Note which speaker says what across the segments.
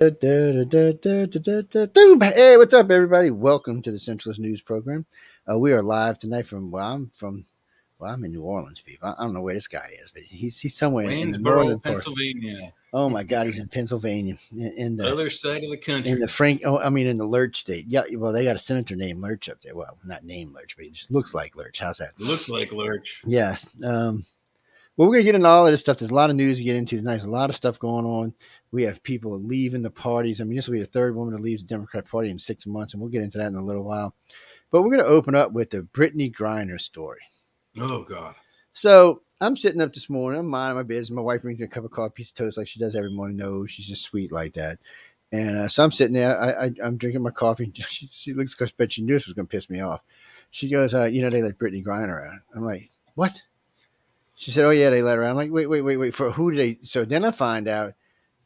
Speaker 1: Hey, what's up, everybody? Welcome to the Centralist News Program. Uh, we are live tonight from well, I'm from well, I'm in New Orleans, people. I, don't know where this guy is, but he's he's somewhere in the northern
Speaker 2: Pennsylvania.
Speaker 1: Part. Oh my God, he's in Pennsylvania, in, in the
Speaker 2: other side of the country,
Speaker 1: in the Frank. Oh, I mean, in the Lurch state. Yeah, well, they got a senator named Lurch up there. Well, not named Lurch, but he just looks like Lurch. How's that?
Speaker 2: Looks like Lurch.
Speaker 1: Yes. Um, well, we're gonna get into all of this stuff. There's a lot of news to get into tonight. There's a lot of stuff going on. We have people leaving the parties. I mean, this will be the third woman to leave the Democrat Party in six months, and we'll get into that in a little while. But we're going to open up with the Brittney Griner story.
Speaker 2: Oh God!
Speaker 1: So I'm sitting up this morning. I'm minding my business. My wife brings me a cup of coffee, piece of toast, like she does every morning. No, she's just sweet like that. And uh, so I'm sitting there. I, I, am drinking my coffee. She, she looks because bet she knew this was going to piss me off. She goes, uh, "You know they let Brittney Griner out." I'm like, "What?" She said, "Oh yeah, they let her out." I'm like, "Wait, wait, wait, wait. For who did they?" So then I find out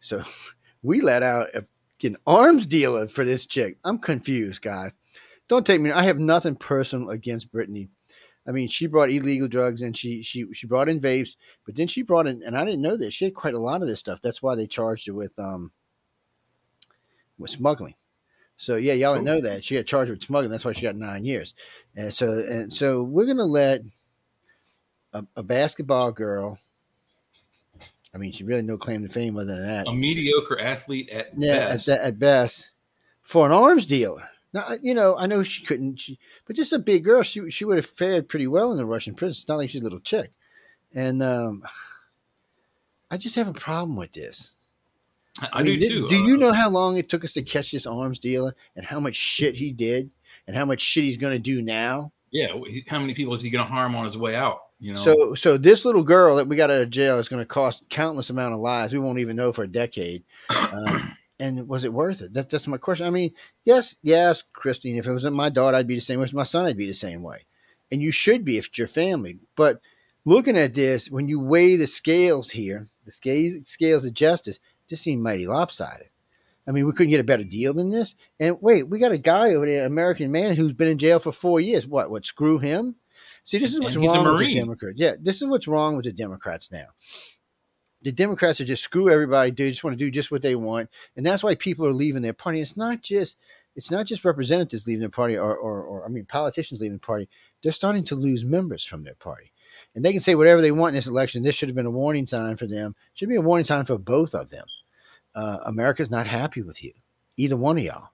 Speaker 1: so we let out a, an arms dealer for this chick. I'm confused, guy. Don't take me. I have nothing personal against Brittney. I mean, she brought illegal drugs and she she she brought in vapes, but then she brought in, and I didn't know this. She had quite a lot of this stuff. That's why they charged her with um with smuggling. So yeah, y'all didn't know that she got charged with smuggling. That's why she got nine years. And so and so we're gonna let a, a basketball girl I mean, she really no claim to fame other than that.
Speaker 2: A mediocre athlete at
Speaker 1: yeah,
Speaker 2: best.
Speaker 1: At, at best, for an arms dealer. Now, you know, I know she couldn't, she, but just a big girl, she she would have fared pretty well in the Russian prison. It's not like she's a little chick, and um, I just have a problem with this.
Speaker 2: I, I mean, do too.
Speaker 1: Do uh, you know how long it took us to catch this arms dealer, and how much shit he did, and how much shit he's going to do now?
Speaker 2: Yeah, how many people is he going to harm on his way out? You know?
Speaker 1: So, so this little girl that we got out of jail is going to cost countless amount of lives. We won't even know for a decade. Um, and was it worth it? That, that's my question. I mean, yes, yes, Christine. If it wasn't my daughter, I'd be the same way. If my son, I'd be the same way. And you should be if it's your family. But looking at this, when you weigh the scales here, the scales, scales of justice, this seemed mighty lopsided. I mean, we couldn't get a better deal than this. And wait, we got a guy over there, an American man who's been in jail for four years. What? What? Screw him? See, this is what's wrong with the Democrats. Yeah, this is what's wrong with the Democrats now. The Democrats are just screw everybody. They just want to do just what they want, and that's why people are leaving their party. It's not just it's not just representatives leaving their party, or, or, or I mean, politicians leaving the party. They're starting to lose members from their party, and they can say whatever they want in this election. This should have been a warning sign for them. Should be a warning sign for both of them. Uh, America's not happy with you, either one of y'all.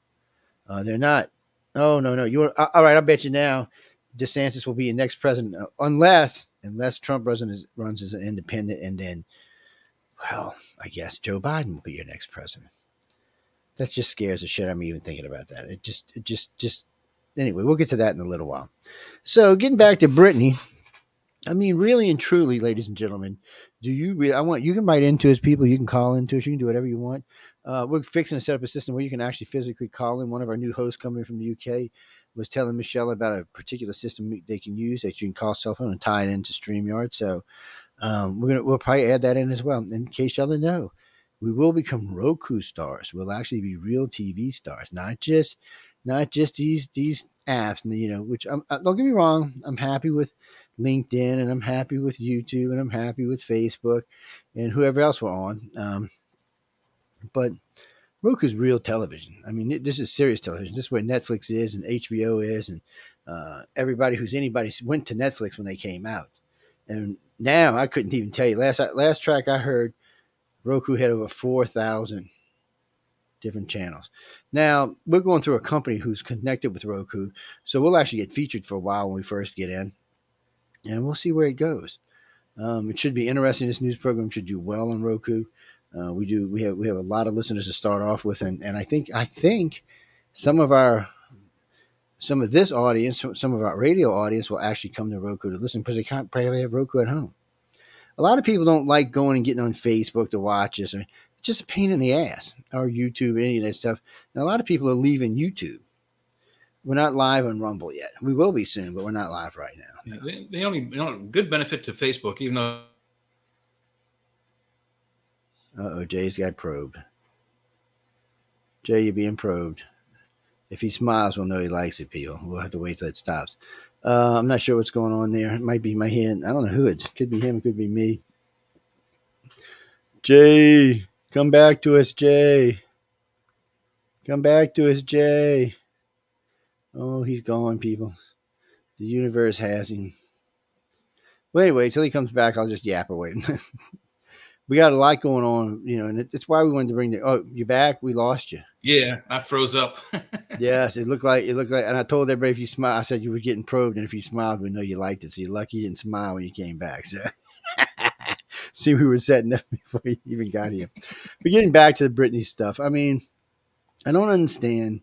Speaker 1: Uh, they're not. Oh no, no. You're all right. I bet you now DeSantis will be your next president, uh, unless unless Trump runs as, runs as an independent, and then, well, I guess Joe Biden will be your next president. That just scares the shit. I'm even thinking about that. It just, it just, just. Anyway, we'll get to that in a little while. So, getting back to Brittney, I mean, really and truly, ladies and gentlemen, do you really? I want you can write into us, people. You can call into us. You can do whatever you want. Uh, we're fixing to set up a system where you can actually physically call in. One of our new hosts coming from the UK was telling Michelle about a particular system they can use that you can call cell phone and tie it into StreamYard. So um, we're gonna we'll probably add that in as well. In case y'all didn't know, we will become Roku stars. We'll actually be real TV stars, not just not just these these apps. And you know, which I'm, uh, don't get me wrong, I'm happy with LinkedIn and I'm happy with YouTube and I'm happy with Facebook and whoever else we're on. Um, but Roku's real television. I mean, this is serious television. This is where Netflix is and HBO is, and uh, everybody who's anybody went to Netflix when they came out. And now I couldn't even tell you. Last last track I heard, Roku had over four thousand different channels. Now we're going through a company who's connected with Roku, so we'll actually get featured for a while when we first get in, and we'll see where it goes. Um, it should be interesting. This news program should do well on Roku. Uh, we do. We have we have a lot of listeners to start off with, and and I think I think some of our some of this audience, some of our radio audience, will actually come to Roku to listen because they can't probably have Roku at home. A lot of people don't like going and getting on Facebook to watch this. It's just a pain in the ass. Or YouTube, any of that stuff. And a lot of people are leaving YouTube. We're not live on Rumble yet. We will be soon, but we're not live right now.
Speaker 2: The, the only you know, good benefit to Facebook, even though
Speaker 1: uh oh, Jay's got probed. Jay, you're being probed. If he smiles, we'll know he likes it, people. We'll have to wait till it stops. Uh, I'm not sure what's going on there. It might be my hand. I don't know who it's. Could be him. It could be me. Jay, come back to us, Jay. Come back to us, Jay. Oh, he's gone, people. The universe has him. Well, anyway, until he comes back, I'll just yap away. we got a lot going on, you know, and that's why we wanted to bring the. Oh, you back? We lost you.
Speaker 2: Yeah, I froze up.
Speaker 1: yes, it looked like it looked like, and I told everybody if you smile, I said you were getting probed, and if you smiled, we know you liked it. So you're lucky you didn't smile when you came back. So. See, we were setting up before you even got here. But getting back to the Brittney stuff, I mean, I don't understand.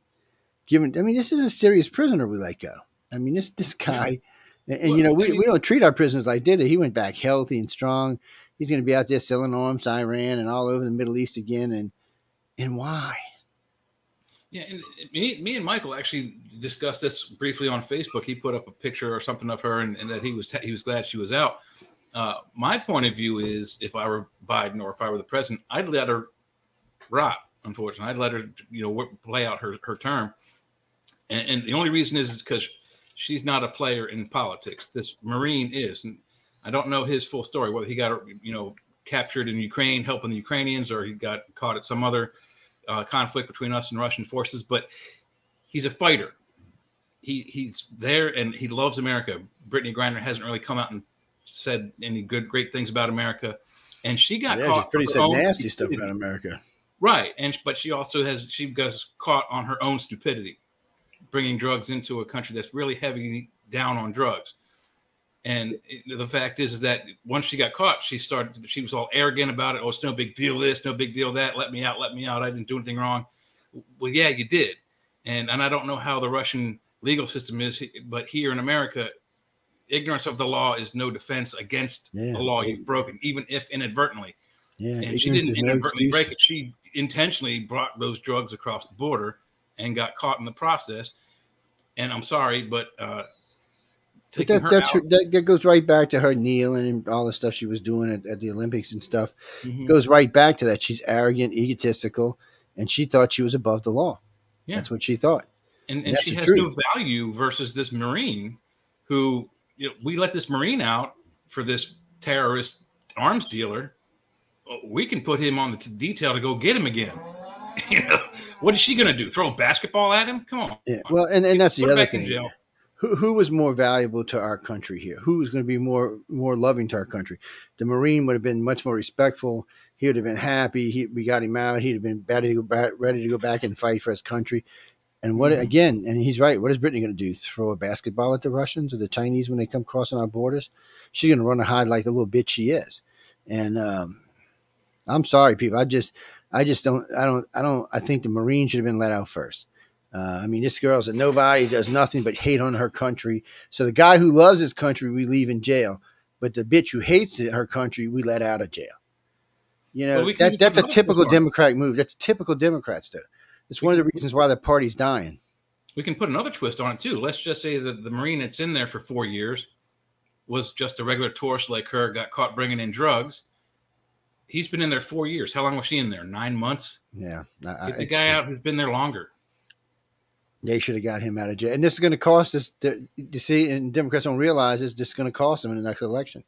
Speaker 1: Given, I mean, this is a serious prisoner we let go. I mean, this this guy, and, and well, you know, we, we don't treat our prisoners like did it. He went back healthy and strong. He's going to be out there selling arms to Iran and all over the Middle East again. And and why?
Speaker 2: Yeah, and me, me and Michael actually discussed this briefly on Facebook. He put up a picture or something of her, and, and that he was he was glad she was out. Uh, my point of view is, if I were Biden or if I were the president, I'd let her rot. Unfortunately, I'd let her, you know, play out her her term. And, and the only reason is because she's not a player in politics. This Marine is, and I don't know his full story. Whether he got, you know, captured in Ukraine helping the Ukrainians, or he got caught at some other uh, conflict between us and Russian forces. But he's a fighter. He he's there and he loves America. Brittney Griner hasn't really come out and said any good great things about America, and she got yeah, caught.
Speaker 1: Pretty said nasty stuff about America,
Speaker 2: right? And but she also has she got caught on her own stupidity, bringing drugs into a country that's really heavy down on drugs. And the fact is, is that once she got caught, she started. She was all arrogant about it. Oh, it's no big deal. This, no big deal. That. Let me out. Let me out. I didn't do anything wrong. Well, yeah, you did. And and I don't know how the Russian legal system is, but here in America, ignorance of the law is no defense against yeah, a law you've broken, even if inadvertently. Yeah, and she didn't inadvertently no break it. She intentionally brought those drugs across the border and got caught in the process. And I'm sorry, but uh,
Speaker 1: but that, that's her, that goes right back to her kneeling and all the stuff she was doing at, at the Olympics and stuff. Mm-hmm. Goes right back to that. She's arrogant, egotistical, and she thought she was above the law. Yeah. That's what she thought.
Speaker 2: And, and, and she has no value versus this Marine who you know, we let this Marine out for this terrorist arms dealer. We can put him on the t- detail to go get him again. you know, what is she going to do? Throw a basketball at him? Come on.
Speaker 1: Yeah. Well, and, and that's the other thing. Who, who was more valuable to our country here? Who was going to be more more loving to our country? The Marine would have been much more respectful. He would have been happy. He, we got him out. He'd have been ready to go back, ready to go back and fight for his country. And what mm-hmm. again? And he's right. What is Brittney going to do? Throw a basketball at the Russians or the Chinese when they come crossing our borders? She's going to run and hide like the little bitch she is. And um, I'm sorry, people. I just, I just don't. I don't. I don't. I think the Marine should have been let out first. Uh, I mean, this girl's a nobody. Does nothing but hate on her country. So the guy who loves his country, we leave in jail. But the bitch who hates her country, we let out of jail. You know, well, that, that's a typical Democratic move. That's typical Democrats do. It's one of the reasons why the party's dying.
Speaker 2: We can put another twist on it too. Let's just say that the Marine that's in there for four years was just a regular tourist like her, got caught bringing in drugs. He's been in there four years. How long was she in there? Nine months.
Speaker 1: Yeah,
Speaker 2: I, Get the guy out who's been there longer.
Speaker 1: They should have got him out of jail, and this is going to cost us. You see, and Democrats don't realize this. This is going to cost them in the next election.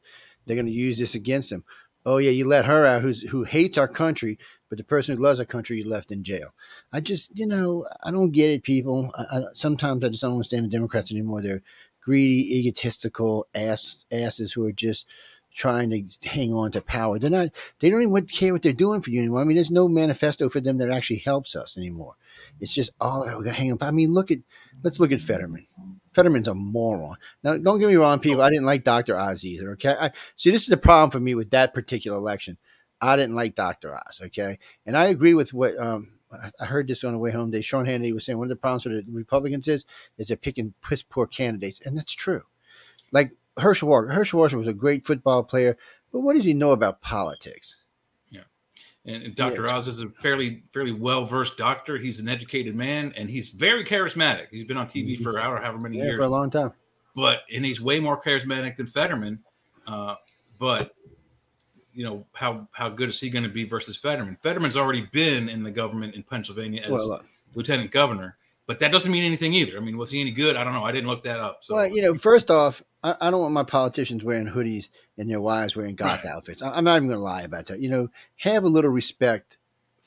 Speaker 1: They're going to use this against him. Oh yeah, you let her out, who's who hates our country, but the person who loves our country you left in jail. I just, you know, I don't get it, people. I, I, sometimes I just don't understand the Democrats anymore. They're greedy, egotistical ass, asses who are just trying to hang on to power. They're not. They don't even care what they're doing for you anymore. I mean, there's no manifesto for them that actually helps us anymore. It's just all oh, we're gonna hang up. I mean, look at let's look at Fetterman. Fetterman's a moron. Now, don't get me wrong, people. I didn't like Dr. Oz either. Okay, I, see, this is the problem for me with that particular election. I didn't like Dr. Oz. Okay. And I agree with what um, I heard this on the way home today. Sean Hannity was saying one of the problems with the Republicans is is they're picking piss poor candidates, and that's true. Like Herschel Walker. Herschel Walker was a great football player, but what does he know about politics?
Speaker 2: And, and Dr. Yeah, Oz is a fairly fairly well versed doctor. He's an educated man, and he's very charismatic. He's been on TV mm-hmm. for however many
Speaker 1: yeah,
Speaker 2: years
Speaker 1: for a long time.
Speaker 2: But and he's way more charismatic than Fetterman. Uh, but you know how how good is he going to be versus Fetterman? Fetterman's already been in the government in Pennsylvania as well, uh, lieutenant governor, but that doesn't mean anything either. I mean, was he any good? I don't know. I didn't look that up. So,
Speaker 1: well, you know, first off, I, I don't want my politicians wearing hoodies and their wives wearing goth right. outfits. I, I'm not even going to lie about that. You know, have a little respect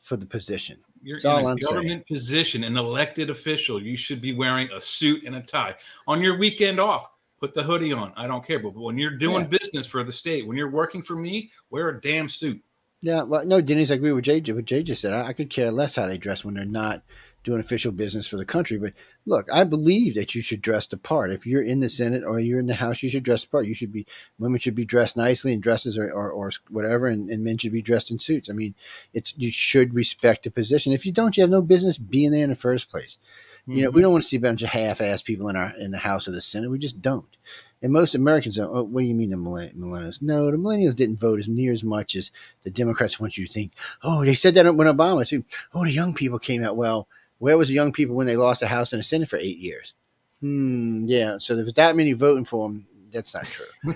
Speaker 1: for the position.
Speaker 2: You're
Speaker 1: That's all
Speaker 2: in a
Speaker 1: I'm saying.
Speaker 2: government position, an elected official. You should be wearing a suit and a tie. On your weekend off, put the hoodie on. I don't care. But when you're doing
Speaker 1: Yeah.
Speaker 2: business for the state, when you're working for me, wear a damn suit.
Speaker 1: Yeah, well, no, Denise, I agree with Jay. What Jay just said. I, I could care less how they dress when they're not doing official business for the country. But look, I believe that you should dress the part. If you're in the Senate or you're in the House, you should dress the part. You should be women should be dressed nicely in dresses or, or, or whatever, and, and men should be dressed in suits. I mean, it's you should respect the position. If you don't, you have no business being there in the first place. You know, we mm-hmm. don't want to see a bunch of half-ass people in our in the House or the Senate. We just don't. And most Americans don't. Oh, what do you mean the millennials? No, the millennials didn't vote as near as much as the Democrats want you to think. Oh, they said that when Obama too. Oh, the young people came out. Well, where was the young people when they lost the House and the Senate for eight years? Hmm. Yeah. So there was that many voting for them. That's not true.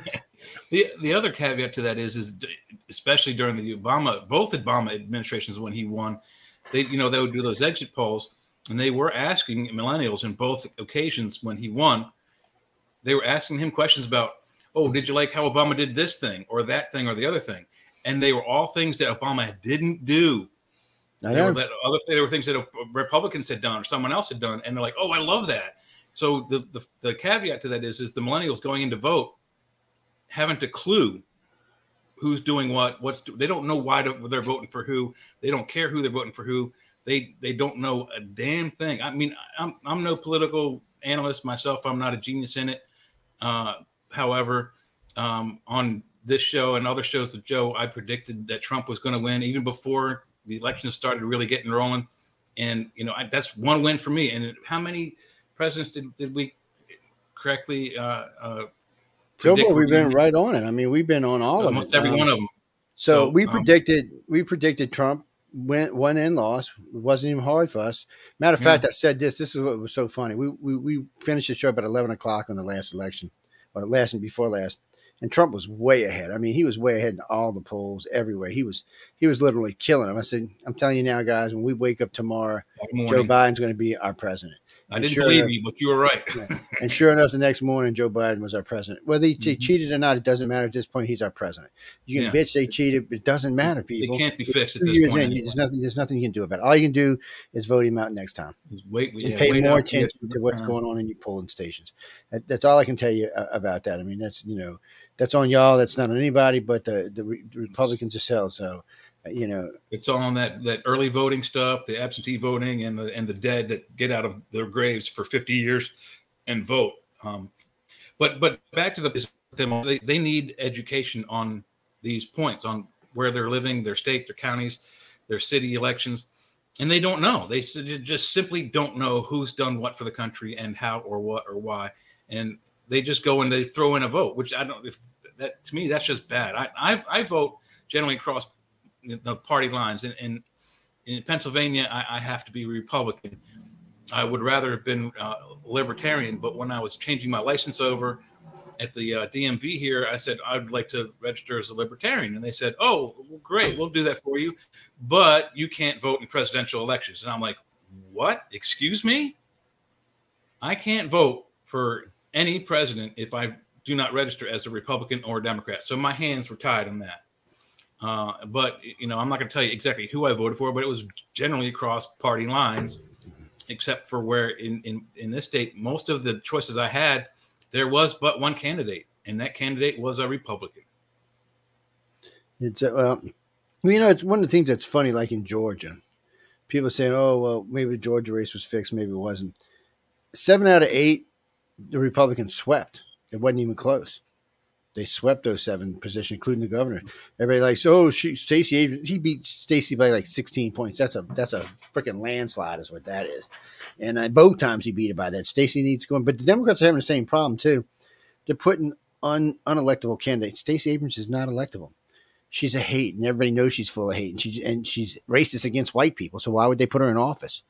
Speaker 2: The the other caveat to that is is especially during the Obama both Obama administrations when he won, they you know they would do those exit polls and they were asking millennials in both occasions when he won, they were asking him questions about oh did you like how Obama did this thing or that thing or the other thing, and they were all things that Obama didn't do.
Speaker 1: I
Speaker 2: There were,
Speaker 1: know.
Speaker 2: that other, there were things that Republicans had done or someone else had done, and they're like, "Oh, I love that." So the, the the caveat to that is, is the millennials going in to vote haven't a clue who's doing what. What's they don't know why they're voting for who. They don't care who they're voting for who. They they don't know a damn thing. I mean, I'm I'm no political analyst myself. I'm not a genius in it. Uh, however, um, on this show and other shows with Joe, I predicted that Trump was going to win even before the election started really getting rolling. And you know I, that's one win for me. And how many presidents did, did we correctly? Uh, uh,
Speaker 1: we've been right on it. I mean, we've been on all
Speaker 2: almost
Speaker 1: of it.
Speaker 2: every
Speaker 1: Um,
Speaker 2: one of them.
Speaker 1: So,
Speaker 2: So,
Speaker 1: we
Speaker 2: um,
Speaker 1: predicted we predicted Trump went won and lost. It wasn't even hard for us. Matter of
Speaker 2: Yeah.
Speaker 1: fact, I said this. This is what was so funny. We we, we finished the show about eleven o'clock on the last election, or last and before last, and Trump was way ahead. I mean, he was way ahead in all the polls everywhere. He was he was literally killing them. I said, I'm telling you now, guys, when we wake up tomorrow, Joe. Biden's going to be our president.
Speaker 2: I didn't
Speaker 1: sure
Speaker 2: believe
Speaker 1: enough-
Speaker 2: you, but you were right.
Speaker 1: And sure enough, the next morning, Joe Biden was our president. Whether he
Speaker 2: Mhm.
Speaker 1: cheated or not, it doesn't matter at this point. He's our president. You can
Speaker 2: Yeah.
Speaker 1: bitch they cheated, but it doesn't matter, people.
Speaker 2: It can't be fixed at this point.
Speaker 1: in,
Speaker 2: anyway.
Speaker 1: there's nothing. There's nothing you can do about it. All you can do is vote him out next time
Speaker 2: Wait,
Speaker 1: and
Speaker 2: yeah,
Speaker 1: pay
Speaker 2: wait
Speaker 1: more
Speaker 2: out till you get
Speaker 1: attention to what's going on in your polling stations. That, that's all I can tell you uh, about that. I mean, that's you know, that's on y'all. That's not on anybody but the the, Re- Republicans themselves. So, uh, you know,
Speaker 2: It's all on that that early voting stuff, the absentee voting, and the and the dead that get out of their graves for 50 years and vote. Um, but but back to the them, they, they need education on these points on where they're living, their state, their counties, their city elections, and they don't know. They just simply don't know who's done what for the country and how or what or why, and they just go and they throw in a vote, which I don't. If that to me, that's just bad. I I, I vote generally across the party lines. In in, in Pennsylvania, I, I have to be Republican. I would rather have been uh, libertarian, but when I was changing my license over at the uh, DMV here, I said I'd like to register as a libertarian, and they said, "Oh, well, great, we'll do that for you, but you can't vote in presidential elections." And I'm like, "What? Excuse me? I can't vote for any president if I do not register as a Republican or a Democrat." So my hands were tied on that. Uh, but you know, I'm not going to tell you exactly who I voted for, but it was generally across party lines, except for where in in in this state, most of the choices I had, there was but one candidate, and that candidate was a Republican.
Speaker 1: it's uh, well, you know, it's one of the things that's funny. Like in Georgia, people saying, "Oh, well, maybe the Georgia race was fixed, maybe it wasn't." Seven out of eight, the Republicans swept. It wasn't even close. They swept those seven positions, including the governor. Everybody likes, oh, she, Stacey Abrams, he beat Stacey by like 16 points. That's a that's a freaking landslide, is what that is. And uh, both times he beat it by that. Stacey needs going, but the Democrats are having the same problem too. They're putting un, unelectable candidates. Stacey Abrams is not electable. She's a hate, and everybody knows she's full of hate, and she and she's racist against white people. So why would they put her in office?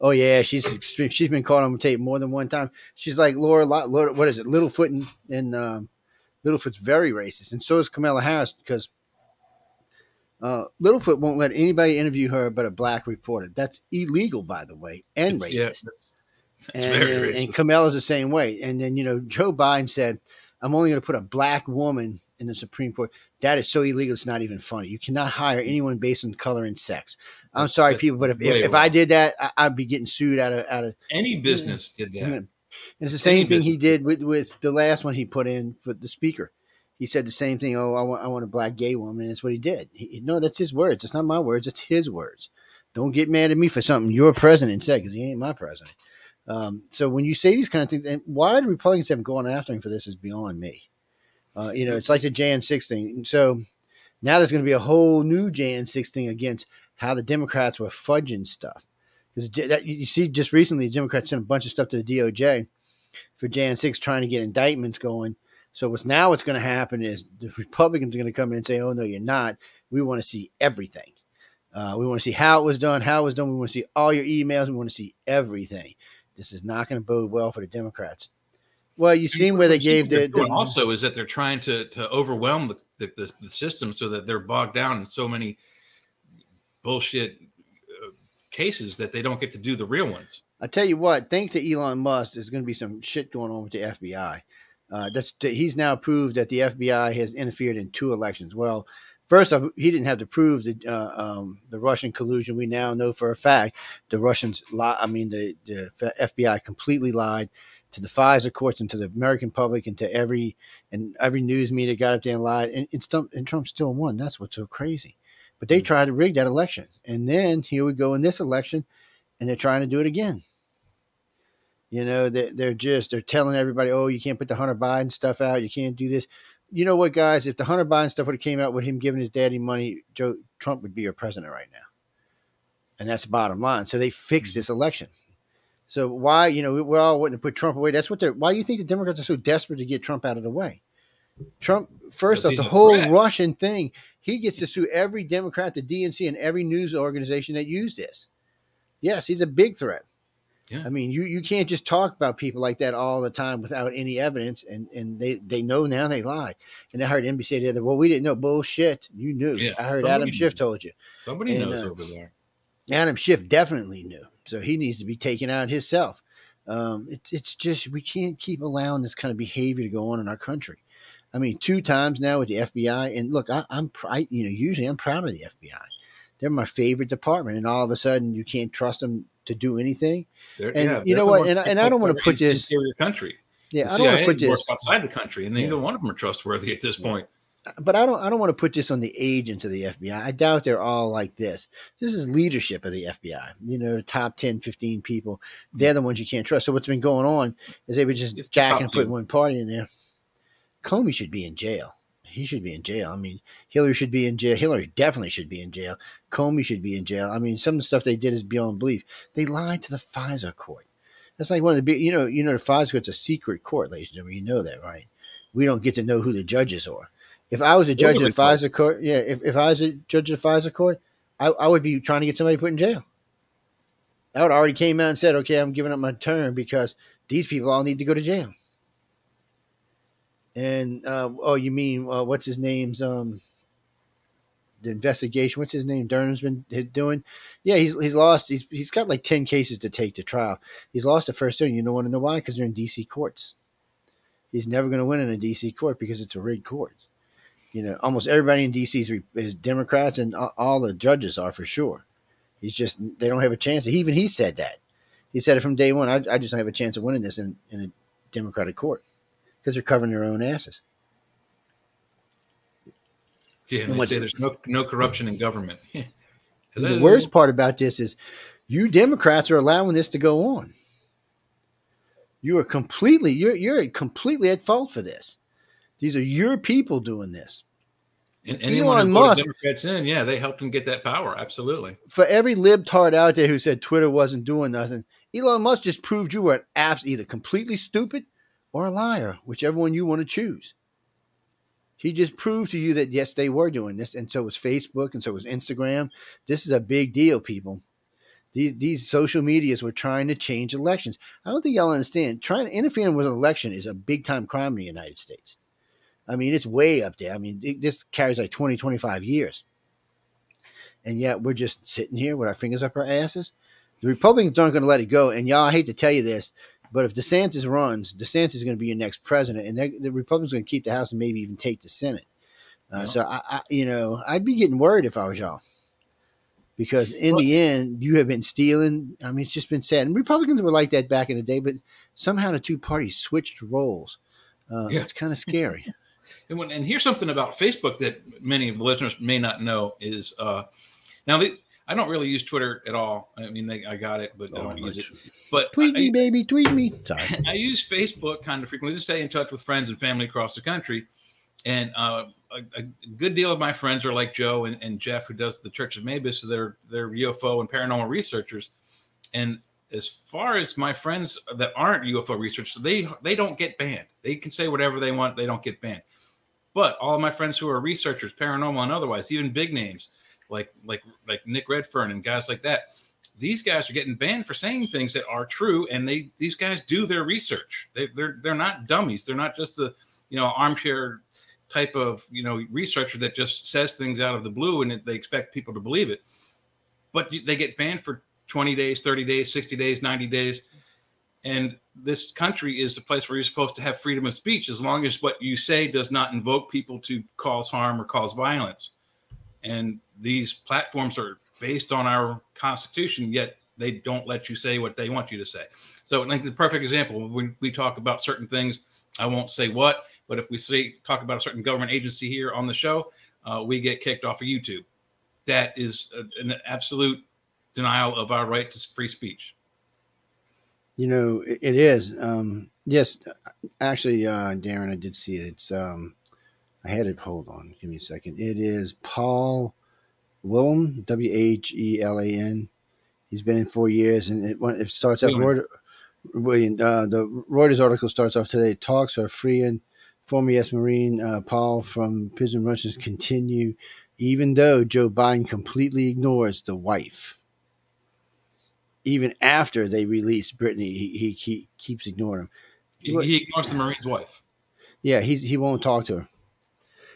Speaker 1: Oh yeah, she's extreme. She's been caught on tape more than one time. She's like Laura, Laura what is it, Littlefoot and, and um, Littlefoot's very racist, and so is Kamala Harris because uh, Littlefoot won't let anybody interview her but a black reporter. That's illegal, by the way, and
Speaker 2: It's- yeah,
Speaker 1: racist.
Speaker 2: that's, that's
Speaker 1: and,
Speaker 2: very
Speaker 1: and,
Speaker 2: racist.
Speaker 1: and Kamala's the same way. And then you know Joe Biden said, I'm only going to put a black woman in the Supreme Court. That is so illegal. It's not even funny. You cannot hire mm. anyone based on color and sex. I'm
Speaker 2: That's-
Speaker 1: sorry, people, but if, if, if. I did that, I, I'd be getting sued out of out of.
Speaker 2: Any mm. business did that. Mm.
Speaker 1: And it's the same
Speaker 2: Any
Speaker 1: thing he did with with the last one he put in for the speaker. He said the same thing. Oh, I want I want a black gay woman. And that's what he did. He, no, that's his words. It's not my words. It's his words. Don't get mad at me for something your president said because he ain't my president. Um, so when you say these kind of things, and why the Republicans haven't gone after him for this is beyond me. Uh, you know, it's like the Jan six thing. So now there's going to be a whole new Jan six thing against how the Democrats were fudging stuff. Because you see, just recently, the Democrats sent a bunch of stuff to the DOJ for Jan six, trying to get indictments going. So what's now what's going to happen is the Republicans are going to come in and say, "Oh no, you're not. We want to see everything. Uh, we want to see how it was done, how it was done. We want to see all your emails. We want to see everything." This is not going to bode well for the Democrats. Well, you've seen where they gave the,
Speaker 2: What they're doing
Speaker 1: the
Speaker 2: also is that they're trying to to overwhelm the the, the, the system so that they're bogged down in so many bullshit uh, cases that they don't get to do the real ones.
Speaker 1: I tell you what, thanks to Elon Musk, there's going to be some shit going on with the FBI. Uh, that's he's now proved that the FBI has interfered in two elections. Well, first off, he didn't have to prove the uh, um, the Russian collusion. We now know for a fact the Russians lie. I mean, the, the FBI completely lied to the FISA courts and to the American public and to every and every news media got up there and lied. And, and, Trump, and Trump still won. That's what's so crazy. But they hmm. tried to rig that election, and then here we go in this election, and they're trying to do it again. You know, they, they're just they're telling everybody, "Oh, you can't put the Hunter Biden stuff out. You can't do this." You know what, guys? If the Hunter Biden stuff would have came out with him giving his daddy money, Joe Trump would be your president right now, and that's the bottom line. So they fixed hmm. this election. So why, you know, we're all wanting to put Trump away. That's what they're. Why do you think the Democrats are so desperate to get Trump out of the way? Trump, first off, the whole
Speaker 2: threat.
Speaker 1: Russian thing, he gets to sue every Democrat, the DNC, and every news organization that used this. Yes, he's a big threat.
Speaker 2: Yeah.
Speaker 1: I mean, you you can't just talk about people like that all the time without any evidence, and and they they know now they lie. And I heard NBC the other, well, we didn't know bullshit. You knew.
Speaker 2: Yeah,
Speaker 1: I heard Adam
Speaker 2: knew.
Speaker 1: Schiff told you.
Speaker 2: Somebody
Speaker 1: And,
Speaker 2: knows
Speaker 1: uh,
Speaker 2: over there.
Speaker 1: Adam Schiff definitely knew, so he needs to be taken out himself. Um, it's it's just we can't keep allowing this kind of behavior to go on in our country. I mean, two times now with the FBI, and look, I, I'm I, you know usually I'm proud of the FBI. They're my favorite department, and all of a sudden you can't trust them to do anything.
Speaker 2: They're,
Speaker 1: and
Speaker 2: yeah,
Speaker 1: you know what, and I- and I don't wanna put
Speaker 2: our
Speaker 1: this-
Speaker 2: interior country.
Speaker 1: Yeah,
Speaker 2: the
Speaker 1: I don't want to put this.
Speaker 2: outside the country, and neither one of them are trustworthy at this point.
Speaker 1: But I don't I don't want to put this on the agents of the FBI. I doubt they're all like this. This is leadership of the FBI. You know, the top 10, 15 people. They're the ones you can't trust. So what's been going on is they were just
Speaker 2: It's
Speaker 1: jacking and putting one party in there. Comey should be in jail. He should be in jail. I mean, Hillary should be in jail. Hillary definitely should be in jail. Comey should be in jail. I mean, some of the stuff they did is beyond belief. They lied to the FISA court. That's like one of the big, you know, you know, the FISA court's a secret court, ladies and gentlemen. You know that, right? We don't get to know who the judges are. If I was a judge of the
Speaker 2: Nobody.
Speaker 1: FISA court, yeah, if, if I was a judge of the FISA court, I, I would be trying to get somebody put in jail. I would already came out and said, okay, I'm giving up my term because these people all need to go to jail. And uh, oh, you mean uh, what's his name's um the investigation? What's his name? Durham's been doing. Yeah, he's he's lost. He's he's got like ten cases to take to trial. He's lost the first two. You don't want to know why? Because they're in D.C. courts. He's never going to win in a D.C. court because it's a rigged court. You know, almost everybody in D.C. is, is Democrats, and all the judges are for sure. He's just they don't have a chance. Even he said that. He said it from day one. I, I just don't have a chance of winning this in, in a Democratic court because they're covering their own asses.
Speaker 2: Yeah,
Speaker 1: And
Speaker 2: they
Speaker 1: what-
Speaker 2: say there's no no corruption in government.
Speaker 1: The worst part about this is you Democrats are allowing this to go on. You are completely you're you're completely at fault for this. These are your people doing this.
Speaker 2: and anyone
Speaker 1: Elon Musk-
Speaker 2: Democrats in, yeah, they helped him get that power. Absolutely.
Speaker 1: For every libtard out there who said Twitter wasn't doing nothing, Elon Musk just proved you were an apps either completely stupid or a liar, whichever one you want to choose. He just proved to you that yes, they were doing this, and so was Facebook, and so was Instagram. This is a big deal, people. These, these social medias were trying to change elections. I don't think y'all understand. Trying to interfere with an election is a big time crime in the United States. I mean, it's way up there. I mean, it, this carries like 20, 25 years. And yet we're just sitting here with our fingers up our asses. The Republicans aren't going to let it go. And y'all, I hate to tell you this, But if DeSantis runs, DeSantis is going to be your next president, and the Republicans are going to keep the House and maybe even take the Senate. Uh, yeah. So I, I, you know, I'd be getting worried if I was y'all, because in well, the end, you have been stealing. I mean, it's just been said, and Republicans were like that back in the day, but somehow the two parties switched roles. Uh, yeah. It's kind of scary.
Speaker 2: and, when, and here's something about Facebook that many of the listeners may not know is uh, now the, I don't really use Twitter at all. I mean, they, I got it, but oh, I don't use it. But
Speaker 1: tweet I, me, baby, tweet me.
Speaker 2: Sorry. I use Facebook kind of frequently to stay in touch with friends and family across the country. And uh, a, a, good deal of my friends are like Joe and, and Jeff, who does the Church of Mabus. So they're they're UFO and paranormal researchers. And as far as my friends that aren't UFO researchers, they they don't get banned. They can say whatever they want. They don't get banned. But all of my friends who are researchers, paranormal and otherwise, even big names, like like like Nick Redfern and guys like that. These guys are getting banned for saying things that are true, and they these guys do their research. They, they're they're not dummies. They're not just the you know armchair type of you know researcher that just says things out of the blue and they expect people to believe it. But they get banned for 20 days, 30 days, 60 days, 90 days. And this country is the place where you're supposed to have freedom of speech as long as what you say does not invoke people to cause harm or cause violence. And these platforms are based on our constitution, yet they don't let you say what they want you to say. So, like the perfect example, when we talk about certain things, I won't say what, but if we say talk about a certain government agency here on the show, uh, we get kicked off of YouTube. That is a, an absolute denial of our right to free speech.
Speaker 1: You know, it, it is. Um, yes, actually, uh, Darren, I did see it. It's um, I had it. Hold on, give me a second. It is Paul Whelan, W H E L A N. He's been in four years, and it, it starts off. Reuters, uh, the Reuters article starts off today. Talks are free and former U.S. Marine uh, Paul from prison Russians continue, even though Joe Biden completely ignores the wife. Even after they release Brittney, he, he, he keeps ignoring him.
Speaker 2: He, he ignores the Marine's wife.
Speaker 1: Yeah, he's, he won't talk to her.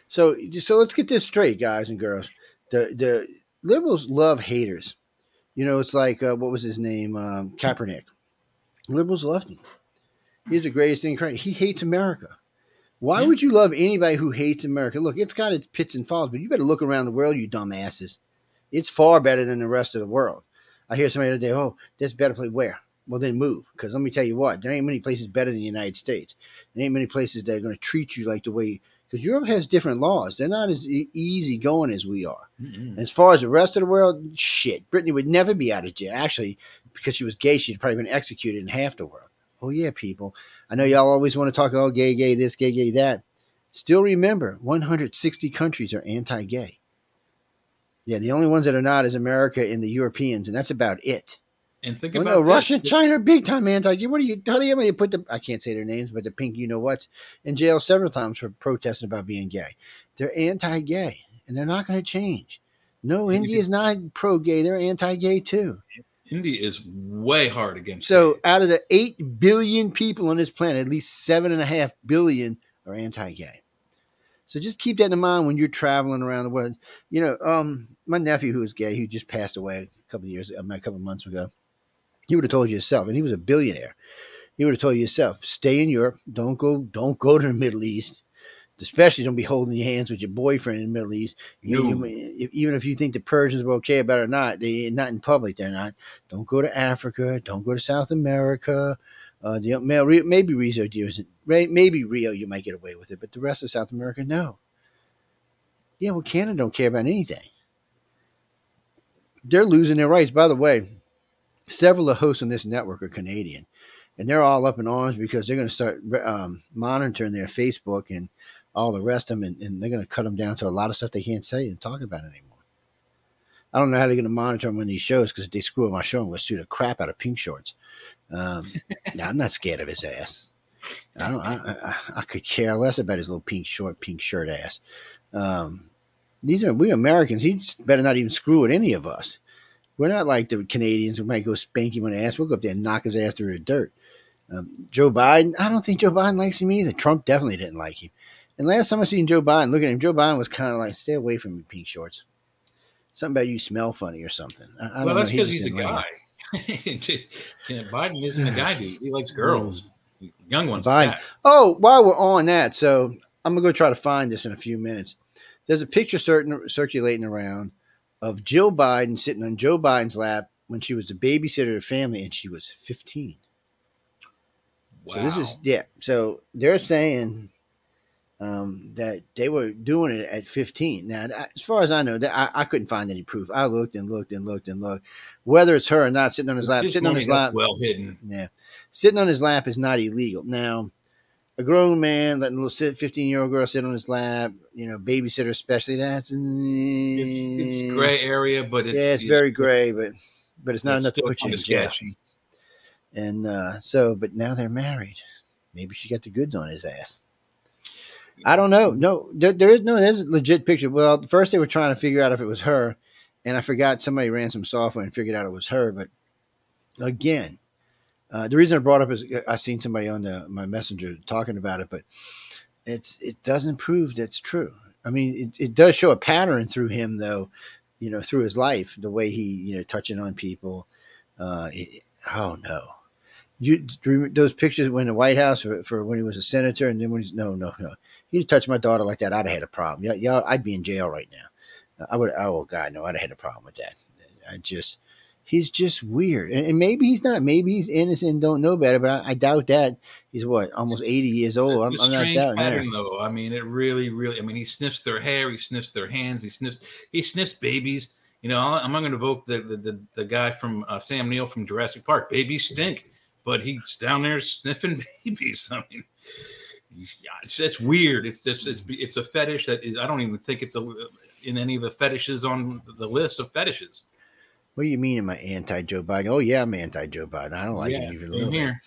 Speaker 1: So, so let's get this straight, guys and girls the the liberals love haters. You know, it's like uh, what was his name, um, Kaepernick. Liberals loved him. He's the greatest thing. He hates America. Why yeah. would you love anybody who hates America? Look, it's got its pits and falls, but you better look around the world, you dumbasses. It's far better than the rest of the world. I hear somebody the other day, oh, this better place. Where? Well, then move. Because let me tell you what, there ain't many places better than the United States. There ain't many places that are going to treat you like the way because Europe has different laws. They're not as e- easy going as we are. As far as the rest of the world, shit, Brittney would never be out of jail. Actually, because she was gay, she'd probably been executed in half the world. Oh yeah, people. I know y'all always want to talk, oh, gay, gay, this, gay, gay, that. Still remember, 160 countries are anti-gay. Yeah, the only ones that are not is America and the Europeans, and that's about it.
Speaker 2: And think oh, about no,
Speaker 1: Russia, China, big time anti. What do you? How do you, put the? I can't say their names, but the pink, you know what's in jail several times for protesting about being gay. They're anti-gay, and they're not going to change. No, India is not pro-gay. They're anti-gay too.
Speaker 2: India is way hard against.
Speaker 1: So, gay. out of the eight billion people on this planet, at least seven and a half billion are anti-gay. So just keep that in mind when you're traveling around the world. You know, um, my nephew who was gay, who just passed away a couple of years, a couple of months ago he would have told you yourself, and he was a billionaire. He would have told you yourself, stay in Europe. Don't go. Don't go to the Middle East. Especially, don't be holding your hands with your boyfriend in the Middle East. No. Even if you think the Persians were okay about it or not, they not in public. They're not. Don't go to Africa. Don't go to South America. Uh, the maybe Rio, maybe Rio, you might get away with it, but the rest of South America, no. Yeah, well, Canada don't care about anything. They're losing their rights. By the way, several of the hosts on this network are Canadian, and they're all up in arms because they're going to start um, monitoring their Facebook and all the rest of them, and, and they're going to cut them down to a lot of stuff they can't say and talk about anymore. I don't know how they're going to monitor them on these shows because if they screw up my show, I'm going to sue the crap out of Pink Shorts. Um, I'm not scared of his ass. I don't. I, I, I, could care less about his little pink short, pink shirt ass. Um, these are we Americans. He better not even screw with any of us. We're not like the Canadians who might go spank him on the ass. We'll go up there and knock his ass through the dirt. Um, Joe Biden, I don't think Joe Biden likes him either. Trump definitely didn't like him. And last time I seen Joe Biden, look at him. Joe Biden was kind of like, stay away from me, pink shorts. Something about you smell funny or something.
Speaker 2: I, I well, that's because he's a guy. yeah, Biden isn't a guy, dude. He likes girls, young ones.
Speaker 1: Biden. Oh, while we're on that, so I'm gonna go try to find this in a few minutes. There's a picture certain, circulating around of Jill Biden sitting on Joe Biden's lap when she was the babysitter of the family, and she was 15.
Speaker 2: Wow.
Speaker 1: So this is yeah. So they're saying um, that they were doing it at 15. Now, as far as I know, that I, I, couldn't find any proof. I looked and looked and looked and looked. Whether it's her or not, sitting on his lap, sitting on his lap,
Speaker 2: well hidden.
Speaker 1: Yeah, sitting on his lap is not illegal. Now, a grown man letting a little sit, 15 year old girl sit on his lap, you know, babysitter especially, that's
Speaker 2: it's, it's gray area, but it's
Speaker 1: yeah, it's very gray, but but it's not
Speaker 2: it's
Speaker 1: enough to put you in jail. And uh, so, but now they're married. Maybe she got the goods on his ass. I don't know. No, there, there is no. There's a legit picture. Well, first they were trying to figure out if it was her, and I forgot somebody ran some software and figured out it was her. But again, uh, the reason I brought up is I seen somebody on the my messenger talking about it, but it's it doesn't prove that's true. I mean, it, it does show a pattern through him, though. You know, through his life, the way he you know touching on people. Uh, it, oh no, you those pictures when the White House for, for, when he was a senator, and then when he's no, no, no, he'd touch my daughter like that, I'd have had a problem. Yeah, yeah, I'd be in jail right now. I would. Oh God, no, I'd have had a problem with that. I just, he's just weird, and, and maybe he's not. Maybe he's innocent, and don't know better. But I, I doubt that. He's what, almost eighty years old. I'm, I'm not doubting
Speaker 2: pattern,
Speaker 1: that.
Speaker 2: though. I mean, it really, really. I mean, he sniffs their hair, he sniffs their hands, he sniffs, he sniffs babies. You know, I'm not going to evoke the, the the, the guy from uh, Sam Neill from Jurassic Park. Babies stink but he's down there sniffing babies. I mean, yeah, it's, it's weird. It's just it's it's a fetish that is. I don't even think it's a in any of the fetishes on the list of fetishes.
Speaker 1: What do you mean? Am I anti Joe Biden? Oh yeah, I'm anti Joe Biden. I don't like
Speaker 2: yeah,
Speaker 1: him even a little bit.
Speaker 2: here.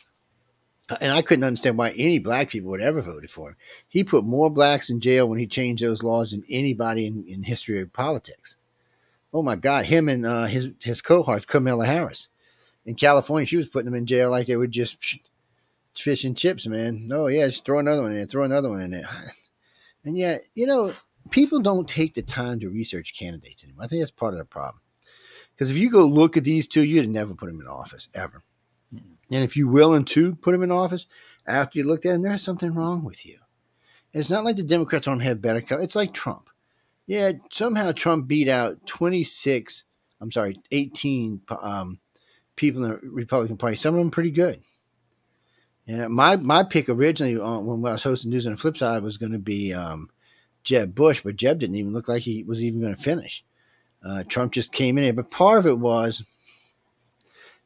Speaker 1: And I couldn't understand why any black people would ever voted for him. He put more blacks in jail when he changed those laws than anybody in, in history of politics. Oh my God, him and uh, his his cohorts, Kamala Harris in California, she was putting them in jail like they were just fish and chips, man. Oh yeah, just throw another one in there, throw another one in there. And yet, you know, people don't take the time to research candidates anymore. I think that's part of the problem. Because if you go look at these two, you'd never put them in office ever. And if you're willing to put them in office after you looked at them, there's something wrong with you. And it's not like the Democrats don't have better. Co- it's like Trump. Yeah, somehow Trump beat out 26. I'm sorry, 18 um, people in the Republican Party. Some of them pretty good. And my my pick originally on, when I was hosting News on the Flip Side was going to be um, Jeb Bush, but Jeb didn't even look like he was even going to finish. Uh, Trump just came in here, but part of it was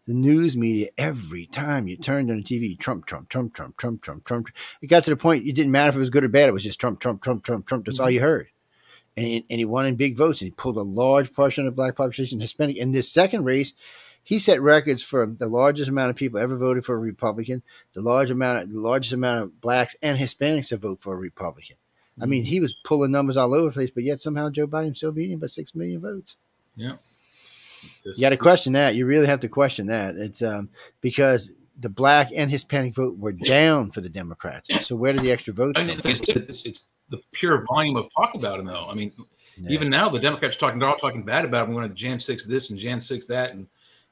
Speaker 1: the news media. Every time you turned on the TV, Trump, Trump, Trump, Trump, Trump, Trump, Trump. It got to the point it didn't matter if it was good or bad. It was just Trump, Trump, Trump, Trump, Trump. That's all you heard. And, and he won in big votes, and he pulled a large portion of the black population, Hispanic. In this second race, he set records for the largest amount of people ever voted for a Republican, the large amount of the largest amount of blacks and Hispanics to vote for a Republican. I mean, he was pulling numbers all over the place, but yet somehow Joe Biden still beat him by six million votes.
Speaker 2: Yeah,
Speaker 1: you got to question that. You really have to question that. It's um, because the black and Hispanic vote were down for the Democrats. So where did the extra votes
Speaker 2: I mean,
Speaker 1: come
Speaker 2: it's,
Speaker 1: from?
Speaker 2: it's, it's the pure volume of talk about him, though. I mean,
Speaker 1: Yeah.
Speaker 2: even now the Democrats are talking. They're all talking bad about him. We want to Jan six this and Jan six that, and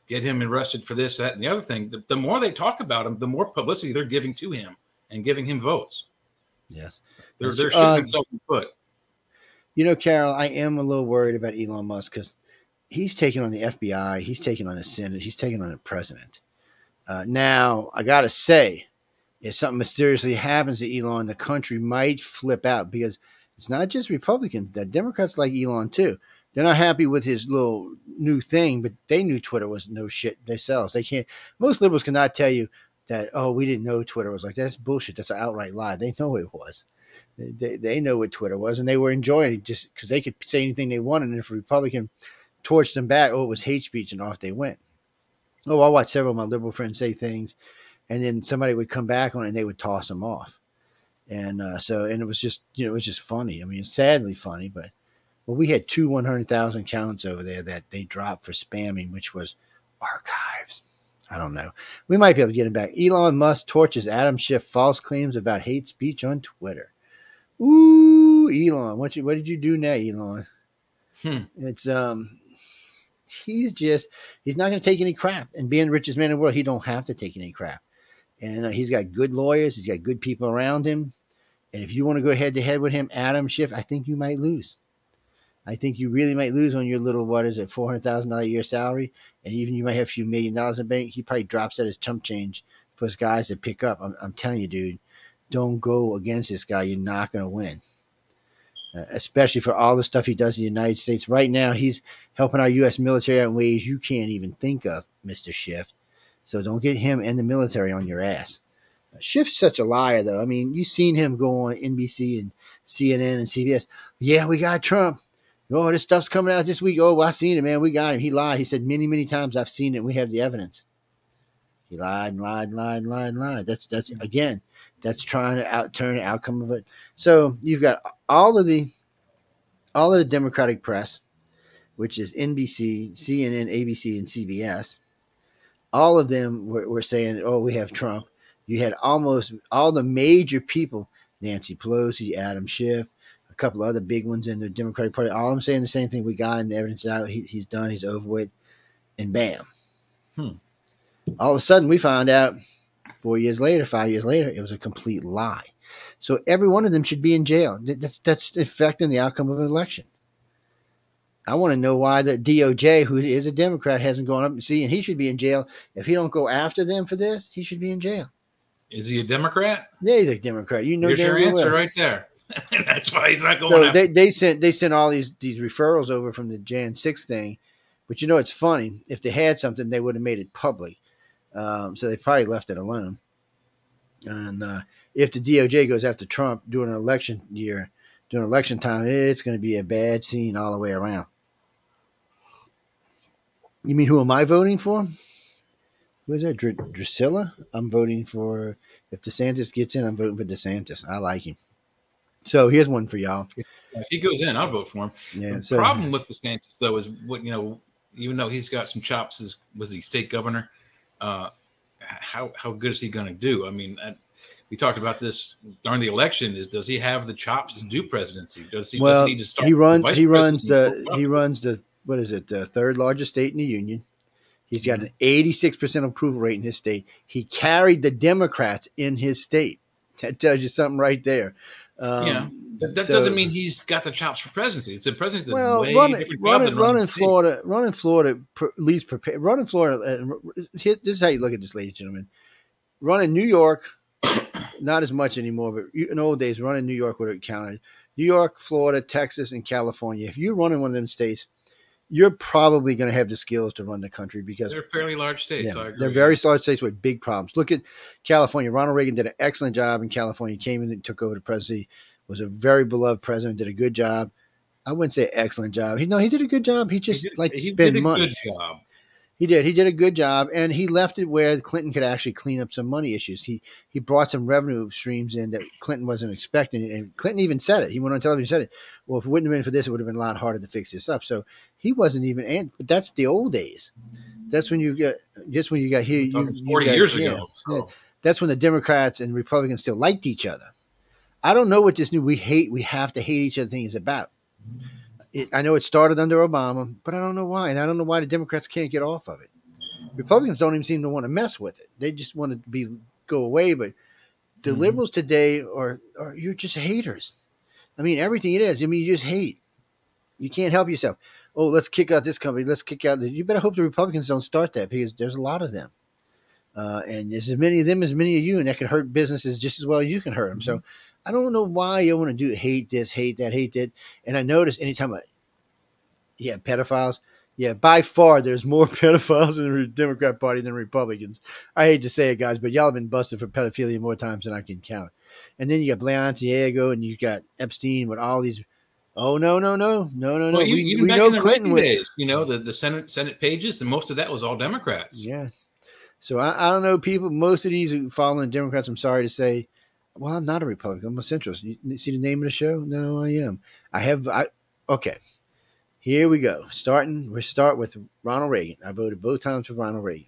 Speaker 2: get him arrested for this, that, and the other thing. The, the more they talk about him, the more publicity they're giving to him and giving him votes.
Speaker 1: yes.
Speaker 2: They're
Speaker 1: That's
Speaker 2: they're shooting
Speaker 1: Uh,
Speaker 2: themselves in the foot.
Speaker 1: You know, Carol, I am a little worried about Elon Musk because he's taking on the FBI, he's taking on the Senate, he's taking on the president. Uh, now, I got to say, if something mysteriously happens to Elon, the country might flip out because it's not just Republicans, that Democrats like Elon too. They're not happy with his little new thing, but they knew Twitter was no shit themselves. They can't, most liberals cannot tell you that, oh, we didn't know Twitter was like that. That's bullshit. That's an outright lie. They know it was. They, they, know what Twitter was, and they were enjoying it just because they could say anything they wanted. And if a Republican torched them back, oh, it was hate speech, and off they went. Oh, I watched several of my liberal friends say things, and then somebody would come back on it, and they would toss them off. And uh, so, and it was just, you know, it was just funny. I mean, sadly funny, but well, we had two 100,000 counts over there that they dropped for spamming, which was archives. I don't know. We might be able to get him back. Elon Musk torches Adam Schiff false claims about hate speech on Twitter. Ooh, Elon, what you what did you do now, Elon?
Speaker 2: Hmm.
Speaker 1: It's um he's just he's not going to take any crap. And being the richest man in the world, he don't have to take any crap. And uh, he's got good lawyers. He's got good people around him. And if you want to go head to head with him, Adam Schiff, I think you might lose. I think you really might lose on your little what is it, four hundred thousand dollar a year salary, and even you might have a few million dollars in bank. He probably drops that as chump change for his guys to pick up. I'm, I'm telling you, dude, don't go against this guy. You're not going to win. Uh, especially for all the stuff he does in the United States. Right now, he's helping our U.S. military out in ways you can't even think of, Mr. Schiff. So don't get him and the military on your ass. Uh, Schiff's such a liar, though. I mean, you've seen him go on NBC and CNN and CBS. Yeah, we got Trump. Oh, this stuff's coming out this week. Oh, well, I seen it, man. We got him. He lied. He said many, many times, I've seen it. We have the evidence. He lied and lied and lied and lied and lied. That's that's again, that's trying to out turn the outcome of it. So you've got all of the all of the Democratic press, which is NBC, CNN, ABC, and CBS. All of them were, were saying, "Oh, we have Trump." You had almost all the major people: Nancy Pelosi, Adam Schiff, a couple other big ones in the Democratic Party. All I'm saying the same thing. We got him. The evidence out. He, he's done. He's over with, and bam.
Speaker 2: Hmm.
Speaker 1: All of a sudden, we find out four years later, five years later, it was a complete lie. So every one of them should be in jail. That's that's affecting the outcome of an election. I want to know why the DOJ, who is a Democrat, hasn't gone up and see, and he should be in jail. If he don't go after them for this, he should be in jail.
Speaker 2: Is he a Democrat?
Speaker 1: Yeah, he's a Democrat. You know,
Speaker 2: Here's your answer
Speaker 1: well.
Speaker 2: right there. That's why he's not going
Speaker 1: So they, they sent they sent all these these referrals over from the Jan six thing, but you know it's funny. If they had something, they would have made it public. Um, so they probably left it alone. And uh, if the DOJ goes after Trump during an election year, during election time, it's going to be a bad scene all the way around. You mean who am I voting for? Who is that? Dr- Drusilla? I'm voting for. If DeSantis gets in, I'm voting for DeSantis. I like him. So here's one for y'all.
Speaker 2: if he goes in, I'll vote for him.
Speaker 1: Yeah.
Speaker 2: the
Speaker 1: So
Speaker 2: problem with DeSantis though is what you know, even though he's got some chops as was he state governor, uh, how how good is he going to do? I mean, I, we talked about this during the election. Is does he have the chops to do presidency? Does he? does
Speaker 1: well,
Speaker 2: he, need to start
Speaker 1: he runs. He runs the. He runs the. What is it? The third largest state in the union. He's got an 86% approval rate in his state. He carried the Democrats in his state. That tells you something right there. Um,
Speaker 2: Yeah, That, that
Speaker 1: so-
Speaker 2: doesn't mean he's got the chops for presidency. It's a presidency.
Speaker 1: well,
Speaker 2: way
Speaker 1: running,
Speaker 2: different job
Speaker 1: running,
Speaker 2: than running
Speaker 1: running
Speaker 2: the state.
Speaker 1: Florida, running Florida, pr- at least prepare. Running Florida. Uh, this is how you look at this, ladies and gentlemen. Run in New York, not as much anymore, but in old days, running New York would have counted. New York, Florida, Texas, and California. If you run in one of them states, you're probably going to have the skills to run the country because
Speaker 2: They're fairly large states.
Speaker 1: yeah,
Speaker 2: I agree.
Speaker 1: they're very large states with big problems. Look at California. Ronald Reagan did an excellent job in California. Came in and took over the presidency. Was a very beloved president. Did a good job. I wouldn't say excellent job. He no, he did a good job. He
Speaker 2: He
Speaker 1: just
Speaker 2: did-
Speaker 1: like to
Speaker 2: he
Speaker 1: spend
Speaker 2: did a
Speaker 1: money. He did. He did a good job, and he left it where Clinton could actually clean up some money issues. He he brought some revenue streams in that Clinton wasn't expecting, and Clinton even said it. He went on television and said it. Well, if it wouldn't have been for this, it would have been a lot harder to fix this up. So he wasn't even. And but that's the old days. That's when you get. Just when you got here. You,
Speaker 2: Talking
Speaker 1: you
Speaker 2: Forty
Speaker 1: got-
Speaker 2: years
Speaker 1: yeah,
Speaker 2: ago.
Speaker 1: yeah. That's when the Democrats and Republicans still liked each other. I don't know what this new we hate, we have to hate each other thing is about. It, I know it started under Obama, but I don't know why, and I don't know why the Democrats can't get off of it. Republicans don't even seem to want to mess with it; they just want to be go away. But the
Speaker 2: Mhm.
Speaker 1: liberals today are, are you're just haters. I mean, everything it is. I mean, you just hate. You can't help yourself. Oh, let's kick out this company. Let's kick out. The, you better hope the Republicans don't start that because there's a lot of them. Uh, and there's as many of them as many of you, and that could hurt businesses just as well as you can hurt them. So I don't know why you want to do hate this, hate that, hate that. And I notice anytime I, yeah, pedophiles, yeah, by far there's more pedophiles in the Democrat Party than Republicans. I hate to say it, guys, but y'all have been busted for pedophilia more times than I can count. And then you got Balenciaga and you got Epstein with all these. Oh no, no, no, no, no, no.
Speaker 2: Well,
Speaker 1: we we know
Speaker 2: in the
Speaker 1: Clinton was.
Speaker 2: days, you know, the, the Senate Senate pages, and most of that was all Democrats.
Speaker 1: Yeah. So I, I don't know, people. Most of these who follow the Democrats, I'm sorry to say, well, I'm not a Republican. I'm a centrist. You see the name of the show? No, I am. I have. I okay. Here we go. Starting. We start with Ronald Reagan. I voted both times for Ronald Reagan.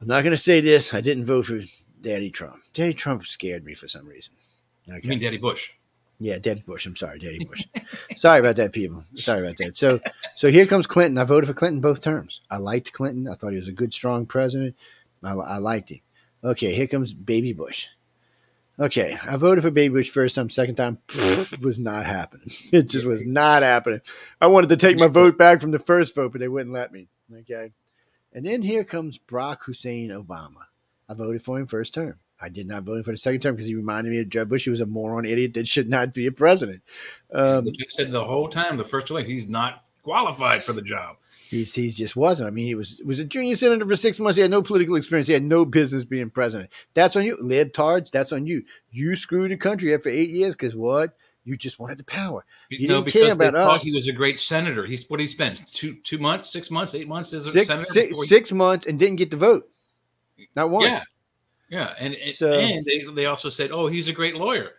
Speaker 1: I'm not going to say this. I didn't vote for Daddy Trump. Daddy Trump scared me for some reason. Okay.
Speaker 2: You mean Daddy Bush?
Speaker 1: Yeah, Daddy Bush. I'm sorry, Daddy Bush. sorry about that, people. Sorry about that. So, so here comes Clinton. I voted for Clinton both terms. I liked Clinton. I thought he was a good, strong president. I, I liked him. Okay, here comes Baby Bush. Okay, I voted for Baby Bush first time, second time was not happening. It just was not happening. I wanted to take my vote back from the first vote, but they wouldn't let me. Okay, and then here comes Barack Hussein Obama. I voted for him first term. I did not vote for the second term because he reminded me of Jeb Bush. He was a moron idiot that should not be a president.
Speaker 2: Um, I said the whole time, the first way, he's not qualified for the job.
Speaker 1: He's he just wasn't. I mean, he was was a junior senator for six months. He had no political experience. He had no business being president. That's on you, libtards. That's on you. You screwed the country up for eight years because what? You just wanted the power. You
Speaker 2: no, because they thought us. he was a great senator. He's what he spent two two months, six months, eight months as a
Speaker 1: six,
Speaker 2: senator.
Speaker 1: Six, six months and didn't get the vote. Not once.
Speaker 2: Yeah, yeah. And so, and they, they also said, oh, he's a great lawyer.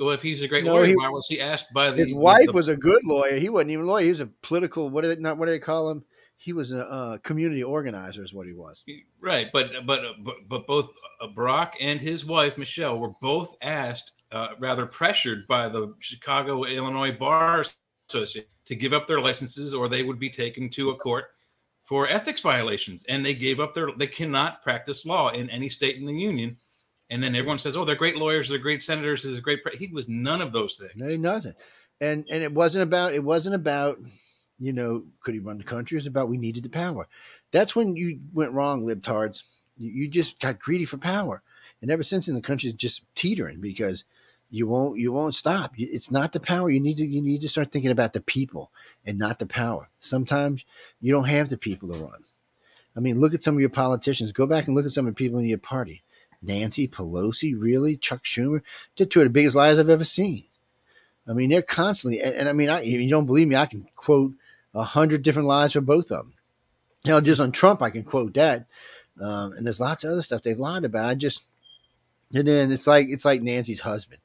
Speaker 2: Well, if he's a great no, lawyer, he, why was he asked by the
Speaker 1: his wife the, was a good lawyer? He wasn't even a lawyer. He was a political. What did not? What do they call him? He was a uh, community organizer, is what he was.
Speaker 2: Right, but but but, but both Brock and his wife Michelle were both asked, uh, rather pressured by the Chicago Illinois Bar Association to give up their licenses, or they would be taken to a court for ethics violations, and they gave up their. They cannot practice law in any state in the union and then everyone says, "Oh, they're great lawyers, they're great senators, they're great." Pre-. He was none of those things.
Speaker 1: No, nothing. And and it wasn't about it wasn't about you know could he run the country? It was about we needed the power. That's when you went wrong, libtards. You, you just got greedy for power, and ever since, then, the country's just teetering because you won't you won't stop. It's not the power. You need to you need to start thinking about the people and not the power. Sometimes you don't have the people to run. I mean, look at some of your politicians. Go back and look at some of the people in your party Nancy Pelosi, really? Chuck Schumer? They're two of the biggest lies I've ever seen. I mean, they're constantly, and, and I mean, I, if you don't believe me, I can quote a hundred different lies for both of them. Know, just on Trump, I can quote that. Um, and there's lots of other stuff they've lied about. I just, and then it's like, it's like Nancy's husband.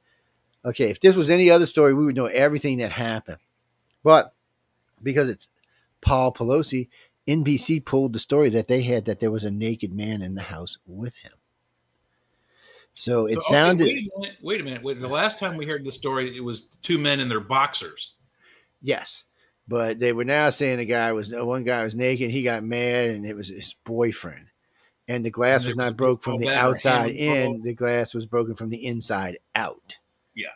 Speaker 1: Okay, if this was any other story, we would know everything that happened. But because it's Paul Pelosi, NBC pulled the story that they had that there was a naked man in the house with him. So it so, sounded.
Speaker 2: wait, a minute, wait a minute. Wait, the last time we heard the story, it was two men in their boxers.
Speaker 1: Yes, but they were now saying the guy was one guy was naked. He got mad, and it was his boyfriend. And the glass and was not broke from the outside in. The glass was broken from the inside out.
Speaker 2: Yeah.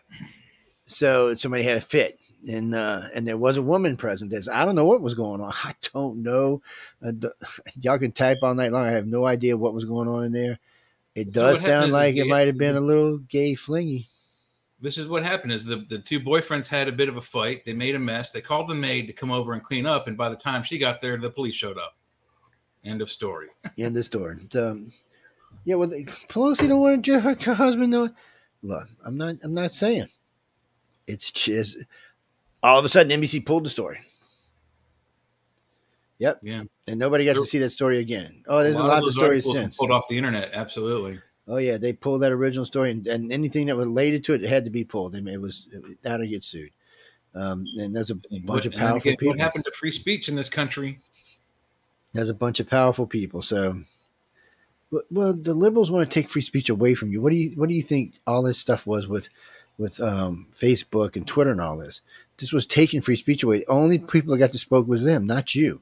Speaker 1: So somebody had a fit, and uh, and there was a woman present. There's I don't know what was going on. I don't know. Uh, the, y'all can type all night long. I have no idea what was going on in there. It does so sound like it might have been a little gay flingy.
Speaker 2: This is what happened: is the, the two boyfriends had a bit of a fight. They made a mess. They called the maid to come over and clean up, and by the time she got there, the police showed up. End of story.
Speaker 1: End of story. So, um, yeah, well, Pelosi don't want to her, her husband know. Look, I'm not. I'm not saying it's just all of a sudden NBC pulled the story. Yep.
Speaker 2: Yeah.
Speaker 1: And nobody got there, to see that story again. Oh, there's a, lot, of stories since
Speaker 2: pulled off the internet. Absolutely.
Speaker 1: Oh yeah, they pulled that original story, and, and anything that related to it, it had to be pulled. I mean, it was that or get sued. Um, and there's a bunch what, of powerful again, people.
Speaker 2: What happened to free speech in this country?
Speaker 1: There's a bunch of powerful people. So, well, the liberals want to take free speech away from you. What do you What do you think all this stuff was with with um, Facebook and Twitter and all this? This was taking free speech away. The only people that got to spoke was them, not you.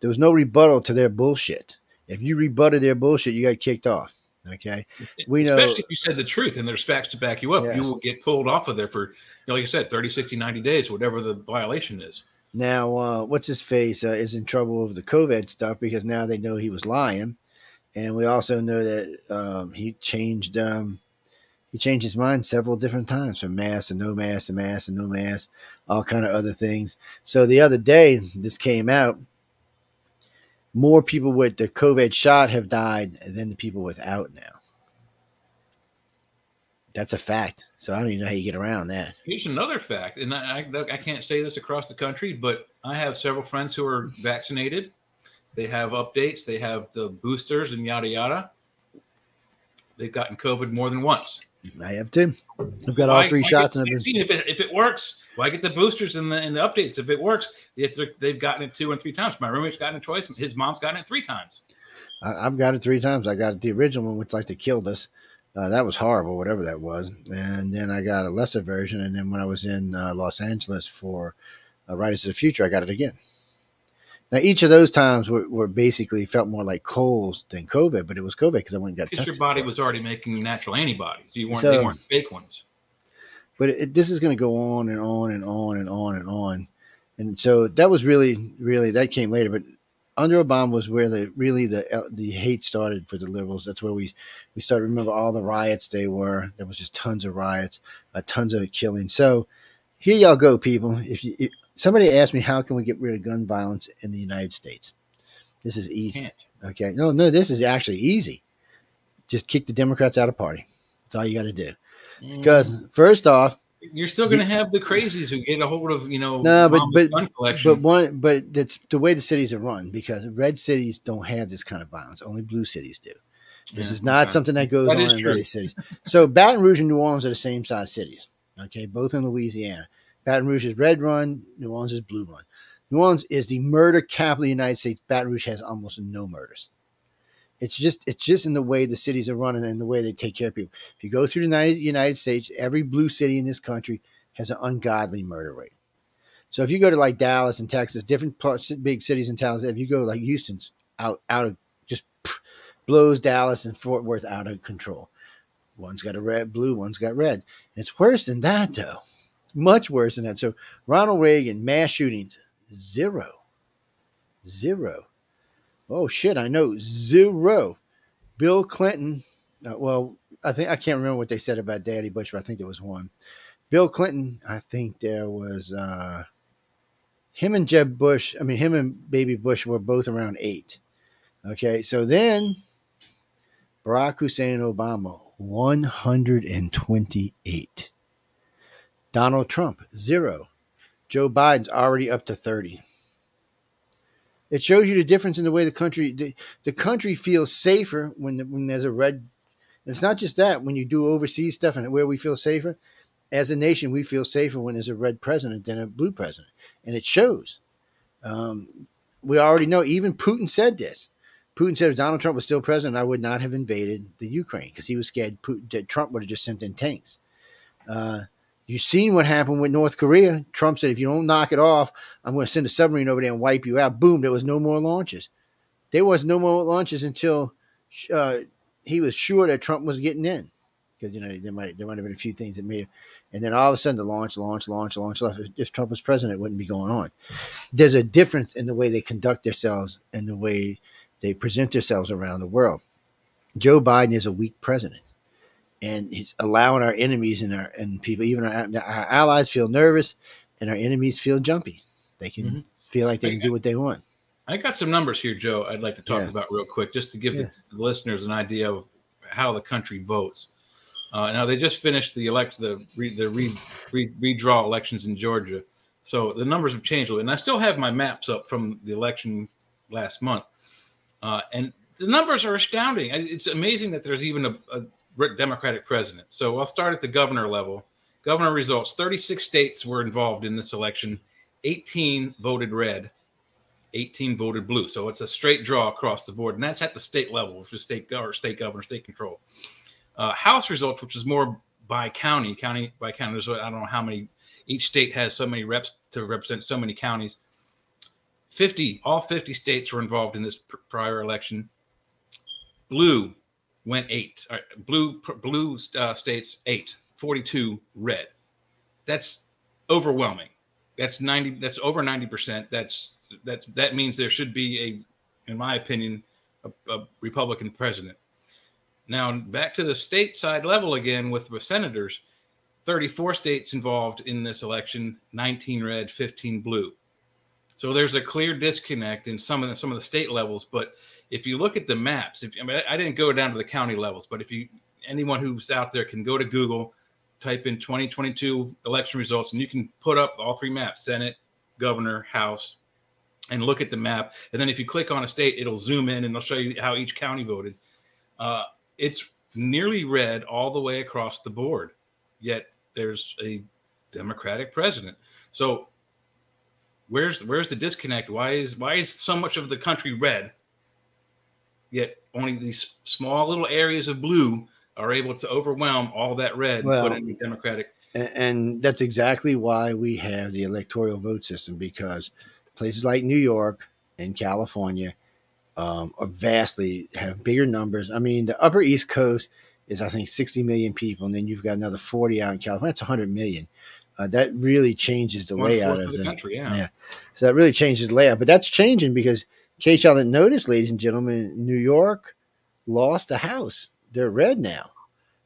Speaker 1: There was no rebuttal to their bullshit. If you rebutted their bullshit, you got kicked off. Okay,
Speaker 2: we know, especially if you said the truth and there's facts to back you up, yes. you will get pulled off of there for, you know, like I said, 30, 60, 90 days, whatever the violation is.
Speaker 1: Now, uh, what's his face uh, is in trouble with the COVID stuff because now they know he was lying, and we also know that um, he changed um, he changed his mind several different times from mass and no mass and mass and no mass, all kind of other things. So the other day, this came out more people with the COVID shot have died than the people without now. That's a fact. So I don't even know how you get around that.
Speaker 2: Here's another fact, and I, I, I can't say this across the country, but I have several friends who are vaccinated. They have updates. They have the boosters and yada yada. They've gotten COVID more than once.
Speaker 1: I have too. I've got all three shots, and
Speaker 2: I've been... if it if it works, why I get the boosters and the and the updates if it works? If they've gotten it two and three times. My roommate's gotten it twice. His mom's gotten it three times.
Speaker 1: I, have got it three times. I got it the original one, which like to killed us. Uh, that was horrible, whatever that was. And then I got a lesser version. And then when I was in uh, Los Angeles for uh, Writers of the Future, I got it again. Now, each of those times were, were basically felt more like colds than COVID, but it was COVID because I went and got
Speaker 2: Because
Speaker 1: tested.
Speaker 2: your body was already making natural antibodies. You weren't.
Speaker 1: So-
Speaker 2: they weren't fake ones.
Speaker 1: but it, this is going to go on and on and on and on and on. And so that was really, really that came later. But under Obama was where the really the the hate started for the liberals. That's where we we started. to Remember all the riots they were. There was just tons of riots, uh, tons of killing. So here y'all go, people. If you if, somebody asked me how can we get rid of gun violence in the United States, this is easy. Okay, no, no, this is actually easy. Just kick the Democrats out of party. That's all you got to do. Mm. Because first off,
Speaker 2: you're still going to have the crazies who get a hold of you know
Speaker 1: No, but- but-
Speaker 2: gun collection.
Speaker 1: But one, but that's the way the cities are run because red cities don't have this kind of violence. Only blue cities do. This
Speaker 2: Yeah,
Speaker 1: is not
Speaker 2: okay.
Speaker 1: something that goes
Speaker 2: That
Speaker 1: on in
Speaker 2: true.
Speaker 1: red cities. So Baton Rouge and New Orleans are the same size cities. Okay, both in Louisiana. Baton Rouge is red run. New Orleans is blue run. New Orleans is the murder capital of the United States. Baton Rouge has almost no murders. It's just it's just in the way the cities are running and the way they take care of people. If you go through the United, United States, every blue city in this country has an ungodly murder rate. So if you go to like Dallas and Texas, different parts, big cities and towns, if you go like Houston's out out of just blows Dallas and Fort Worth out of control. One's got a red, blue, one's got red. And it's worse than that though. Much worse than that. So Ronald Reagan, mass shootings, zero. Zero. Oh shit, I know. Zero. Bill Clinton, uh, well, I think I can't remember what they said about Daddy Bush, but I think there was one. Bill Clinton, I think there was uh, him and Jeb Bush. I mean, him and Baby Bush were both around eight. Okay, so then Barack Hussein Obama, 128. Donald Trump, zero. Joe Biden's already up to 30. It shows you the difference in the way the country the, the country feels safer when the, when there's a red. It's not just that when you do overseas stuff and where we feel safer. As a nation, we feel safer when there's a red president than a blue president, and it shows. Um, we already know. Even Putin said this. Putin said if Donald Trump was still president, I would not have invaded the Ukraine because he was scared Putin, that Trump would have just sent in tanks. Uh, You've seen what happened with North Korea. Trump said, if you don't knock it off, I'm going to send a submarine over there and wipe you out. Boom, there was no more launches. There was no more launches until uh, he was sure that Trump was getting in. Because, you know, there might, there might have been a few things that made it. And then all of a sudden, the launch, launch, launch, launch. launch. If Trump was president, it wouldn't be going on. There's a difference in the way they conduct themselves and the way they present themselves around the world. Joe Biden is a weak president and he's allowing our enemies and our and people, even our, our allies, feel nervous, and our enemies feel jumpy. They can
Speaker 2: Mhm.
Speaker 1: feel like they can do what they want.
Speaker 2: I got some numbers here, Joe. I'd like to talk
Speaker 1: Yeah.
Speaker 2: about real quick, just to give
Speaker 1: Yeah.
Speaker 2: the, the listeners an idea of how the country votes. Uh, now they just finished the elect the re, the re, re, redraw elections in Georgia, so the numbers have changed a little. And I still have my maps up from the election last month, uh, and the numbers are astounding. It's amazing that there's even a, a Democratic president. So I'll start at the governor level. Governor results: 36 states were involved in this election. 18 voted red. 18 voted blue. So it's a straight draw across the board. And that's at the state level, which is state or state governor, state control. Uh, House results, which is more by county, county by county. There's I don't know how many each state has so many reps to represent so many counties. 50, all 50 states were involved in this pr- prior election. Blue went eight. Right, blue blue uh, states eight. 42 red. That's overwhelming. That's 90 that's over 90%. That's that's that means there should be a in my opinion a, a Republican president. Now back to the state side level again with the senators. 34 states involved in this election, 19 red, 15 blue. So there's a clear disconnect in some of the some of the state levels, but if you look at the maps, if I, mean, I didn't go down to the county levels, but if you anyone who's out there can go to Google, type in 2022 election results, and you can put up all three maps: Senate, Governor, House, and look at the map. And then if you click on a state, it'll zoom in and it'll show you how each county voted. Uh, it's nearly red all the way across the board. Yet there's a Democratic president. So where's where's the disconnect? Why is why is so much of the country red? Yet only these small little areas of blue are able to overwhelm all that red
Speaker 1: Well,
Speaker 2: put in the Democratic.
Speaker 1: And, and that's exactly why we have the electoral vote system because places like New York and California um, are vastly have bigger numbers. I mean, the Upper East Coast is I think 60 million people, and then you've got another 40 out in California. That's 100 million. Uh, that really changes the
Speaker 2: One
Speaker 1: layout of
Speaker 2: the country. Yeah.
Speaker 1: Yeah. So that really changes the layout. But that's changing because, case y'all didn't notice, ladies and gentlemen, New York lost the House. They're red now.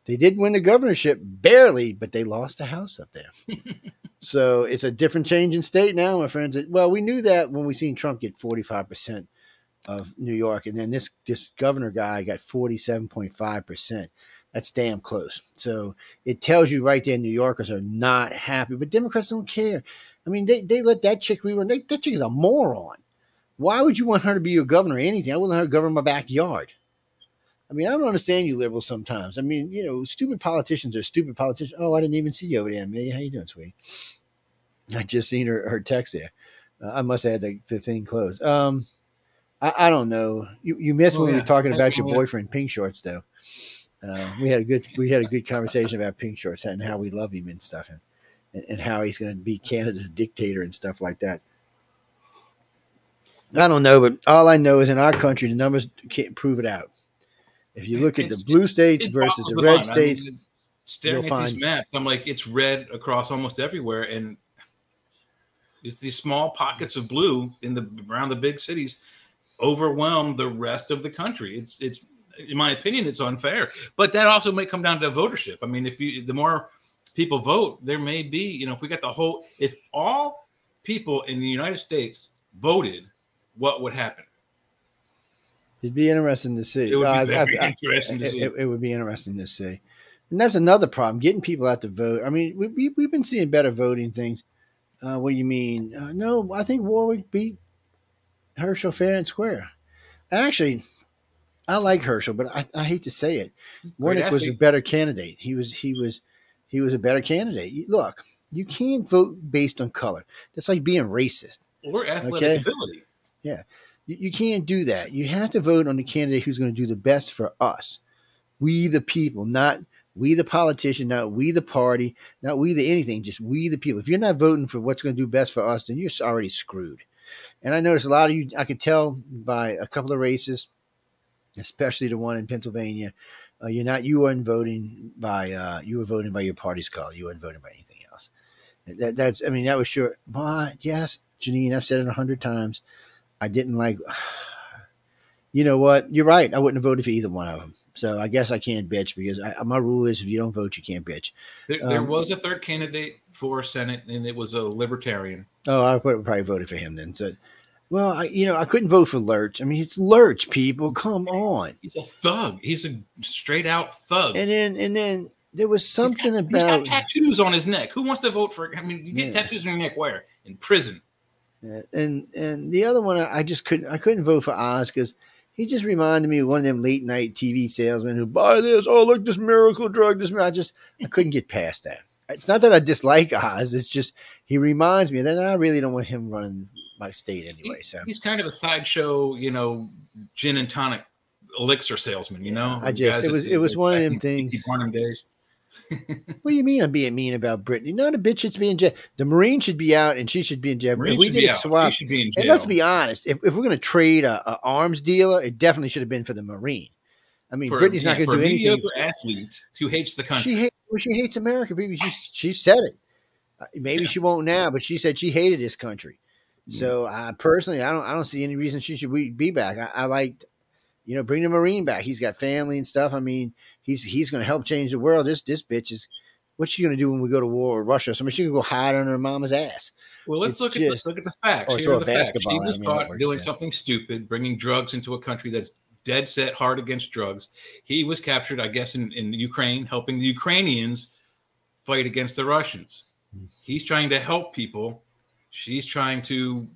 Speaker 1: They did win the governorship barely, but they lost the House up there. so it's a different change in state now, my friends. Well, we knew that when we seen Trump get 45% of New York, and then this this governor guy got 47.5%. That's damn close. So it tells you right there New Yorkers are not happy, but Democrats don't care. I mean, they, they let that chick rerun. They, that chick is a moron. Why would you want her to be your governor or anything? I wouldn't let her govern my backyard. I mean, I don't understand you liberals sometimes. I mean, you know, stupid politicians are stupid politicians. Oh, I didn't even see you over there, Amelia. How you doing, sweetie? I just seen her, her text there. Uh, I must have had the, the thing closed. Um, I, I don't know. You, you missed
Speaker 2: Oh,
Speaker 1: when we were talking about your boyfriend, Pink Shorts, though. Uh, we had a good we had a good conversation about Pink Shorts and how we love him and stuff, and, and, and how he's going to be Canada's dictator and stuff like that. I don't know, but all I know is in our country, the numbers can't prove it out. If you look at the blue states
Speaker 2: It
Speaker 1: versus
Speaker 2: boggles
Speaker 1: the red
Speaker 2: mind. I mean,
Speaker 1: states,
Speaker 2: staring
Speaker 1: you'll
Speaker 2: at these maps, I'm like, it's red across almost everywhere, and it's these small pockets of blue in the around the big cities overwhelm the rest of the country. It's it's in my opinion, it's unfair, but that also may come down to votership. I mean, if you the more people vote, there may be you know if we got the whole if all people in the United States voted, what would happen?
Speaker 1: it'd be interesting to see.
Speaker 2: It would be
Speaker 1: Uh,
Speaker 2: very
Speaker 1: I- I-
Speaker 2: interesting to see.
Speaker 1: it- it would be interesting to see. And that's another problem, getting people out to vote. I mean, we, we, we've been seeing better voting things. Uh, what do you mean? Uh, no, I think Warnock beat Herschel fair and square. Actually, I like Herschel, but I, I hate to say it. Warnock was a better candidate. He was he was he was a better candidate. Look, you can't vote based on color. That's like being racist.
Speaker 2: or athletic
Speaker 1: okay.
Speaker 2: ability.
Speaker 1: You, you can't do that. You have to vote on the candidate who's going to do the best for us. We the people, not we the politician, not we the party, not we the anything, just we the people. If you're not voting for what's going to do best for us, then you're already screwed. And I noticed a lot of you, I could tell by a couple of races, especially the one in Pennsylvania, uh, you're not, you weren't voting by, uh, you were voting by your party's call. You weren't voting by anything else. That, that's, I mean, that was sure. But yes, Janine, I've said it a hundred times. I didn't like. You know what? You're right. I wouldn't have voted for either one of them. So I guess I can't bitch because I, my rule is if you don't vote, you can't bitch.
Speaker 2: There, there
Speaker 1: Um,
Speaker 2: was a third candidate for Senate, and it was a libertarian.
Speaker 1: Oh, I probably voted for him then. So, well, I, you know, I couldn't vote for Lurch. I mean, it's Lurch, people. Come on.
Speaker 2: He's a thug. He's a straight out thug.
Speaker 1: And then, and then there was
Speaker 2: He's
Speaker 1: something
Speaker 2: got, he's got
Speaker 1: about.
Speaker 2: tattoos on his neck. Who wants to vote for? I mean, you get
Speaker 1: Yeah.
Speaker 2: tattoos on your neck where? In prison.
Speaker 1: Yeah, and and the other one, I just couldn't. I couldn't vote for Oz because he just reminded me of one of them late night TV salesmen who buy this. Oh, look, this miracle drug. This mir-" I just I couldn't get past that. It's not that I dislike Oz. It's just he reminds me that I really don't want him running my state anyway. So
Speaker 2: He's kind of a sideshow, you know, gin and tonic elixir salesman. You know,
Speaker 1: I just- it was- it was one of them
Speaker 2: in
Speaker 1: things-
Speaker 2: Barnum days.
Speaker 1: what do you mean I'm being mean about Brittney? No, the bitch should be in jail. The Marine should be out and she should be in jail.
Speaker 2: Marine
Speaker 1: we
Speaker 2: should
Speaker 1: did
Speaker 2: be
Speaker 1: a
Speaker 2: out.
Speaker 1: swap,
Speaker 2: should be in
Speaker 1: and let's be honest, if, if we're going to trade a, a arms dealer, it definitely should have been for the Marine. I mean,
Speaker 2: for,
Speaker 1: Brittney's not going to
Speaker 2: a
Speaker 1: do anything.
Speaker 2: mediocre athlete who hates the country.
Speaker 1: She hates well, she hates America, baby. She she said it. Uh, Maybe
Speaker 2: Yeah.
Speaker 1: she won't now, but she said she hated this country. So uh, personally, I don't I don't see any reason she should be be back. I, I like, you know, bring the Marine back. He's got family and stuff. I mean, he's he's going to help change the world. This this bitch is. What's she going to do when we go to war with Russia? So I mean, she can go hide under her mama's ass.
Speaker 2: Well, let's
Speaker 1: It's
Speaker 2: look at
Speaker 1: just-
Speaker 2: let's look at the facts.
Speaker 1: or
Speaker 2: Here are the facts. She was caught doing
Speaker 1: yeah.
Speaker 2: something stupid, bringing drugs into a country that's dead set hard against drugs. He was captured, I guess, in, in Ukraine, helping the Ukrainians fight against the Russians.
Speaker 1: Hmm.
Speaker 2: He's trying to help people. She's trying to,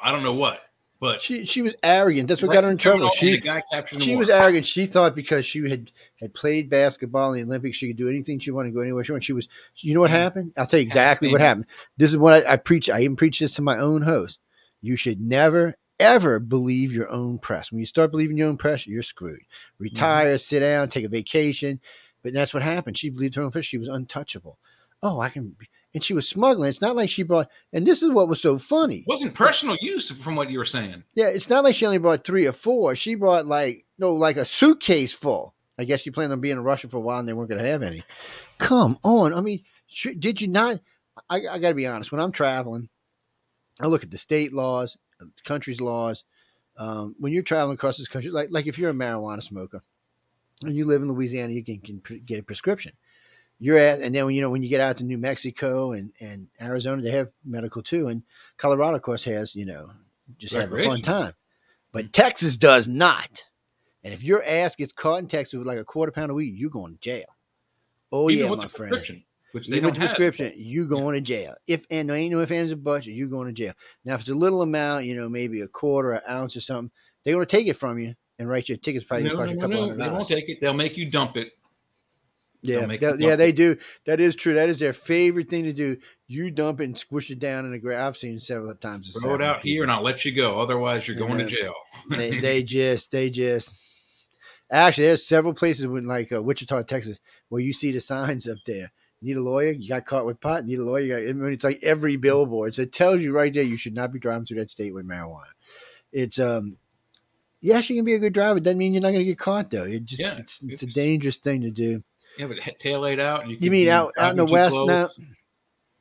Speaker 2: I don't know what, but
Speaker 1: She she was arrogant. That's what got her in trouble. She
Speaker 2: the guy captured in the
Speaker 1: she was arrogant. She thought because she had had played basketball in the Olympics, she could do anything she wanted, go anywhere she wanted. She was, you know what happened? I'll tell you exactly what happened. This is what I, I preach. I even preach this to my own host. You should never, ever believe your own press. When you start believing your own press, you're screwed. Retire, mm-hmm. sit down, take a vacation. But that's what happened. She believed her own press. She was untouchable. Oh, I can. And she was smuggling. It's not like she brought. And this is what was so funny. It
Speaker 2: wasn't personal use from what you were saying.
Speaker 1: Yeah, it's not like she only brought three or four. She brought like no, like a suitcase full. I guess she planned on being in Russia for a while, and they weren't going to have any. Come on. I mean, did you not? I, I got to be honest. When I'm traveling, I look at the state laws, the country's laws. Um, when you're traveling across this country, like like if you're a marijuana smoker and you live in Louisiana, you can, can get a prescription. You're at, and then when you know when you get out to New Mexico and and Arizona, they have medical too, and Colorado, of course, has you know just have a fun time, but mm. Texas does not. And if your ass gets caught in Texas with like a quarter pound of weed, you're going to jail. Oh Even yeah, my friend
Speaker 2: which they Even don't prescription,
Speaker 1: you going yeah. to jail. If and there ain't no if ands or buts, you going to jail. Now, if it's a little amount, you know, maybe a quarter, an ounce or something, they're going to take it from you and write you tickets. Probably
Speaker 2: no, cost you a couple no, hundred They won't take it. They'll make you dump it.
Speaker 1: Yeah, yeah, they do. That is true. That is their favorite thing to do. You dump it and squish it down in the ground. I've seen several times.
Speaker 2: Throw it out here, and I'll let you go. Otherwise, you're going to jail.
Speaker 1: they, they just, they just. Actually, there's several places in like uh, Wichita, Texas, where you see the signs up there need a lawyer. You got caught with pot. Need a lawyer. Got, I mean, it's like every billboard. So it tells you right there you should not be driving through that state with marijuana. It's um, yes, you can be a good driver. Doesn't mean you're not going to get caught though. It just yeah, it's, it's, a dangerous thing to do.
Speaker 2: Yeah, but tail laid out.
Speaker 1: You, you mean out out in the west close. now?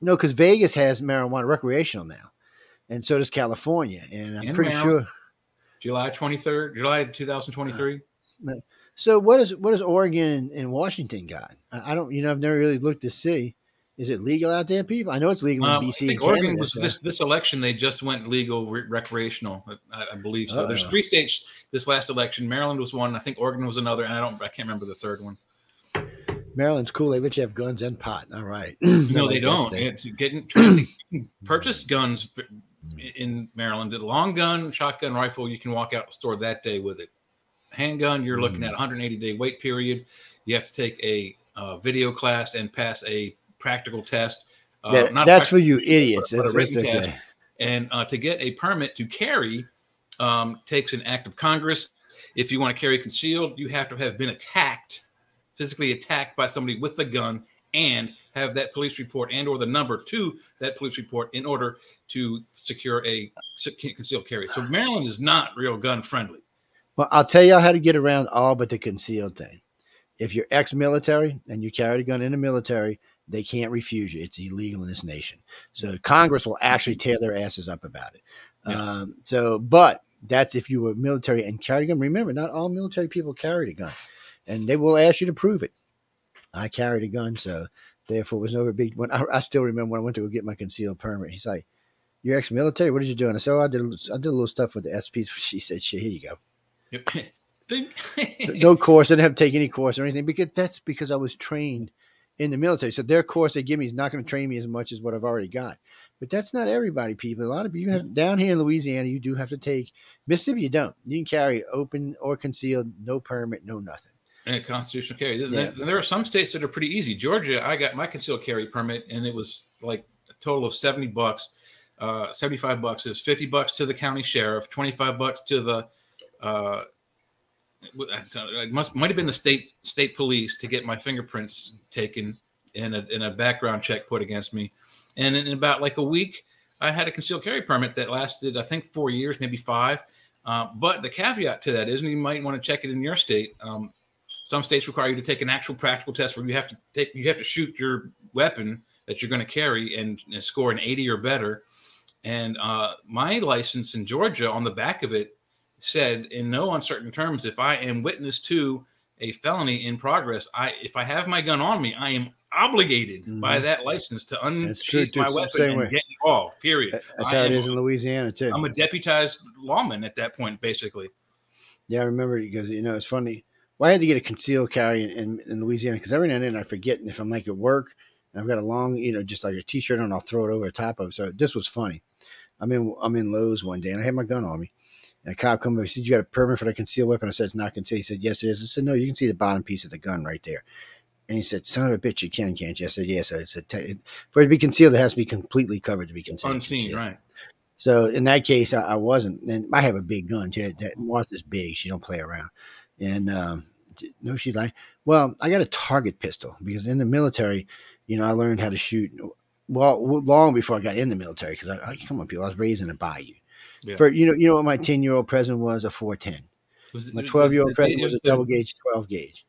Speaker 1: No, because Vegas has marijuana recreational now, and so does California. And I'm pretty sure
Speaker 2: July 23rd, July 2023. Uh,
Speaker 1: so what is what does Oregon and, and Washington got? I, I, don't, you know, I've never really looked to see. Is it legal out there, people? I know it's legal in uh, BC. I think
Speaker 2: Oregon
Speaker 1: Canada,
Speaker 2: was so. this this election. They just went legal re- recreational. I, I, believe so. Uh-oh. There's three states this last election. Maryland was one. I think Oregon was another, and I don't. I can't remember the third one.
Speaker 1: Maryland's cool. They let you have guns and pot. All right.
Speaker 2: no, they don't. It's getting trying to purchase guns in Maryland. A long gun, shotgun, rifle. You can walk out the store that day with it handgun, you're looking mm. at 180 day wait period. You have to take a uh, video class and pass a practical test.
Speaker 1: Uh, that, that's for you idiots. But, but it's, okay.
Speaker 2: Test. And uh, to get a permit to carry um, takes an act of Congress. If you want to carry concealed, you have to have been attacked, physically attacked by somebody with a gun, and have that police report and or the number to that police report in order to secure a concealed carry. So Maryland is not real gun friendly.
Speaker 1: Well, I'll tell y'all how to get around all but the concealed thing. If you're ex-military and you carried a gun in the military, they can't refuse you. It's illegal in this nation. So Congress will actually tear their asses up about it. Yeah. Um, so, but that's if you were military and carried a gun. Remember, not all military people carried a gun, and they will ask you to prove it. I carried a gun, so therefore it was no big. When I, I, still remember when I went to go get my concealed permit, he's like, "You're ex-military. What did you do?" And I said, "Oh, I did. I did a little stuff with the SPs." She said, "Shit, here you go." no course. I didn't have to take any course or anything because that's because I was trained in the military. So their course they give me is not going to train me as much as what I've already got. But that's not everybody, people. A lot of people have, down here in Louisiana, you do have to take Mississippi. You don't. You can carry open or concealed, no permit, no nothing.
Speaker 2: And constitutional carry. Yeah. There are some states that are pretty easy. Georgia, I got my concealed carry permit, and it was like a total of seventy bucks. Uh, Seventy-five bucks is fifty bucks to the county sheriff, twenty-five bucks to the uh, it must might have been the state state police to get my fingerprints taken and a, and a background check put against me. And in about like a week, I had a concealed carry permit that lasted, I think, four years, maybe five. Uh, but the caveat to that is, and you might want to check it in your state. Um, some states require you to take an actual practical test where you have to take, you have to shoot your weapon that you're going to carry and, and, score an 80 or better. And uh, my license in Georgia, on the back of it, said in no uncertain terms if I am witness to a felony in progress, I if I have my gun on me, I am obligated mm-hmm. by that license to unsheath my weapon and way. get involved. Period.
Speaker 1: That's I how it is in Louisiana too.
Speaker 2: I'm a deputized lawman at that point, basically.
Speaker 1: Yeah, I remember because you know it's funny. Well, I had to get a concealed carry in, in, in Louisiana because every now and then I forget, and if I'm like at work and I've got a long, you know, just like a t-shirt on, I'll throw it over the top of. It. So this was funny. I'm in I'm in Lowe's one day and I had my gun on me, and a cop come up and said, You got a permit for the concealed weapon? I said, It's not concealed. He said, Yes, it is. I said, No, you can see the bottom piece of the gun right there. And he said, Son of a bitch, you can, can't you? I said, Yes. I said, For it to be concealed, it has to be completely covered to be concealed.
Speaker 2: Unseen,
Speaker 1: concealed.
Speaker 2: right.
Speaker 1: So in that case, I, I, wasn't. And I have a big gun too. That Martha's big; she don't play around. And um, no, she's like, well, I got a target pistol because in the military, you know, I learned how to shoot. Well, long before I got in the military, because I, I come on, people, I was raised in a bayou. Yeah. For you know, you know what my ten year old present was a four ten. My twelve year old present was a double gauge twelve gauge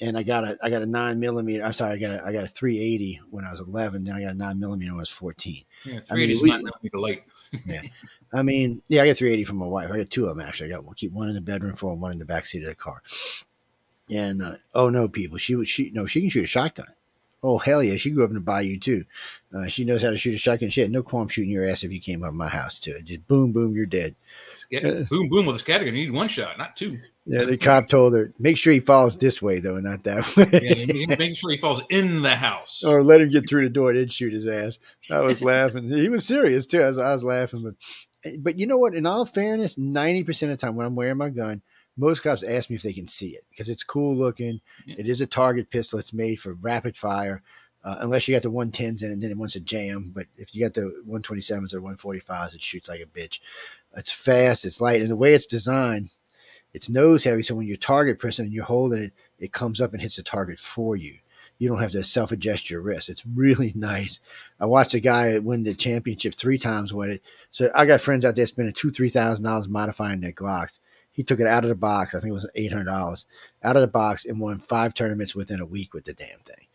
Speaker 1: and I got a I got a nine millimeter. I'm sorry, I got a I got a 380 when I was 11. Then I got a nine millimeter when I was 14.
Speaker 2: Yeah, 380 I mean, is not light.
Speaker 1: yeah, I mean, yeah, I got 380 from my wife. I got two of them actually. I got one, keep one in the bedroom for one in the back seat of the car. And uh, oh no, people, she would she no, she can shoot a shotgun. Oh hell yeah, she grew up in the bayou too. Uh, she knows how to shoot a shotgun. She had no qualm shooting your ass if you came up my house too. Just boom, boom, you're dead.
Speaker 2: boom, boom with a scattergun. You need one shot, not two.
Speaker 1: Yeah, the cop told her, make sure he falls this way though, not that way.
Speaker 2: yeah, make sure he falls in the house.
Speaker 1: or let him get through the door, and shoot his ass. I was laughing. He was serious too. I was, I was laughing, but but you know what? In all fairness, ninety percent of the time when I'm wearing my gun, most cops ask me if they can see it because it's cool looking. Yeah. It is a target pistol. It's made for rapid fire. Uh, unless you got the 110s in it, and then it wants a jam. But if you got the 127s or 145s, it shoots like a bitch. It's fast, it's light, and the way it's designed, it's nose heavy. So when you're target pressing and you're holding it, it comes up and hits the target for you. You don't have to self adjust your wrist. It's really nice. I watched a guy win the championship three times with it. So I got friends out there spending two, three thousand dollars modifying their Glocks. He took it out of the box. I think it was eight hundred dollars out of the box and won five tournaments within a week with the damn thing.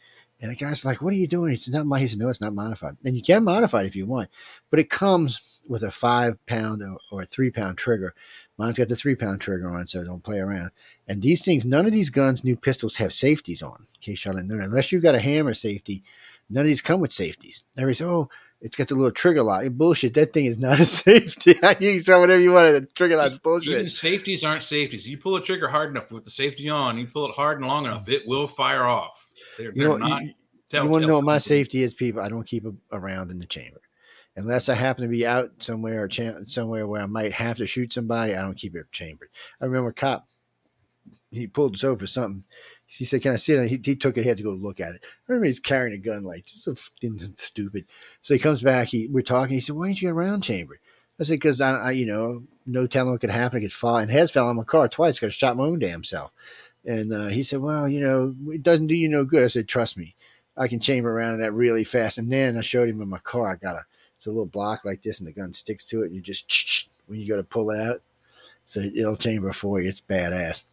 Speaker 1: And the guy's like, "What are you doing?" Said, "Not my." He said, "No, it's not modified." And you can modify it if you want, but it comes with a five pound or, or a three pound trigger Mine's got the three pound trigger on so don't play around. And these things, none of these guns, new pistols have safeties on. In case y'all didn't know. Unless you've got a hammer safety, none of these come with safeties. Everybody says, oh, it's got the little trigger lock. Bullshit. That thing is not a safety. you can say whatever you want. The trigger lock's bullshit.
Speaker 2: Even safeties aren't safeties. You pull a trigger hard enough with the safety on, you pull it hard and long enough, it will fire off. They're, they're you know,
Speaker 1: not. You, you want to know what my safety is, people? I don't keep it around in the chamber unless I happen to be out somewhere or cha- somewhere where I might have to shoot somebody, I don't keep it chambered. I remember a cop, he pulled us over for something. He said, "Can I see it?" He, he, took it. He had to go look at it. I remember he's carrying a gun, like just so stupid. So he comes back. He we're talking. He said, "Why didn't you get around chambered?" I said, "Because I, I, you know, no telling what could happen. I could fall and has fell on my car twice. Have shot my own damn self." And uh, he said, "Well, you know, it doesn't do you no good." I said, "Trust me, I can chamber around that really fast." And then I showed him in my car. I got a it's a little block like this, and the gun sticks to it, and you just when you go to pull it out, so it'll chamber for you. It's badass.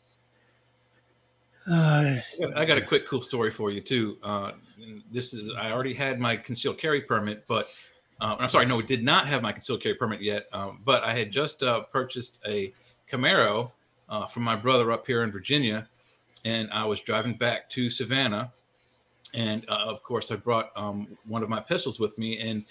Speaker 2: Uh, I got a quick cool story for you too. Uh, this is I already had my concealed carry permit, but uh, I'm sorry, no, did not have my concealed carry permit yet. Um, but I had just uh, purchased a Camaro uh, from my brother up here in Virginia, and I was driving back to Savannah, and uh, of course I brought um, one of my pistols with me, and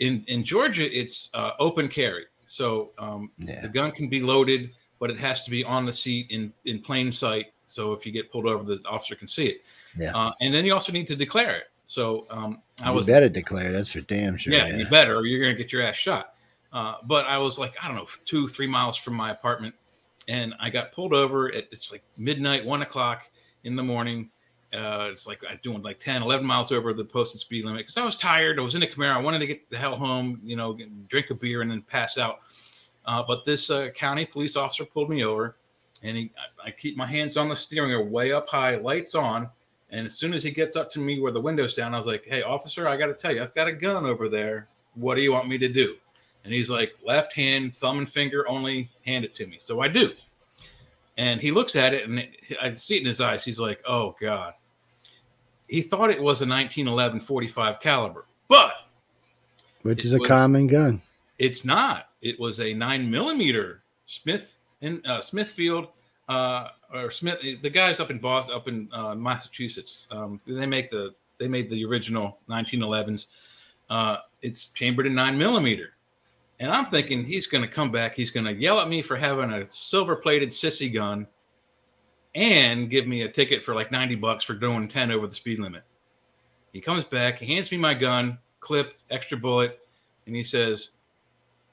Speaker 2: in in Georgia, it's uh, open carry, so um, yeah. the gun can be loaded, but it has to be on the seat in in plain sight. So if you get pulled over, the officer can see it. Yeah. Uh, and then you also need to declare it. So um, I was
Speaker 1: you
Speaker 2: was
Speaker 1: better declare. That's for damn sure.
Speaker 2: Yeah, yeah. you better, or you're gonna get your ass shot. Uh, but I was like, I don't know, two, three miles from my apartment, and I got pulled over at it's like midnight, one o'clock in the morning uh, it's like I'm doing like 10, 11 miles over the posted speed limit because I was tired. I was in a Camaro. I wanted to get the hell home, you know, drink a beer and then pass out. Uh, but this uh, county police officer pulled me over, and he, I, I, keep my hands on the steering wheel way up high, lights on. And as soon as he gets up to me where the window's down, I was like, "Hey, officer, I got to tell you, I've got a gun over there. What do you want me to do?" And he's like, "Left hand, thumb and finger only. Hand it to me." So I do. And he looks at it, and I see it in his eyes. He's like, "Oh God." He thought it was a 1911 45 caliber, but
Speaker 1: which is a was, common gun.
Speaker 2: It's not. It was a nine millimeter Smith in uh, Smithfield uh, or Smith. The guys up in Boston, up in uh, Massachusetts, um, they make the they made the original 1911s. Uh, it's chambered in nine millimeter. And I'm thinking he's going to come back. He's going to yell at me for having a silver plated sissy gun and give me a ticket for like 90 bucks for going 10 over the speed limit. He comes back, he hands me my gun, clip, extra bullet, and he says,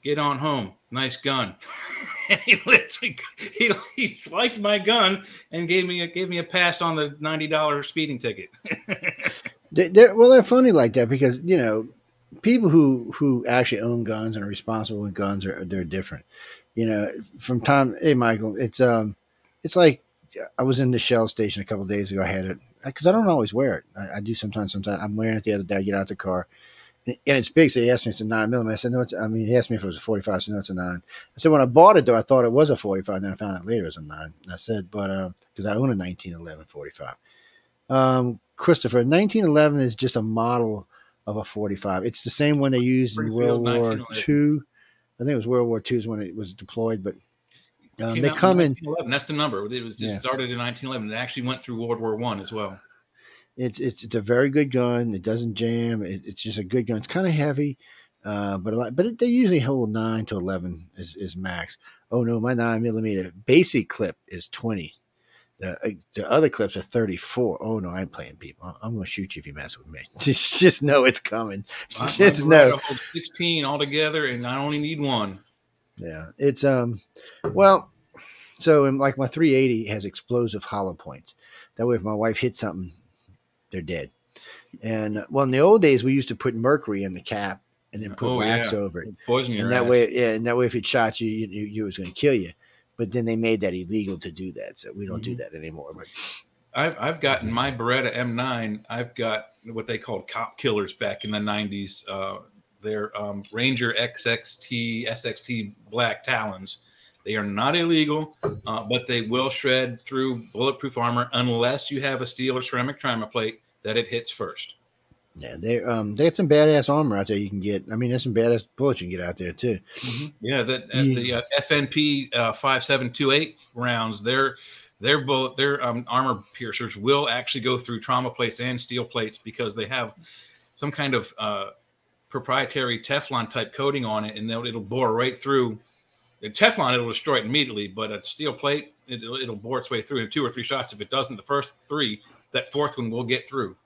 Speaker 2: Get on home. Nice gun. and he literally he, he liked my gun and gave me a gave me a pass on the $90 speeding ticket.
Speaker 1: they're, well, they're funny like that because, you know, people who who actually own guns and are responsible with guns are they're different. You know, from time. Hey, Michael, it's um, it's like I was in the Shell station a couple days ago. I had it because I don't always wear it. I, I, do sometimes. Sometimes I'm wearing it the other day. I get out the car, and, and it's big. So he asked me, it's a nine millimeter. I said, no. It's, I mean, he asked me if it was a 45. I said, no, it's a nine. I said, when I bought it though, I thought it was a 45. Then I found out later it was a nine. And I said, but because uh, I own a 1911 45. Um, Christopher, 1911 is just a model of a 45. It's the same one they used in World War II. I think it was World War II is when it was deployed, but um, they come in,
Speaker 2: in. That's the number. It was it yeah. started in 1911. It actually went through World War One as well.
Speaker 1: It's it's it's a very good gun. It doesn't jam. It, it's just a good gun. It's kind of heavy, uh, but a lot. But it, they usually hold nine to eleven is, is max. Oh no, my nine millimeter basic clip is twenty. The, uh, the other clips are 34. Oh no, I'm playing people. I'm going to shoot you if you mess with me. Just, just know it's coming. Just know.
Speaker 2: 16 altogether, and I only need one.
Speaker 1: Yeah, it's um, well, so like my 380 has explosive hollow points. That way, if my wife hits something, they're dead. And well, in the old days, we used to put mercury in the cap and then put oh, wax yeah. over it.
Speaker 2: Poison your
Speaker 1: and that
Speaker 2: ass.
Speaker 1: way, yeah, and that way, if it shot you, you, you was going to kill you. But then they made that illegal to do that, so we don't mm-hmm. do that anymore. But
Speaker 2: I've I've gotten my Beretta M9. I've got what they called cop killers back in the 90s. Uh, they're um, Ranger XXT SXT Black Talons. They are not illegal, uh, but they will shred through bulletproof armor unless you have a steel or ceramic trauma plate that it hits first.
Speaker 1: Yeah, they um they have some badass armor out there you can get. I mean, there's some badass bullets you can get out there too.
Speaker 2: Mm-hmm. Yeah, that uh, the uh, FNP uh, five seven two eight rounds. Their their bullet their um, armor piercers will actually go through trauma plates and steel plates because they have some kind of uh, proprietary Teflon type coating on it, and then it'll bore right through. The Teflon it'll destroy it immediately, but a steel plate it'll, it'll bore its way through in two or three shots. If it doesn't, the first three, that fourth one will get through.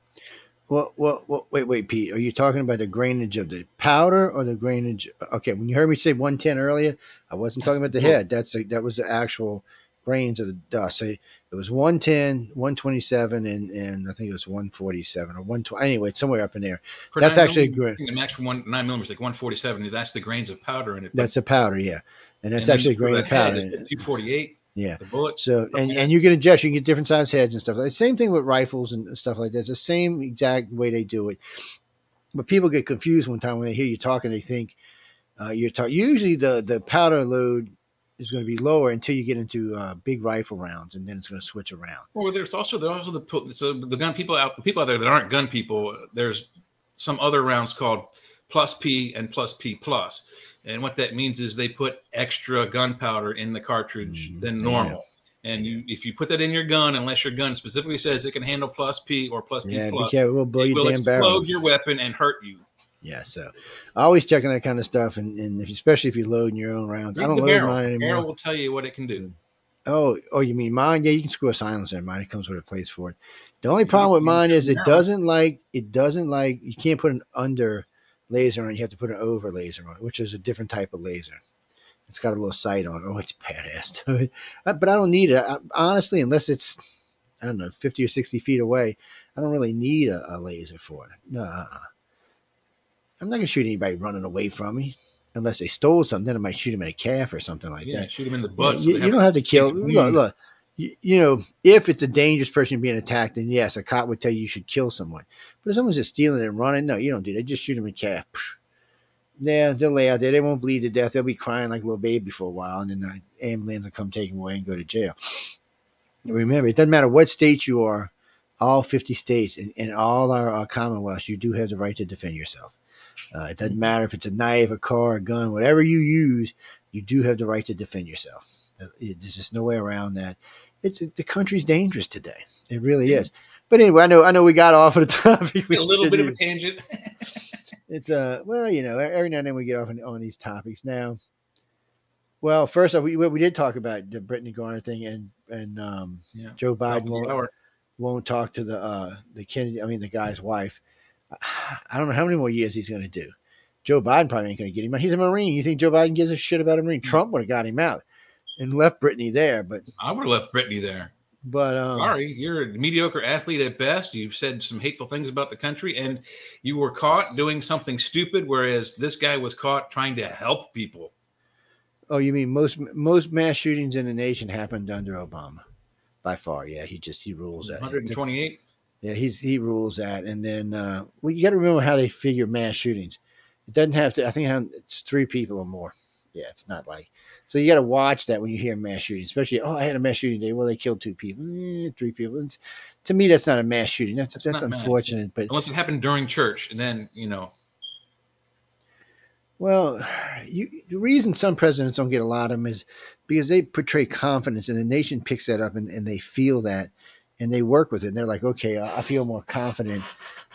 Speaker 1: Well, well, well, wait, wait, Pete. Are you talking about the grainage of the powder or the grainage? Okay, when you heard me say 110 earlier, I wasn't talking about the head. That's a, that was the actual grains of the dust. So it was 110, 127, and, and I think it was 147 or 120. Anyway, somewhere up in there. For that's actually a grain.
Speaker 2: The max one nine millimeters, like 147. That's the grains of powder in it.
Speaker 1: That's the powder, yeah. And that's and actually a grain of powder.
Speaker 2: 248.
Speaker 1: Yeah.
Speaker 2: The bullets.
Speaker 1: So and, and you can adjust, you can get different size heads and stuff. Like same thing with rifles and stuff like that. It's the same exact way they do it. But people get confused one time when they hear you talking, they think uh, you're talking usually the the powder load is going to be lower until you get into uh, big rifle rounds, and then it's going to switch around.
Speaker 2: Well, there's also there's also the so the gun people out the people out there that aren't gun people. There's some other rounds called plus P and plus P plus and what that means is they put extra gunpowder in the cartridge mm, than normal. Yeah. And you, if you put that in your gun, unless your gun specifically says it can handle plus P or plus P yeah, plus,
Speaker 1: it will blow it will explode barrel.
Speaker 2: your weapon and hurt you.
Speaker 1: Yeah, so always checking that kind of stuff, and, and if, especially if you're loading your own rounds. Read I don't load barrel. mine anymore.
Speaker 2: Barrel will tell you what it can do.
Speaker 1: Oh, oh, you mean mine? Yeah, you can screw a silencer in mine. It comes with a place for it. The only problem with mine is it doesn't like it doesn't like you can't put an under laser on, It. you have to put an over laser on it, which is a different type of laser. It's got a little sight on it. Oh, it's badass. Uh, but I don't need it. I, honestly, unless it's, I don't know, 50 or 60 feet away, I don't really need a, a laser for it. No, uh-uh. I'm not going to shoot anybody running away from me unless they stole something. Then I might shoot them in a calf or something like
Speaker 2: yeah,
Speaker 1: that.
Speaker 2: Shoot them in the butt.
Speaker 1: You, so you don't have to kill. Look, look, you, you, know, if it's a dangerous person being attacked, then yes, a cop would tell you you should kill someone. But if someone's just stealing and running, no, you don't do that. Just shoot them in calf. Yeah, they'll lay out there. They won't bleed to death. They'll be crying like a little baby for a while, and then the ambulance will come take them away and go to jail. Remember, it doesn't matter what state you are, all 50 states and, and all our, our commonwealths, you do have the right to defend yourself. Uh, it doesn't matter if it's a knife, a car, a gun, whatever you use, you do have the right to defend yourself. Uh, there's just no way around that it's the country's dangerous today. It really is. But anyway, I know I know we got off of the topic.
Speaker 2: a little bit of a tangent.
Speaker 1: it's uh well, you know, every now and then we get off on, on these topics. Now, well, first off, we we did talk about the Brittney Griner thing, and and um, yeah. Joe Biden won't, won't talk to the uh the Kennedy. I mean, the guy's wife. I don't know how many more years he's going to do. Joe Biden probably ain't going to get him out. He's a Marine. You think Joe Biden gives a shit about a Marine? Hmm. Trump would have got him out and left Brittney there. But
Speaker 2: I would have left Brittney there.
Speaker 1: But um,
Speaker 2: sorry, you're a mediocre athlete at best. You've said some hateful things about the country, and you were caught doing something stupid, whereas this guy was caught trying to help people.
Speaker 1: Oh, you mean most most mass shootings in the nation happened under Obama, by far. Yeah, he just he rules that.
Speaker 2: 128.
Speaker 1: Yeah, he's he rules that, and then uh, well, you got to remember how they figure mass shootings. It doesn't have to. I think it's three people or more. Yeah, it's not like so. You got to watch that when you hear mass shooting, especially. Oh, I had a mass shooting day. Well, they killed two people, eh, three people. It's, to me, that's not a mass shooting. That's that's, that's unfortunate. Mass,
Speaker 2: but unless it happened during church, and then you know.
Speaker 1: Well, you, the reason some presidents don't get a lot of them is because they portray confidence, and the nation picks that up, and, and they feel that, and they work with it. And they're like, okay, I feel more confident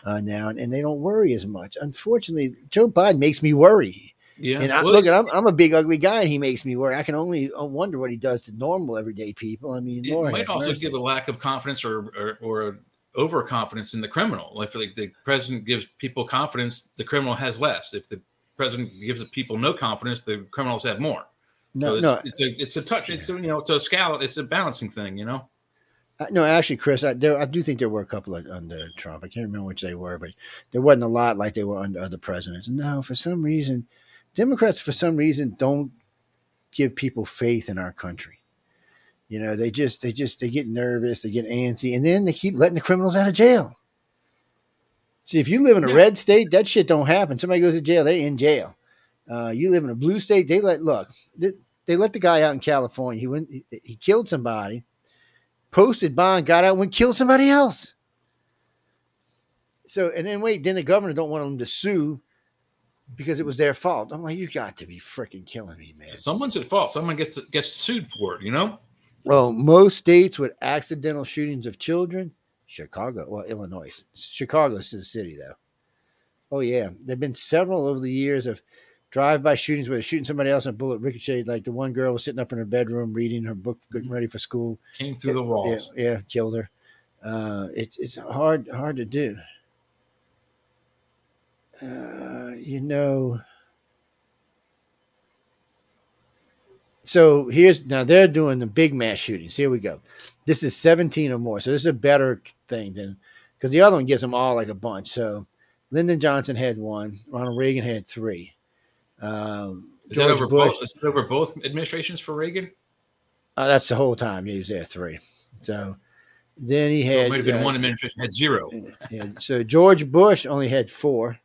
Speaker 1: uh, now, and, and they don't worry as much. Unfortunately, Joe Biden makes me worry. Yeah. And I, well, look, I'm, I'm a big ugly guy, and he makes me worry. I can only uh, wonder what he does to normal everyday people. I mean,
Speaker 2: it Lord might also mercy. give a lack of confidence or or, or overconfidence in the criminal. If like the president gives people confidence, the criminal has less. If the president gives the people no confidence, the criminals have more. No, so it's, no, it's a it's a touch. It's a, you know, it's a scale. It's a balancing thing. You know.
Speaker 1: Uh, no, actually, Chris, I, there, I do think there were a couple of, under Trump. I can't remember which they were, but there wasn't a lot like they were under other presidents. Now, for some reason, Democrats, for some reason, don't give people faith in our country. You know, they just, they just, they get nervous, they get antsy, and then they keep letting the criminals out of jail. See, if you live in a red state, that shit don't happen. Somebody goes to jail, they're in jail. Uh, you live in a blue state, they let look. They, they let the guy out in California. He went, he, he killed somebody posted bond, got out, went killed somebody else. So and then wait, then the governor don't want them to sue because it was their fault. I'm like, you got to be freaking killing me, man.
Speaker 2: Someone's at fault. Someone gets gets sued for it, you know.
Speaker 1: Well, most states with accidental shootings of children, Chicago, well, Illinois, Chicago is the city though. Oh yeah, there've been several over the years of drive-by shootings where they're shooting somebody else and a bullet ricocheted. Like the one girl was sitting up in her bedroom reading her book, getting ready for school.
Speaker 2: Came through the walls.
Speaker 1: Yeah, yeah killed her. Uh, it's it's hard hard to do. Uh, you know. So here's now they're doing the big mass shootings. Here we go. This is 17 or more. So this is a better thing than because the other one gives them all like a bunch. So Lyndon Johnson had one, Ronald Reagan had three. Um,
Speaker 2: is George that over Bush, both? Is that over both administrations for Reagan?
Speaker 1: Uh, that's the whole time. he was there three. So then he had. So
Speaker 2: might have been uh, one administration had zero.
Speaker 1: Yeah, so George Bush only had four.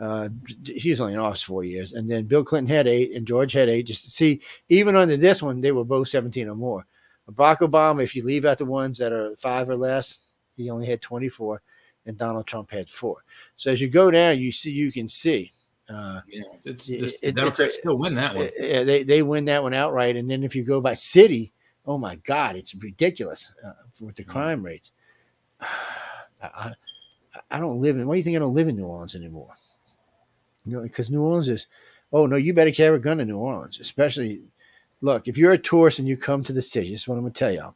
Speaker 1: Uh, he was only in office four years, and then Bill Clinton had eight, and George had eight. Just to see, even under this one, they were both seventeen or more. Barack Obama, if you leave out the ones that are five or less, he only had twenty-four, and Donald Trump had four. So as you go down, you see, you can see
Speaker 2: uh, yeah, it's, it's it, Democrats still win that one.
Speaker 1: Yeah, they they win that one outright. And then if you go by city, oh my God, it's ridiculous uh, with the crime rates. I, I don't live in. Why do you think I don't live in New Orleans anymore? You know, because New Orleans is. Oh no, you better carry a gun in New Orleans, especially. Look, if you're a tourist and you come to the city, this is what I'm going to tell y'all.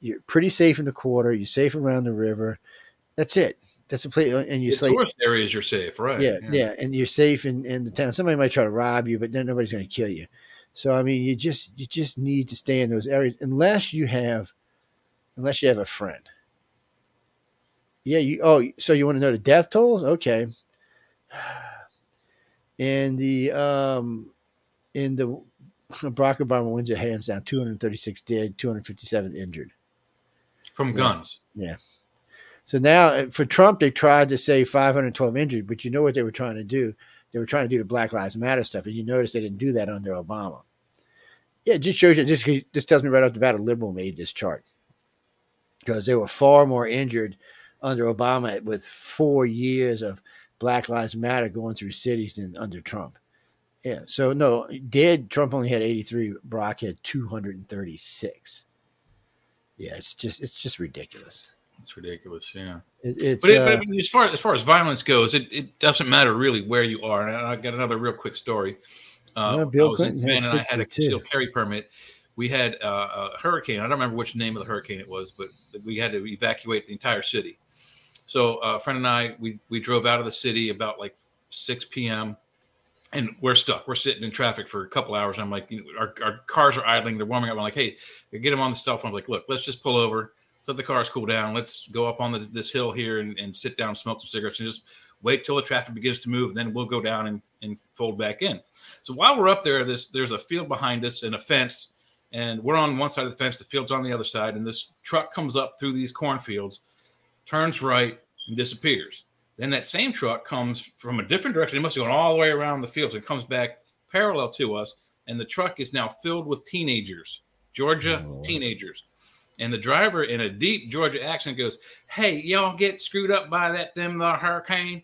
Speaker 1: You're pretty safe in the quarter. You're safe around the river. That's it. That's a place, and you
Speaker 2: sleep. Tourist areas, you're safe, right?
Speaker 1: Yeah, yeah, yeah, and you're safe in, in the town. Somebody might try to rob you, but then nobody's going to kill you. So I mean, you just you just need to stay in those areas unless you have, unless you have a friend. Yeah, you. Oh, so you want to know the death tolls? Okay. And the um, in the Barack Obama wins it hands down, 236 dead, 257 injured
Speaker 2: from guns.
Speaker 1: Yeah. So now uh, for Trump, they tried to say 512 injured, but you know what they were trying to do? They were trying to do the Black Lives Matter stuff, and you notice they didn't do that under Obama. Yeah, it just shows you. This this tells me right off the bat a liberal made this chart because they were far more injured under Obama with four years of Black Lives Matter going through cities than under Trump. Yeah, so no, did Trump only had 83, Brock had 236. Yeah, it's just it's just ridiculous.
Speaker 2: It's ridiculous, yeah. It, it's, but, it, uh, but, as far as far as violence goes, it, it doesn't matter really where you are. And I got another real quick story. Uh, yeah, Bill Clinton and I had a concealed carry permit. We had uh, a hurricane. I don't remember which name of the hurricane it was, but we had to evacuate the entire city. So uh, a friend and I, we we drove out of the city about like 6 p.m. and we're stuck. We're sitting in traffic for a couple hours. I'm like, you know, our, our cars are idling. They're warming up. I'm like, hey, get them on the cell phone. I'm like, look, let's just pull over, let the cars cool down. Let's go up on the, this hill here and, and sit down, smoke some cigarettes, and just wait till the traffic begins to move. And Then we'll go down and, and fold back in. So while we're up there, this there's a field behind us and a fence, and we're on one side of the fence. The field's on the other side, and this truck comes up through these cornfields, turns right, and disappears. Then that same truck comes from a different direction. It must have gone all the way around the fields and comes back parallel to us. And the truck is now filled with teenagers, Georgia oh. teenagers. And the driver, in a deep Georgia accent, goes, "Hey, y'all get screwed up by that them the hurricane."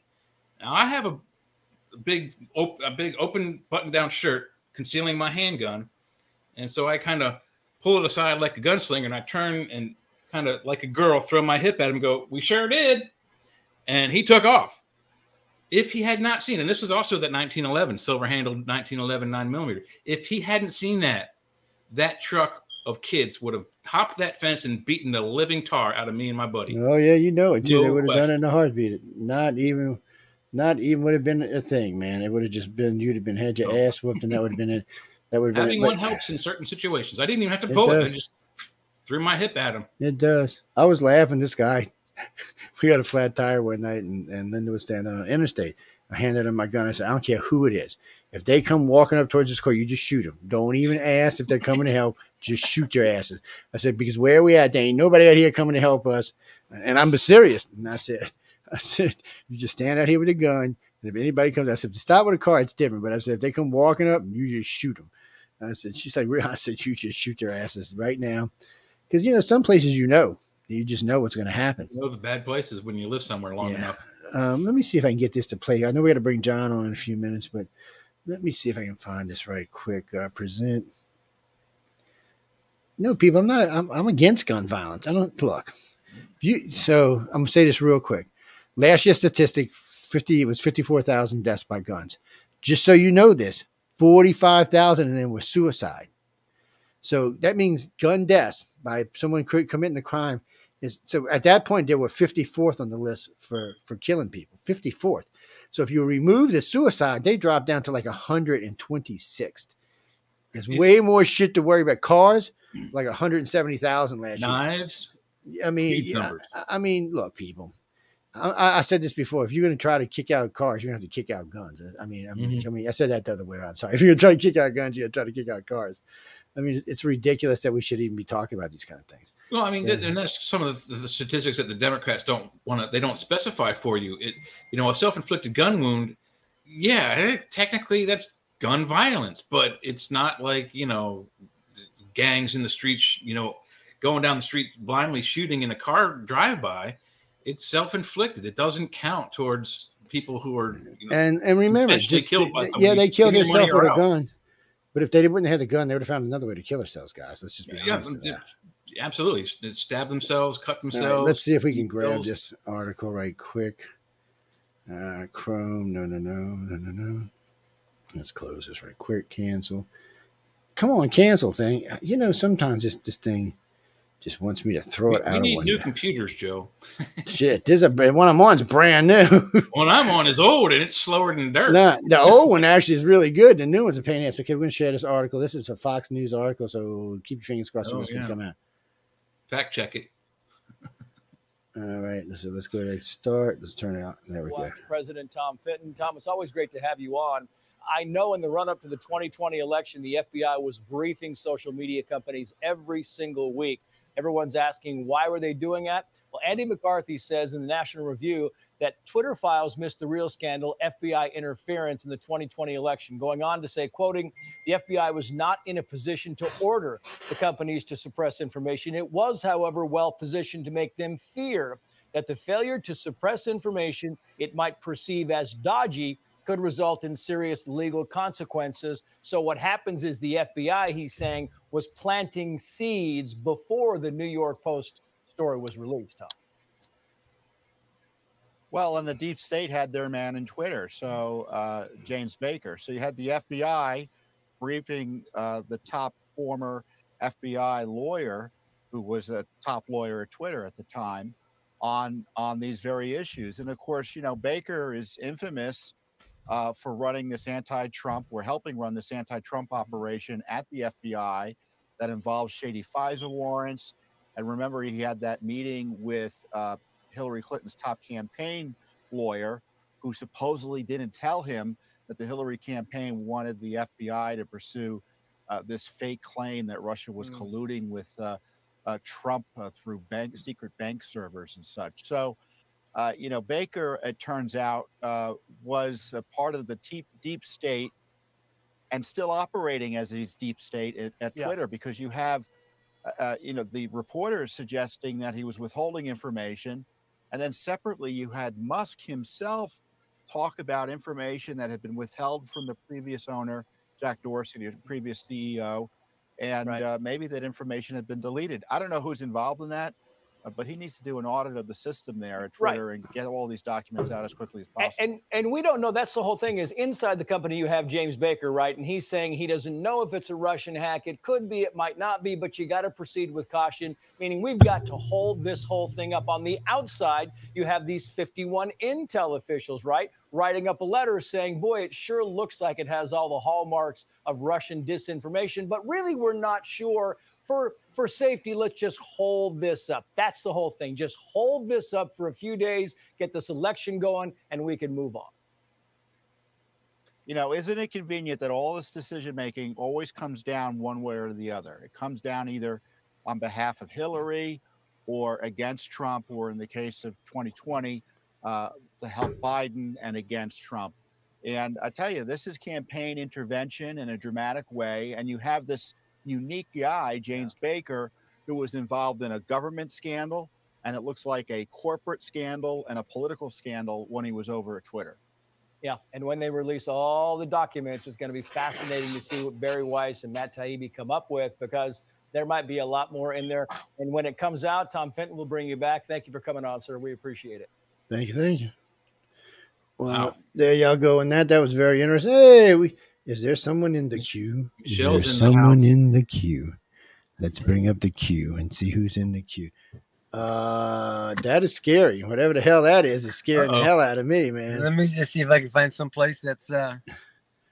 Speaker 2: Now I have a big, op- a big open button-down shirt concealing my handgun, and so I kind of pull it aside like a gunslinger, and I turn and kind of like a girl throw my hip at him, go, "We sure did." and he took off. If he had not seen, and this is also that 1911 silver handled 1911 nine millimeter. If he hadn't seen that, that truck of kids would have hopped that fence and beaten the living tar out of me and my buddy.
Speaker 1: Oh yeah, you know it too. No they would have done it in a heartbeat. Not even, not even would have been a thing, man. It would have just been you'd have been had your oh. ass whooped, and that would have been it. That would have
Speaker 2: been having one helps in certain situations. I didn't even have to pull it. it. I just threw my hip at him.
Speaker 1: It does. I was laughing. This guy we got a flat tire one night, and, and Linda was standing on the interstate. I handed him my gun. I said, I don't care who it is. If they come walking up towards this car, you just shoot them. Don't even ask if they're coming to help. Just shoot their asses. I said, because where we at, there ain't nobody out here coming to help us. And I'm serious. And I said, I said, you just stand out here with a gun. And if anybody comes, I said, to stop with a car, it's different. But I said, if they come walking up, you just shoot them. I said, she's like, I said, you just shoot their asses right now. Because, you know, some places you know, you just know what's going to happen.
Speaker 2: You know the bad places when you live somewhere long yeah. enough.
Speaker 1: Um, let me see if I can get this to play. I know we got to bring John on in a few minutes, but let me see if I can find this right quick. Uh, present. No, people, I'm not. I'm, I'm against gun violence. I don't look. You so I'm gonna say this real quick. Last year's statistic, fifty it was fifty four thousand deaths by guns. Just so you know this, forty five thousand of them were suicide. So that means gun deaths by someone committing a crime is so at that point they were 54th on the list for for killing people 54th so if you remove the suicide they drop down to like 126th there's way more shit to worry about cars like 170,000 last
Speaker 2: knives
Speaker 1: year. i mean I, I, mean look people I, I, said this before. If you're going to try to kick out cars, you're going to have to kick out guns. I mean, I mean, mm-hmm. I mean, I said that the other way around. Sorry. If you're going to try to kick out guns, you're going to try to kick out cars. I mean, it's ridiculous that we should even be talking about these kind of things.
Speaker 2: Well, I mean, yeah. and that's some of the, the, statistics that the Democrats don't want to, they don't specify for you. It, you know, a self inflicted gun wound, yeah, technically that's gun violence, but it's not like, you know, gangs in the streets, you know, going down the street blindly shooting in a car drive by. It's self inflicted. It doesn't count towards people who are,
Speaker 1: you know, and, and remember, just, killed by somebody. Yeah, they killed themselves with a gun but if they wouldn't have had the gun, they would have found another way to kill themselves, guys. Let's just be yeah, honest. Yeah,
Speaker 2: absolutely. Stab themselves, cut themselves. Right,
Speaker 1: let's see if we can grab this article right quick. Uh, Chrome, no, no, no, no, no, no. Let's close this right quick. Cancel. Come on, cancel thing. You know, sometimes this this thing just wants me to throw we, it out. We
Speaker 2: need new computers, Joe.
Speaker 1: Shit, this is a one I'm on is brand new.
Speaker 2: one I'm on is old and it's slower than dirt.
Speaker 1: Nah, the old one actually is really good. The new one's a pain in the ass. Okay, we're gonna share this article. This is a Fox News article, so keep your fingers crossed oh, it's yeah. gonna come out.
Speaker 2: Fact check it.
Speaker 1: All right, so let's go ahead and start. Let's turn it out. There we go.
Speaker 3: President Tom Fitton. Tom, it's always great to have you on. I know in the run up to the 2020 election, the FBI was briefing social media companies every single week Everyone's asking why were they doing that? Well, Andy McCarthy says in the National Review that Twitter files missed the real scandal, FBI interference in the 2020 election, going on to say, quoting, the FBI was not in a position to order the companies to suppress information. It was, however, well positioned to make them fear that the failure to suppress information it might perceive as dodgy could result in serious legal consequences. So, what happens is the FBI, he's saying, was planting seeds before the New York Post story was released, Tom.
Speaker 4: Well, and the deep state had their man in Twitter, so uh, James Baker. So you had the FBI briefing uh, the top former FBI lawyer, who was a top lawyer at Twitter at the time, on on these very issues. And of course, you know Baker is infamous uh, for running this anti-Trump, we're helping run this anti-Trump operation at the FBI that involves shady FISA warrants. And remember, he had that meeting with uh, Hillary Clinton's top campaign lawyer, who supposedly didn't tell him that the Hillary campaign wanted the FBI to pursue uh, this fake claim that Russia was mm. colluding with uh, uh, Trump uh, through bank secret bank servers and such. So, uh, you know, Baker, it turns out, uh, was a part of the deep deep state and still operating as his deep state at, at yeah. Twitter because you have, you know, the reporters suggesting that he was withholding information, and then separately you had Musk himself talk about information that had been withheld from the previous owner, Jack Dorsey, the previous CEO, and right. uh, maybe that information had been deleted. I don't know who's involved in that, uh, but he needs to do an audit of the system there at Twitter right. and get all these documents out as quickly as possible.
Speaker 3: And, and, and we don't know. That's the whole thing. Is inside the company you have James Baker, right? And he's saying he doesn't know if it's a Russian hack. It could be. It might not be. But you got to proceed with caution. Meaning we've got to hold this whole thing up. On the outside, you have these 51 Intel officials, right? writing up a letter saying, boy, it sure looks like it has all the hallmarks of Russian disinformation, but really we're not sure. For, for safety, let's just hold this up. That's the whole thing. Just hold this up for a few days, get this election going, and we can move on.
Speaker 4: You know, isn't it convenient that all this decision making always comes down one way or the other? It comes down either on behalf of Hillary or against Trump, or in the case of 2020, uh, to help Biden and against Trump. And I tell you, this is campaign intervention in a dramatic way. And you have this unique guy, James yeah. Baker, who was involved in a government scandal, and it looks like a corporate scandal and a political scandal when he was over at Twitter.
Speaker 3: Yeah, and when they release all the documents, it's going to be fascinating to see what Bari Weiss and Matt Taibbi come up with because there might be a lot more in there. And when it comes out, Tom Fitton will bring you back. Thank you for coming on, sir. We appreciate it.
Speaker 1: Thank you. Thank you. Well, wow. there y'all go. And that that was very interesting. Hey, we is there someone in the queue? Is there someone the in the queue? Let's bring up the queue and see who's in the queue. Uh, that is scary. Whatever the hell that is, is scaring Uh-oh. the hell out of me, man.
Speaker 5: Let me just see if I can find some place that's. uh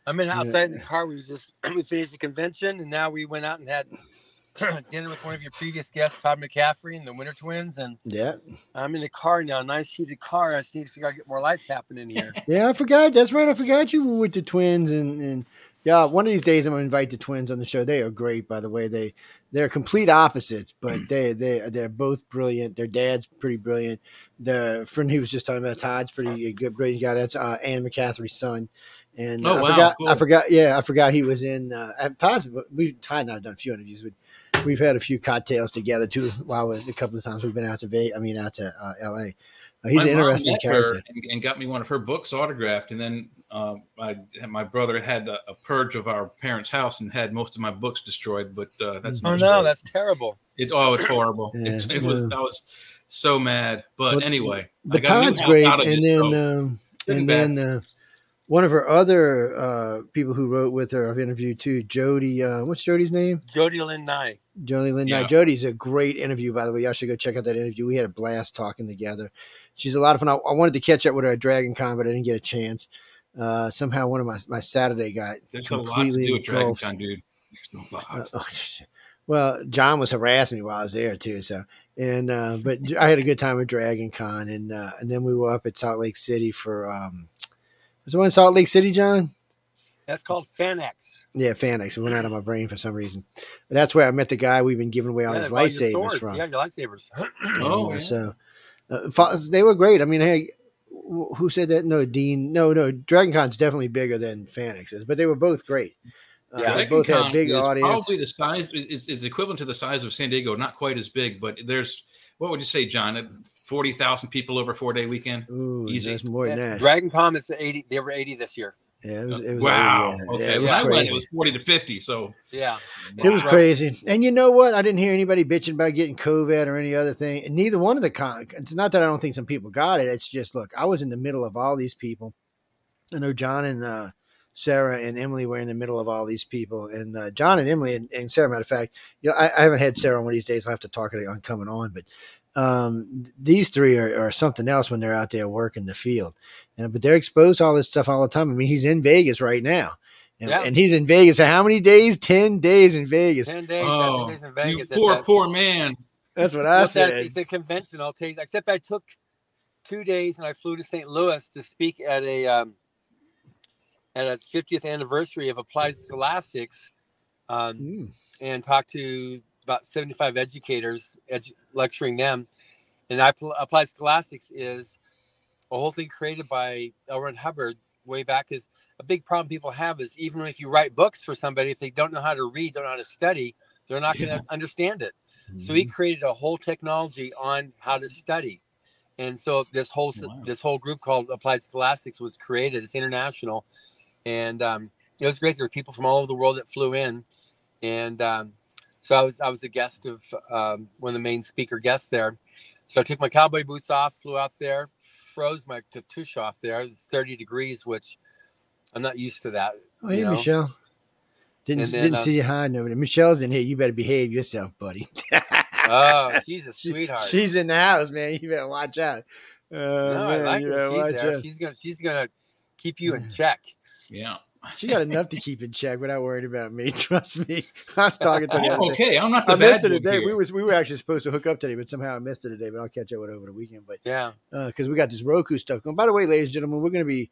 Speaker 5: I'm in outside yeah. in the car. We just we finished the convention, and now we went out and had dinner with one of your previous guests, Todd McCaffrey and the Winter Twins, and
Speaker 1: yeah,
Speaker 5: I'm in the car now, nice heated car. I just need to figure out get more lights happening here.
Speaker 1: yeah, I forgot. That's right. I forgot you were with the Twins, and and yeah, one of these days I'm gonna invite the Twins on the show. They are great, by the way. They they're complete opposites, but they they they're both brilliant. Their dad's pretty brilliant. The friend he was just talking about, Todd's pretty good, brilliant guy. That's uh, Anne McCaffrey's son. And oh, I wow, forgot, cool. I forgot, yeah, I forgot he was in uh, Todd's. We Todd and I've done a few interviews with we've had a few cocktails together too. While a couple of times we've been out to Vegas, I mean out to uh, L.A. Uh, he's my an interesting character
Speaker 2: and got me one of her books autographed. And then uh, I, my brother had a, a, purge of our parents' house and had most of my books destroyed. But uh, that's
Speaker 5: oh no, that's terrible.
Speaker 2: It's oh, it's horrible. Yeah, it's, it was I was so mad. But, but anyway,
Speaker 1: the Todd's great, and then um, and then uh, one of her other uh, people who wrote with her, I've interviewed too, Jody. Uh, what's Jody's name?
Speaker 5: Jody Lynn Nye.
Speaker 1: Jody Lynn yeah. Nye. Jody's a great interview, by the way. Y'all should go check out that interview. We had a blast talking together. She's a lot of fun. I, I wanted to catch up with her at Dragon Con, but I didn't get a chance. Uh, somehow one of my, my Saturday got
Speaker 2: There's completely a lot to do with Dragon Con, dude. There's a lot.
Speaker 1: Uh, oh, well, John was harassing me while I was there too. So, and uh, but I had a good time at Dragon Con, and uh, and then we were up at Salt Lake City for um, was the one in Salt Lake City, John?
Speaker 5: That's called FanX.
Speaker 1: Yeah, FanX. It went out of my brain for some reason. But that's where I met the guy we've been giving away all yeah, his lightsabers from.
Speaker 5: Yeah, your lightsabers.
Speaker 1: oh, so uh, they were great. I mean, hey, who said that? No, Dean. No, no. Dragon Con's definitely bigger than FanX is, but they were both great.
Speaker 2: Uh, yeah, both had big audience. Probably the size is, is equivalent to the size of San Diego. Not quite as big, but there's what would you say, John? Forty thousand people over four day weekend.
Speaker 1: Ooh, Easy. more than that.
Speaker 5: Dragon Con is eighty. They were eighty this year.
Speaker 1: Yeah, it was, it was
Speaker 2: wow. okay, yeah, when I went, it was forty to fifty. So
Speaker 5: yeah,
Speaker 1: it was crazy. And you know what? I didn't hear anybody bitching about getting COVID or any other thing. And neither one of the con. It's not that I don't think some people got it. It's just look, I was in the middle of all these people. I know John and uh, Sarah and Emily were in the middle of all these people, and uh, John and Emily and, and, Sarah. Matter of fact, you know, I, I, haven't had Sarah one of these days. I will have to talk to her on coming on, but um, these three are, are, something else when they're out there working the field. And but they're exposed to all this stuff all the time. I mean, he's in Vegas right now. And, yeah. and he's in Vegas. So how many days? Ten days in Vegas.
Speaker 5: Ten days. Oh, days in Vegas.
Speaker 2: You poor, that, poor man.
Speaker 1: That's what I said.
Speaker 5: That, it's a convention. I'll take. Except I took two days and I flew to St. Louis to speak at a um, at a 50th anniversary of Applied Scholastics, um, mm. and talked to about 75 educators, edu- lecturing them. And I, Applied Scholastics is a whole thing created by L. Ron Hubbard way back. Is a big problem people have is even if you write books for somebody, if they don't know how to read, don't know how to study, they're not going to understand it. Mm-hmm. So he mm-hmm. created a whole technology on how to study. And so this whole wow. this whole group called Applied Scholastics was created. It's international, and um, it was great. There were people from all over the world that flew in, and um, so I was I was a guest of um, one of the main speaker guests there. So I took my cowboy boots off, flew out there, froze my tush off there. It was 30 degrees, which I'm not used to that.
Speaker 1: Oh, hey, know? Michelle. Didn't then, didn't uh, see you hiding over there. Michelle's in here. You better behave yourself, buddy.
Speaker 5: oh, she's a sweetheart.
Speaker 1: She, she's in the house, man. You better watch out. Uh, no, man,
Speaker 5: I like her. She's there. Out. She's gonna she's gonna keep you in check.
Speaker 2: Yeah.
Speaker 1: She got enough to keep in check without worrying about me. Trust me. I was talking to
Speaker 2: her. okay, I'm not the
Speaker 1: I
Speaker 2: missed
Speaker 1: it today. We was we were actually supposed to hook up today, but somehow I missed it today. But I'll catch up with over the weekend. But
Speaker 5: yeah,
Speaker 1: because uh, we got this Roku stuff going. By the way, ladies and gentlemen, we're going to be.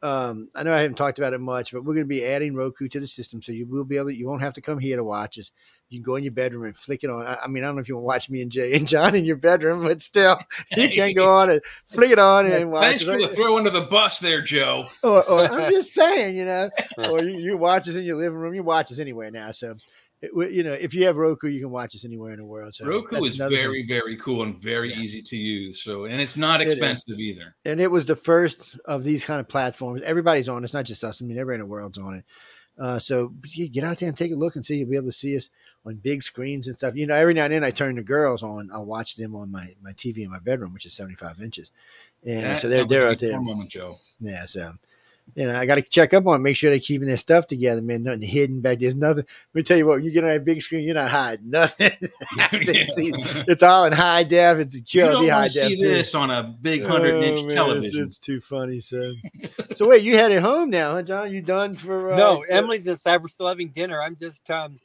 Speaker 1: Um, I know I haven't talked about it much, but we're going to be adding Roku to the system, so you will be able. To, you won't have to come here to watch us you can go in your bedroom and flick it on. I, mean, I don't know if you want to watch me and Jay and John in your bedroom, but still, you can go on and flick it on and watch.
Speaker 2: Thanks for the throw under the bus there, Joe.
Speaker 1: Or, or I'm just saying, you know, or you, you, watch us in your living room. You watch us anywhere now, so. It, you know, if you have Roku, you can watch us anywhere in the world. So
Speaker 2: Roku is very, thing. very cool and very yes. easy to use. So, and it's not expensive it either.
Speaker 1: And it was the first of these kind of platforms. Everybody's on. It's not just us. I mean, everybody in the world's on it. Uh, so get out there and take a look and see. You'll be able to see us on big screens and stuff. You know, every now and then I turn the girls on. I'll watch them on my, my TV in my bedroom, which is 75 inches. And that so they're, they're out there.
Speaker 2: Moment, Joe.
Speaker 1: Yeah. So, you know, I got to check up on, it, make sure they're keeping their stuff together, man. Nothing hidden back. There's nothing. Let me tell you what, you get on a big screen, you're not hiding nothing. it's all in high def. It's
Speaker 2: QLD you don't high see this on a big hundred inch oh, television.
Speaker 1: It's, it's, too funny. So, so wait, you headed home now, huh, John? You done for?
Speaker 5: Uh, no, Emily's in cyber still having dinner. I'm just, um,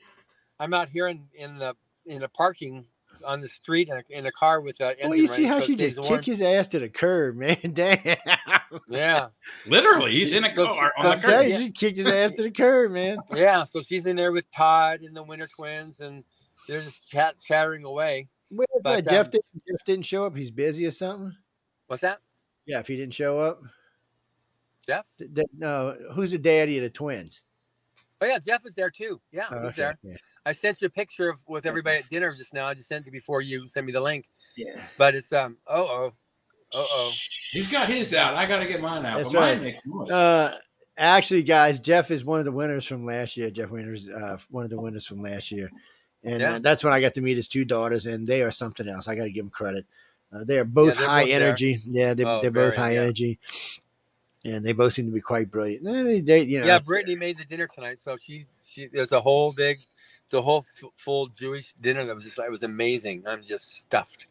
Speaker 5: I'm out here in in the in the parking on the street in a, in a car with a.
Speaker 1: Well, you see how so she just warm. kicked his ass to the curb, man. Damn.
Speaker 5: Yeah.
Speaker 2: Literally, he's in a so, car
Speaker 1: so on the curb. She kicked his ass to the curb, man.
Speaker 5: Yeah. So she's in there with Todd and the Winter Twins, and they're just chat chattering away.
Speaker 1: Wait, but, Jeff, um, didn't, Jeff didn't show up. He's busy or something.
Speaker 5: What's that?
Speaker 1: Yeah, if he didn't show up.
Speaker 5: Jeff?
Speaker 1: no, who's the daddy of the twins?
Speaker 5: Oh yeah, Jeff is there too. Yeah, oh, he's okay. there. Yeah. I sent you a picture of with everybody at dinner just now. I just sent it before you sent me the link.
Speaker 1: Yeah.
Speaker 5: But it's um oh oh oh oh.
Speaker 2: He's got his out. I got to get mine out. That's but right. mine makes noise.
Speaker 1: Uh, actually, guys, Jeff is one of the winners from last year. Jeff Winters, uh, one of the winners from last year, and yeah. uh, that's when I got to meet his two daughters, and they are something else. I got to give them credit. Uh, they are both yeah, high both energy. There. Yeah, they, oh, they're very, both high yeah. energy and they both seem to be quite brilliant. They, they, you know,
Speaker 5: yeah, Brittany made the dinner tonight, so she she there's a whole big the whole f- full Jewish dinner that was just it was amazing. I'm just stuffed.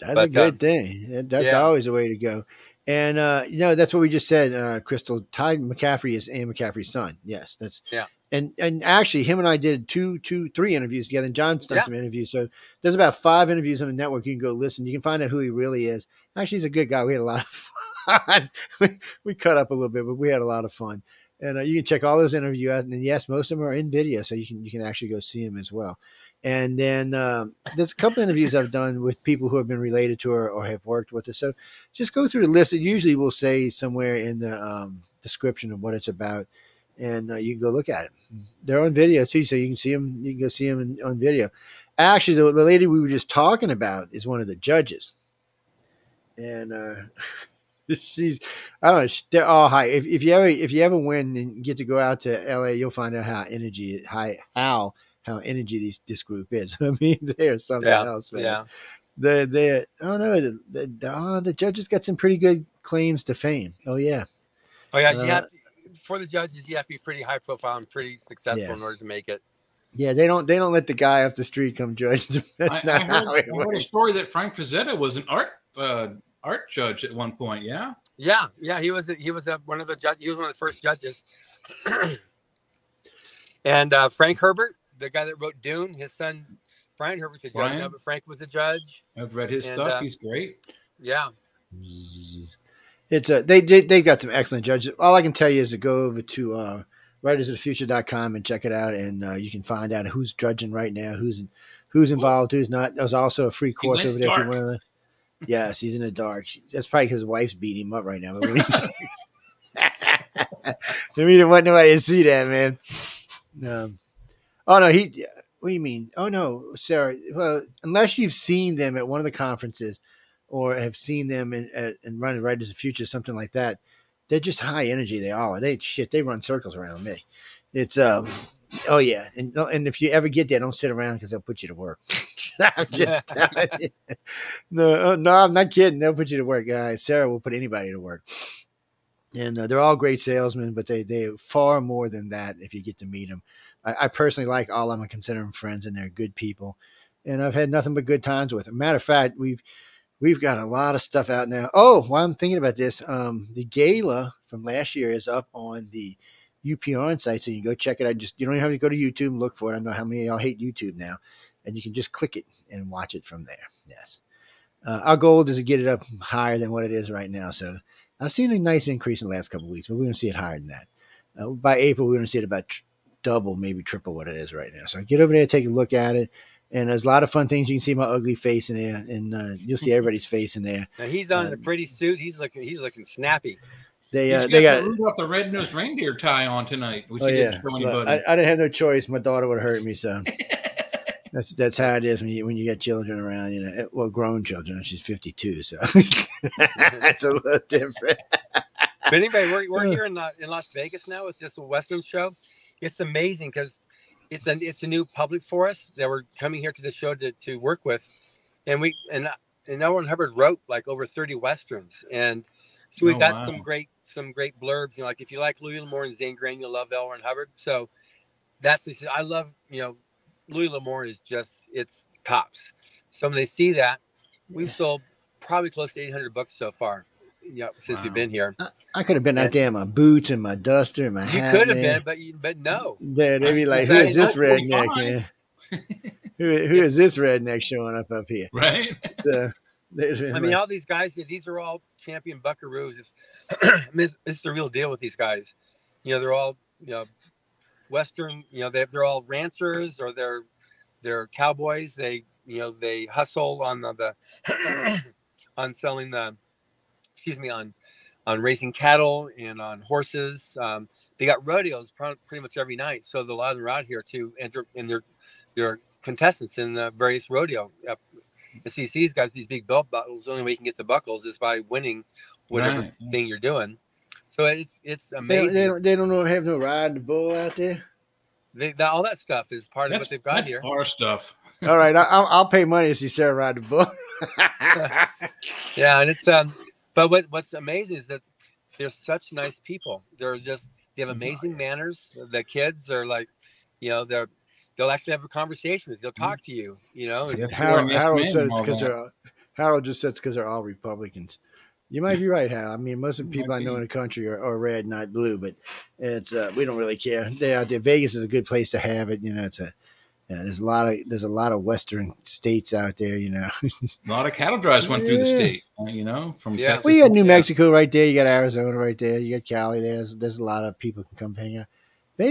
Speaker 1: That's but, a good um, thing. That's yeah. always a way to go. And uh, you know, that's what we just said, uh, Crystal. Ty McCaffrey is Anne McCaffrey's son. Yes, that's
Speaker 5: yeah.
Speaker 1: And and actually, him and I did two, two, three interviews together. And John's done yeah. some interviews. So there's about five interviews on the network. You can go listen. You can find out who he really is. Actually, he's a good guy. We had a lot of fun. we, we cut up a little bit, but we had a lot of fun and uh, you can check all those interviews out. And yes, most of them are in video, so you can you can actually go see them as well. And then um, there's a couple interviews I've done with people who have been related to her or have worked with her. So just go through the list. It usually will say somewhere in the um, description of what it's about, and uh, you can go look at it. They're on video too, so you can see them. You can go see them in, on video. Actually, the, the lady we were just talking about is one of the judges, and. Uh, she's I don't know. They're all high. If, if you ever if you ever win and get to go out to LA, you'll find out how energy high how how energy this this group is. I mean, they're something
Speaker 5: yeah,
Speaker 1: else, man.
Speaker 5: Yeah.
Speaker 1: They they oh no the the, the, oh, the judges got some pretty good claims to fame. Oh yeah.
Speaker 5: Oh yeah. Uh, you have, for the judges, you have to be pretty high profile and pretty successful yeah. in order to make it.
Speaker 1: Yeah, they don't they don't let the guy off the street come judge. That's
Speaker 2: I,
Speaker 1: not
Speaker 2: I heard,
Speaker 1: how it
Speaker 2: I heard a story that Frank Frazetta was an art uh, art judge at one point. Yeah.
Speaker 5: Yeah, yeah, he was he was uh, one of the judges. He was one of the first judges. and uh, Frank Herbert, the guy that wrote Dune, his son Brian Herbert's a judge
Speaker 2: Brian?
Speaker 5: now, but Frank was a judge.
Speaker 2: I've read his
Speaker 5: And,
Speaker 2: stuff.
Speaker 5: uh,
Speaker 2: He's great.
Speaker 5: Yeah,
Speaker 1: It's a they they they've got some excellent judges. All I can tell you is to go over to uh writersofthefuture.com and check it out and uh, you can find out who's judging right now, who's who's involved, who's not. There's also a free course over there if you want to Yes, he's in the dark. That's probably because his wife's beating him up right now. But mean, didn't want nobody to see that, man. Um, oh no, he. What do you mean? Oh no, Sarah. Well, unless you've seen them at one of the conferences, or have seen them in at, in running Writers of the Future, something like that, they're just high energy. They all are. They shit. They run circles around me. It's um. Oh yeah, and and if you ever get there, don't sit around because they'll put you to work. I'm just. No, uh, no, I'm not kidding. They'll put you to work, guys. Sarah will put anybody to work. And uh, they're all great salesmen, but they they far more than that. If you get to meet them, I, I personally like all of them and consider them friends, and they're good people. And I've had nothing but good times with them. Matter of fact, we've we've got a lot of stuff out now. Oh, while I'm thinking about this, um, the gala from last year is up on the UPRN site, so you can go check it out. Just you don't even have to go to YouTube and look for it. I know how many of y'all hate YouTube now, and you can just click it and watch it from there. Yes, uh, our goal is to get it up higher than what it is right now. So I've seen a nice increase in the last couple of weeks, but we're going to see it higher than that. Uh, by April, we're going to see it about tr- double, maybe triple what it is right now. So get over there, take a look at it. And there's a lot of fun things. You can see my ugly face in there, and uh, you'll see everybody's face in there.
Speaker 5: now he's on
Speaker 1: Uh,
Speaker 5: a pretty suit. He's looking he's looking snappy.
Speaker 1: They
Speaker 2: He's
Speaker 1: uh,
Speaker 2: got
Speaker 1: they
Speaker 2: the
Speaker 1: got.
Speaker 2: Rudolph the red-nosed reindeer tie on tonight, which
Speaker 1: Oh
Speaker 2: he
Speaker 1: yeah,
Speaker 2: didn't show
Speaker 1: Look,
Speaker 2: anybody.
Speaker 1: I, I didn't have no choice. My daughter would hurt me, so that's that's how it is when you when you get children around. You know, well, grown children. She's fifty two, so that's a little different.
Speaker 5: But anyway, we're, we're here in, uh, in Las Vegas now. It's just a Western show. It's amazing because it's a it's a new public for us that we're coming here to the show to, to work with, and we and and L. Ron Hubbard wrote like over thirty westerns, and so we
Speaker 2: Oh,
Speaker 5: got
Speaker 2: wow.
Speaker 5: some great some great blurbs. You know, like if you like Louis L'Amour and Zane Grant, you'll love L. Ron Hubbard. So that's I love you know Louis L'Amour is just it's tops. So when they see that, we've sold probably close to eight hundred books so far. Yeah, since we've been here.
Speaker 1: I could have been out there in my boots and my duster and my
Speaker 5: You
Speaker 1: hat.
Speaker 5: could have
Speaker 1: man.
Speaker 5: been, but you, but no.
Speaker 1: Yeah, they'd be like, "Who is this redneck? Man? who, who is this redneck showing up up here?"
Speaker 2: right?
Speaker 1: So, they-
Speaker 5: I mean, all these guys, these are all champion buckaroos. It's, it's, it's the real deal with these guys. You know, they're all you know, Western. You know, they they're all ranchers or they're they're cowboys. They you know they hustle on the, the on selling the excuse me on on raising cattle and on horses. Um, they got rodeos pro- pretty much every night, so the, a lot of them are out here to enter and they're they're contestants in the various rodeo. Uh, the CC's got these big belt buckles. The only way you can get the buckles is by winning whatever
Speaker 2: Right,
Speaker 5: thing you're doing. So it's it's amazing.
Speaker 1: they don't they don't know have no ride the bull out there.
Speaker 5: They, that, all that stuff is part of what they've got
Speaker 2: that's
Speaker 5: here.
Speaker 2: our stuff.
Speaker 1: All right, I, I'll, I'll pay money to see Sarah ride the bull.
Speaker 5: Yeah, and it's um, but what what's amazing is that they're such nice people. They're just they have amazing manners. The kids are like, you know, they're they'll actually have a conversation with you. They'll talk to you. You know, and-
Speaker 2: Yes,
Speaker 1: Harold,
Speaker 2: yes,
Speaker 1: Harold said it's because they're Harold just said it's because they're all Republicans. You might be right, Harold. I mean, most of the people I know
Speaker 2: be.
Speaker 1: in the country are, are red, not blue, but it's uh, we don't really care. They out there. Vegas is a good place to have it. You know, it's a yeah, there's a lot of there's a lot of Western states out there. You know,
Speaker 2: A lot of cattle drives went through the state. uh, You know, from
Speaker 5: Yeah.
Speaker 2: Texas.
Speaker 1: well, you got New
Speaker 5: yeah.
Speaker 1: Mexico right there. You got Arizona right there. You got Cali. There's there's a lot of people can come hang out.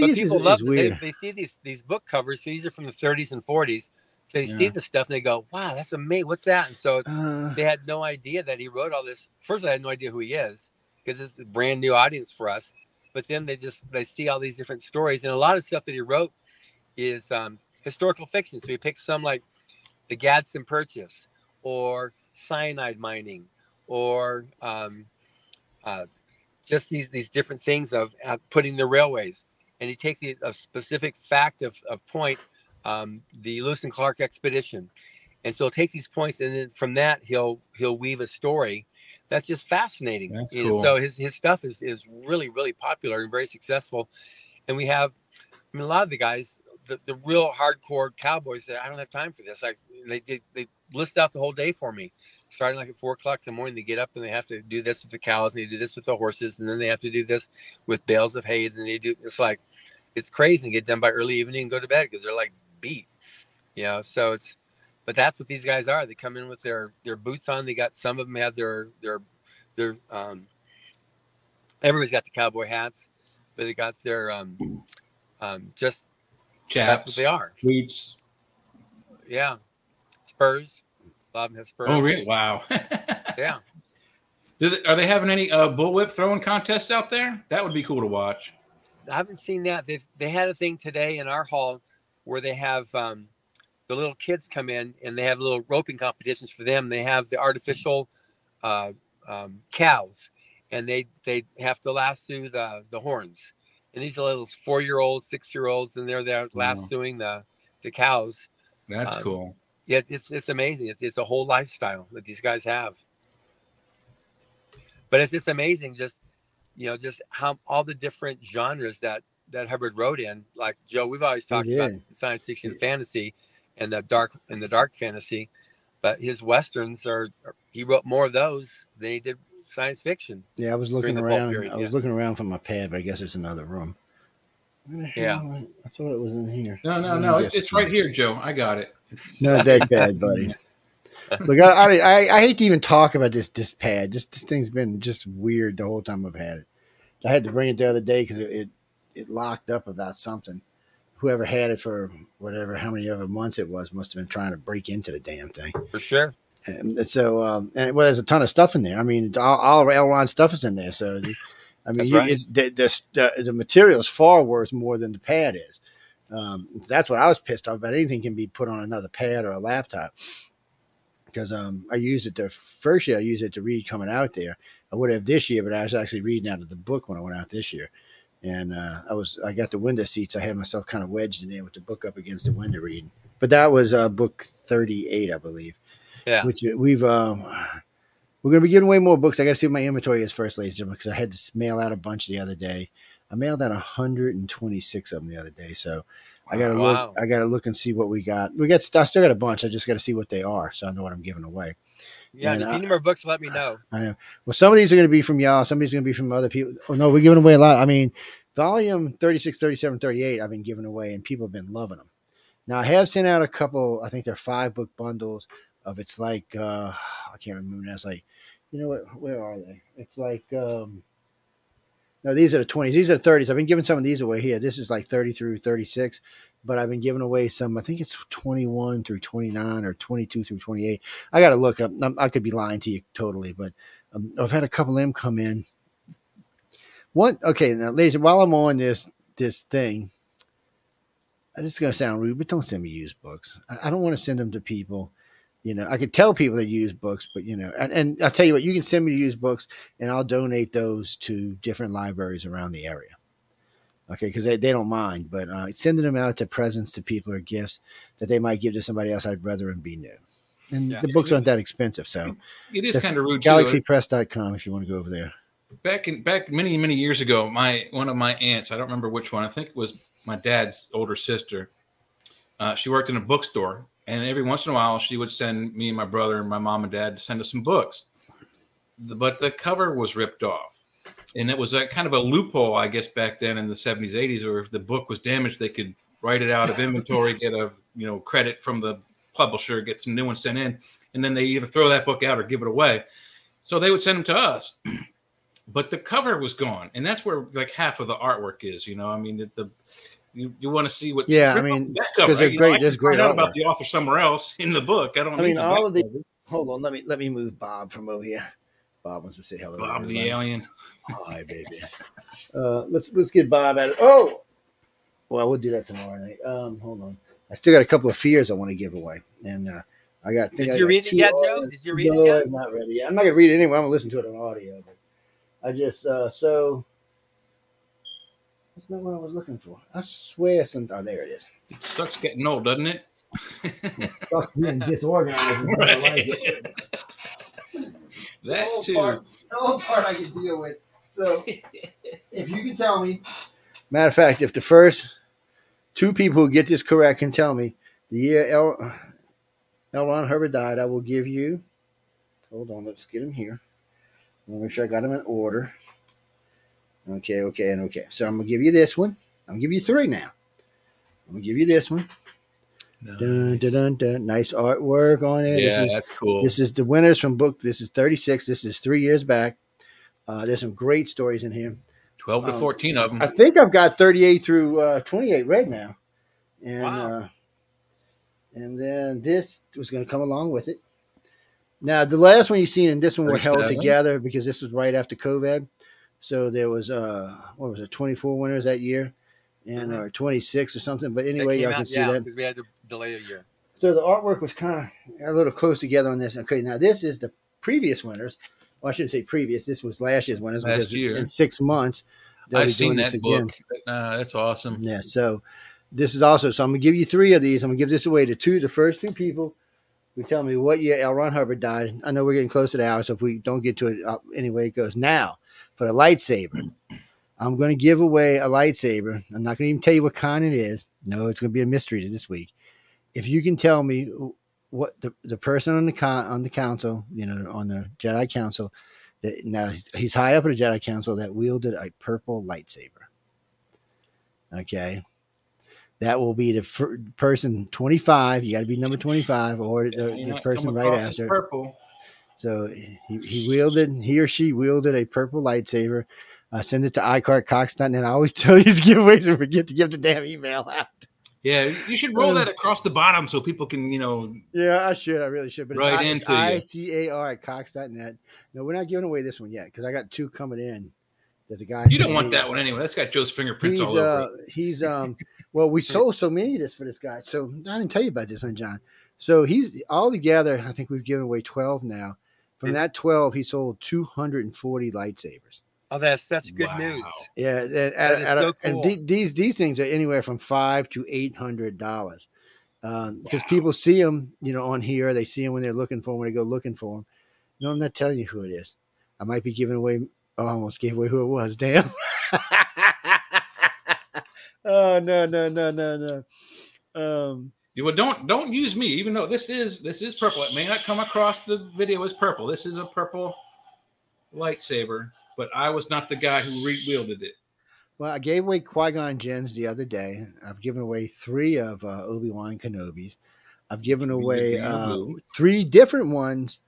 Speaker 5: But
Speaker 1: Vegas is,
Speaker 5: people
Speaker 1: is
Speaker 5: love they,
Speaker 1: weird.
Speaker 5: they see these these book covers. These are from the 30s and 40s. So they see
Speaker 2: Yeah.
Speaker 5: the stuff and they go, "Wow, that's amazing! What's that?" And so it's,
Speaker 1: Uh,
Speaker 5: they had no idea that he wrote all this. First, I had no idea who he is because it's a brand new audience for us. But then they just they see all these different stories, and a lot of stuff that he wrote is um, historical fiction. So he picks some like the Gadsden Purchase, or cyanide mining, or um, uh, just these these different things of uh, putting the railways. And he takes the, a specific fact of, of point, um, the Lewis and Clark expedition, and so he'll take these points, and then from that he'll he'll weave a story that's just fascinating.
Speaker 2: That's cool.
Speaker 5: So his his stuff is is really really popular and very successful, and we have, I mean, a lot of the guys the, the real hardcore cowboys that I don't have time for this. Like they, they they list out the whole day for me, starting like at four o'clock in the morning. They get up and they have to do this with the cows, and they do this with the horses, and then they have to do this with bales of hay. And they do it's like it's crazy. They get done by early evening and go to bed because they're like beat, you know. So it's but that's what these guys are. They come in with their their boots on. They got some of them have their their their um. Everybody's got the cowboy hats, but they got their um, um just
Speaker 2: Chaps,
Speaker 5: that's what they are.
Speaker 2: boots.
Speaker 5: Yeah, Spurs. A lot of them have Spurs.
Speaker 2: Oh, really? Wow.
Speaker 5: Yeah.
Speaker 2: Do they, are they having any uh, bullwhip throwing contests out there? That would be cool to watch.
Speaker 5: I haven't seen that. They they had a thing today in our hall where they have um, the little kids come in and they have little roping competitions for them. They have the artificial uh, um, cows, and they they have to lasso the the horns. And these are little four year olds, six year olds, and they're there lassoing the the cows.
Speaker 2: That's
Speaker 5: Um,
Speaker 2: cool.
Speaker 5: Yeah, it's it's amazing. It's it's a whole lifestyle that these guys have. But it's it's amazing just you know just how all the different genres that that Hubbard wrote in. Like Joe, we've always oh, talked about science fiction, fantasy, and the dark and the dark fantasy. But his westerns are are- he wrote more of those than he did science fiction.
Speaker 1: Yeah, I was looking around.
Speaker 5: period,
Speaker 1: I was
Speaker 5: yeah.
Speaker 1: looking around for my pad, but I guess it's another room.
Speaker 5: Yeah.
Speaker 1: hell- I thought it was in here.
Speaker 2: No, no, no. It's, it's
Speaker 1: it's
Speaker 2: right here, Joe. I got it.
Speaker 1: Not that bad, buddy. Look, I, I, I, hate to even talk about this this pad. This this thing's been just weird the whole time I've had it. I had to bring it the other day because it, it it locked up about something. Whoever had it for whatever how many other months it was must have been trying to break into the damn thing.
Speaker 5: For sure.
Speaker 1: And so, um, and well, there's a ton of stuff in there. I mean, all, all L. Ron stuff is in there. So, I mean, you,
Speaker 5: right.
Speaker 1: it's, the, the, the, the material is far worth more than the pad is. Um, that's what I was pissed off about. Anything can be put on another pad or a laptop. Because um, I used it the first year, I used it to read coming out there. I would have this year, but I was actually reading out of the book when I went out this year. And uh, I was, I got the window seats. I had myself kind of wedged in there with the book up against the window reading. But that was uh, book 38, I believe
Speaker 5: Yeah.
Speaker 1: which we've um we're gonna be giving away more books. I gotta see what my inventory is first, ladies and gentlemen, because I had to mail out a bunch the other day. I mailed out 126 of them the other day, so I gotta
Speaker 5: Wow.
Speaker 1: look. I gotta look and see what we got. We got. I still got a bunch. I just gotta see what they are, so I know what I'm giving away.
Speaker 5: Yeah.
Speaker 1: And
Speaker 5: if you need more books, let me know.
Speaker 1: I know. Well, some of these are going to be from y'all. Some of these are going to be from other people. Oh, no, we're giving away a lot. I mean, volume 36, 37, 38, I've been giving away, and people have been loving them. Now, I have sent out a couple, I think they're five book bundles of it's like, uh, I can't remember now. It's like, you know what? Where are they? It's like, um, no, these are the 20s. These are the 30s. I've been giving some of these away here. This is like 30 through 36, but I've been giving away some, I think it's 21 through 29 or 22 through 28. I got to look up. I could be lying to you totally, but um, I've had a couple of them come in. One, okay, now, ladies, while I'm on this this thing, this is going to sound rude, but don't send me used books. I, I don't want to send them to people. You know, I could tell people to use books, but you know, and, and I'll tell you what, you can send me used books, and I'll donate those to different libraries around the area. Okay, because they, they don't mind, but uh, sending them out to presents to people or gifts that they might give to somebody else, I'd rather them be new. And
Speaker 5: Yeah.
Speaker 1: the books aren't that expensive, so
Speaker 2: It is kind of rude.
Speaker 1: galaxypress.com if you want to go over there.
Speaker 2: back in back many many years ago my one of my aunts i don't remember which one i think it was my dad's older sister uh, she worked in a bookstore and every once in a while she would send me and my brother and my mom and dad to send us some books. But the cover was ripped off. And it was a kind of a loophole i guess back then in the 70s 80s or if the book was damaged they could write it out of inventory get a you know credit from the publisher get some new ones sent in and then they either throw that book out or give it away. So they would send them to us. But the cover was gone. And that's where like half of the artwork is you know? I mean the, the you, you want to see what
Speaker 1: Yeah, I mean,
Speaker 2: off that
Speaker 1: 'cause they're
Speaker 2: You
Speaker 1: great-
Speaker 2: I can
Speaker 1: there's great
Speaker 2: find out about the author somewhere else in the book i don't
Speaker 1: I mean,
Speaker 2: the
Speaker 1: all of the-
Speaker 2: cover.
Speaker 1: Hold on, let me let me move Bob from over here. Bob wants to say hello.
Speaker 2: bob the
Speaker 1: everybody.
Speaker 2: alien
Speaker 1: Hi, baby. Uh, let's let's get Bob at it. Oh, well, we'll do that tomorrow night. Um, hold on. I still got a couple of fears I want to give away, and uh, I got. think
Speaker 5: Did
Speaker 1: I
Speaker 5: you
Speaker 1: got
Speaker 5: read it yet, Joe? Did you read it yet?
Speaker 1: I'm not ready yet. I'm not gonna read it anyway. I'm gonna listen to it on audio. But I just uh, so that's not what I was looking for. I swear, some. Oh, there it is.
Speaker 2: it sucks getting old doesn't it
Speaker 1: It sucks being disorganized. is what I like it. The
Speaker 2: that
Speaker 1: whole
Speaker 2: too
Speaker 1: Part, the whole part I can deal with. So, if you can tell me. Matter of fact, if the first two people who get this correct can tell me the year L. L. Ron Hubbard died. I will give you. Hold on, let's get him here. I want to make sure I got him in order. Okay, okay, and okay. So I'm gonna give you this one. I'm gonna give you three now. I'm gonna give you this one. Dun, dun, dun, dun. Nice artwork on it.
Speaker 2: Yeah,
Speaker 1: this is,
Speaker 2: that's cool.
Speaker 1: this is the winners from book. This is 36. This is three years back. Uh, there's some great stories in here.
Speaker 2: 12 to
Speaker 1: um,
Speaker 2: 14 of them.
Speaker 1: I think I've got 38 through uh, 28 right now. And
Speaker 5: Wow.
Speaker 1: uh, and then this was going to come along with it. Now, the last one you've seen and this one were held together because this was right after COVID. So there was, uh, what was it, 24 winners that year and
Speaker 5: Mhm.
Speaker 1: or 26 or something. But anyway, y'all
Speaker 5: out-
Speaker 1: can see
Speaker 5: yeah,
Speaker 1: that.
Speaker 5: because we had to delay a year.
Speaker 1: So the artwork was kind of a little close together on this. Okay, now this is the previous winners. Well, I shouldn't say previous. This was last year's winners
Speaker 2: Last
Speaker 1: because
Speaker 2: year.
Speaker 1: in six months
Speaker 2: I've seen that book. Uh, that's awesome.
Speaker 1: Yeah. So this is also. So I'm gonna give you three of these. I'm gonna give this away to two. The first two people who tell me what year L. Ron Hubbard died. I know we're getting close to the hour, so if we don't get to it uh, anyway, it goes now for the lightsaber. I'm going to give away a lightsaber. I'm not going to even tell you what kind it is. No, it's going to be a mystery to this week. If you can tell me what the, the person on the con, on the council, you know, on the Jedi Council, that now he's, high up in the Jedi Council that wielded a purple lightsaber. Okay, that will be the fir- person 25. You got to be number 25, or the,
Speaker 2: Yeah,
Speaker 1: the person right after.
Speaker 2: Purple.
Speaker 1: So he, he wielded, he or she wielded a purple lightsaber. Uh, send it to iCartCox.net. And I always tell these giveaways and forget to give the damn email out.
Speaker 2: Yeah, you should roll that across the bottom so people can, you know,
Speaker 1: Yeah, I should. I really should. But
Speaker 2: Right
Speaker 1: it's,
Speaker 2: into you.
Speaker 1: I C A R at Cox.net. No, we're not giving away this one yet because I got two coming in. That the guy
Speaker 2: you don't want
Speaker 1: me.
Speaker 2: that one anyway. That's got Joe's fingerprints
Speaker 1: He's
Speaker 2: all over
Speaker 1: uh,
Speaker 2: it.
Speaker 1: he's um. Well, we sold so many of this for this guy. So I didn't tell you about this, huh, John? So he's all together. I think we've given away twelve now. From that twelve, he sold two hundred and forty lightsabers.
Speaker 5: Oh, that's that's good
Speaker 2: Wow.
Speaker 5: news.
Speaker 1: Yeah, and, and,
Speaker 5: is
Speaker 1: and-
Speaker 5: so
Speaker 1: and
Speaker 5: cool.
Speaker 1: these these things are anywhere from five to eight hundred dollars, because people see them, you know, on here. They see them when they're looking for them. When they go looking for them. No, I'm not telling you who it is. I might be giving away. Oh, I almost gave away who it was. Damn. oh no no no no no. Um,
Speaker 2: well, don't don't use me, even though this is this is purple. It may not come across the video as purple. This is a purple lightsaber, but I was not the guy who re- wielded it.
Speaker 1: well, I gave away Qui-Gon Jinns the other day. I've given away three of uh, Obi Wan Kenobis. I've given away uh, three different ones.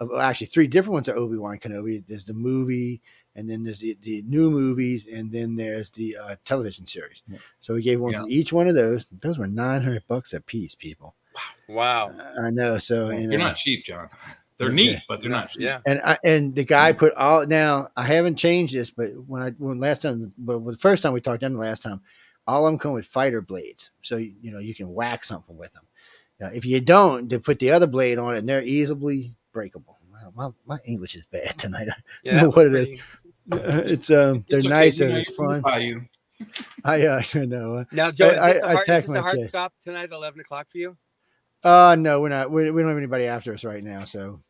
Speaker 1: Of, well, actually, three different ones of Obi Wan Kenobi. There's the movie, and then there's the, the new movies, and then there's the uh, television series.
Speaker 2: Yeah.
Speaker 1: So we gave one
Speaker 2: Yeah.
Speaker 1: for each one of those. Those were nine hundred bucks a piece, people.
Speaker 5: Wow.
Speaker 1: I know. So you
Speaker 2: They're
Speaker 1: know,
Speaker 2: not cheap, John. They're
Speaker 1: Okay.
Speaker 2: neat, but they're not cheap.
Speaker 5: Yeah.
Speaker 1: and I, and the guy put all now I haven't changed this, but when I when last time, but the first time we talked, then the last time, all of them come with fighter blades, so you know you can whack something with them. Uh, if you don't, they put the other blade on it, and they're easily breakable. Wow, my, my English is bad tonight.
Speaker 5: Yeah.
Speaker 1: know
Speaker 5: that was
Speaker 1: what it is.
Speaker 5: Pretty-
Speaker 1: it's um, they're
Speaker 2: It's
Speaker 1: nice
Speaker 2: you
Speaker 1: and it's fun.
Speaker 2: buy you.
Speaker 1: I uh, I know. uh,
Speaker 5: Now, Joe, is
Speaker 1: I-
Speaker 5: this, a
Speaker 1: I
Speaker 5: hard,
Speaker 1: attacked
Speaker 5: is this
Speaker 1: my
Speaker 5: a hard stop tonight at 11 o'clock for you?
Speaker 1: Uh no, we're not. We, we don't have anybody after us right now, so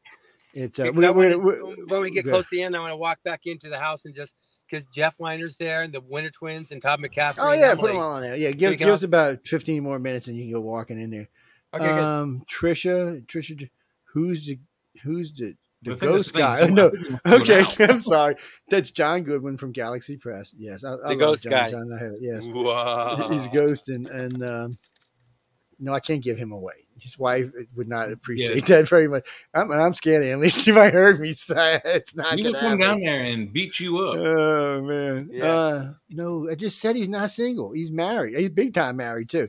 Speaker 1: it's uh,
Speaker 5: Because
Speaker 1: we,
Speaker 5: I
Speaker 1: we,
Speaker 5: wanna- when we get close to the end, I want to walk back into the house and just because Jeff Weiner's there and the Winter Twins and Todd McCaffrey.
Speaker 1: Oh yeah, put
Speaker 5: Emily.
Speaker 1: them all on there. Yeah,
Speaker 5: we
Speaker 1: give, give us about fifteen more minutes, and you can go walking in there.
Speaker 5: Okay, good.
Speaker 1: um, Trisha, Trisha, who's the who's the the ghost guy? no,
Speaker 2: I think we must
Speaker 1: okay. I'm sorry. That's John Goodwin from Galaxy Press. Yes, I, I
Speaker 5: The ghost
Speaker 1: John,
Speaker 5: guy.
Speaker 1: John, I have it, yes,
Speaker 5: Wow.
Speaker 1: he's ghost, and and um, no, I can't give him away. His wife would not appreciate that very much. I'm, and I'm scared, at least she might heard me say it's not gonna
Speaker 2: will come
Speaker 1: happen.
Speaker 2: down there and beat you up.
Speaker 1: Oh man.
Speaker 5: Yeah.
Speaker 1: Uh, no, I just said he's not single. He's married. He's big time married too.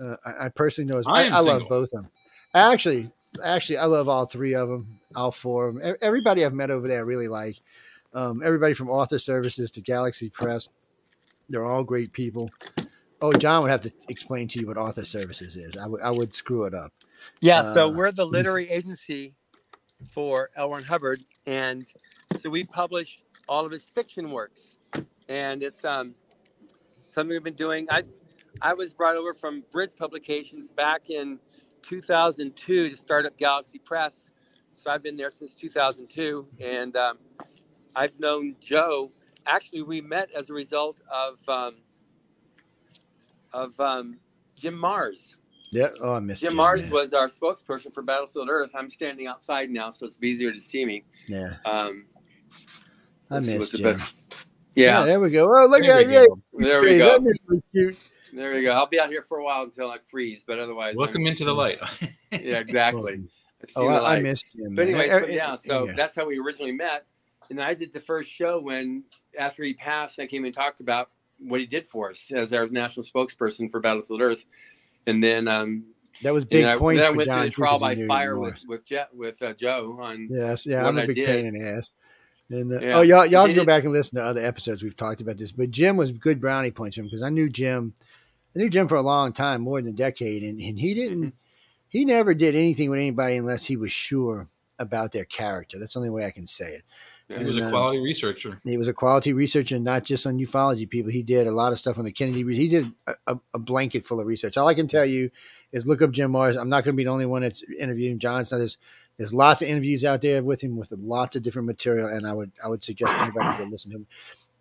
Speaker 1: Uh, I, I personally know. His,
Speaker 2: I
Speaker 1: I, I love both of them. Actually, actually, I love all three of them. All four of. E- Everybody I've met over there, I really like. Um, everybody from Author Services to Galaxy Press, they're all great people. Oh, John would have to explain to you what Author Services is. I would screw it up.
Speaker 5: Yeah, so
Speaker 1: Uh,
Speaker 5: we're the literary agency for L. Ron Hubbard, and so we publish all of his fiction works, and it's um something we've been doing. I I was brought over from Bridge Publications back in 2002 to start up Galaxy Press, so I've been there since 2002, and um, I've known Joe. Actually, we met as a result of um, of um, Jim Marrs.
Speaker 1: Yeah. Oh, I missed
Speaker 5: Jim,
Speaker 1: Jim
Speaker 5: Marrs
Speaker 1: yeah.
Speaker 5: was our spokesperson for Battlefield Earth. I'm standing outside now, so it's easier to see me.
Speaker 1: Yeah.
Speaker 5: Um,
Speaker 1: I
Speaker 5: let's see
Speaker 1: missed Jim.
Speaker 5: best- Yeah,
Speaker 1: There we go. Oh, look
Speaker 2: There
Speaker 1: at
Speaker 2: we
Speaker 1: it.
Speaker 5: there we go.
Speaker 1: that was cute.
Speaker 5: There we go. I'll be out here for a while until I freeze, but otherwise,
Speaker 2: Welcome
Speaker 5: I'm-
Speaker 2: into the light.
Speaker 5: Yeah, exactly.
Speaker 1: Oh, I, I missed him.
Speaker 5: But anyway, so, yeah, so
Speaker 1: yeah.
Speaker 5: that's how we originally met. And I did the first show when, after he passed, I came and talked about what he did for us as our national spokesperson for Battlefield Earth. And then, um,
Speaker 1: that was
Speaker 5: and
Speaker 1: big
Speaker 5: I,
Speaker 1: points
Speaker 5: then I went
Speaker 1: John
Speaker 5: through the trial by fire with with, Je- with uh, Joe on.
Speaker 1: Yes, yeah, I'm a big pain in the ass. And uh,
Speaker 5: Yeah.
Speaker 1: oh, y'all, y'all can go back and listen to other episodes. We've talked about this, but Jim was good brownie points him because I knew Jim. I knew Jim for a long time, more than a decade, and, and he didn't.
Speaker 5: Mm-hmm.
Speaker 1: He never did anything with anybody unless he was sure about their character. That's the only way I can say it.
Speaker 2: he was a
Speaker 1: And, uh,
Speaker 2: quality researcher.
Speaker 1: He was a quality researcher, not just on ufology people. He did a lot of stuff on the Kennedy. He did a, a, a blanket full of research. All I can tell you is look up Jim Marrs. I'm not going to be the only one that's interviewing John. So there's there's lots of interviews out there with him with lots of different material, and I would I would suggest anybody go listen to him.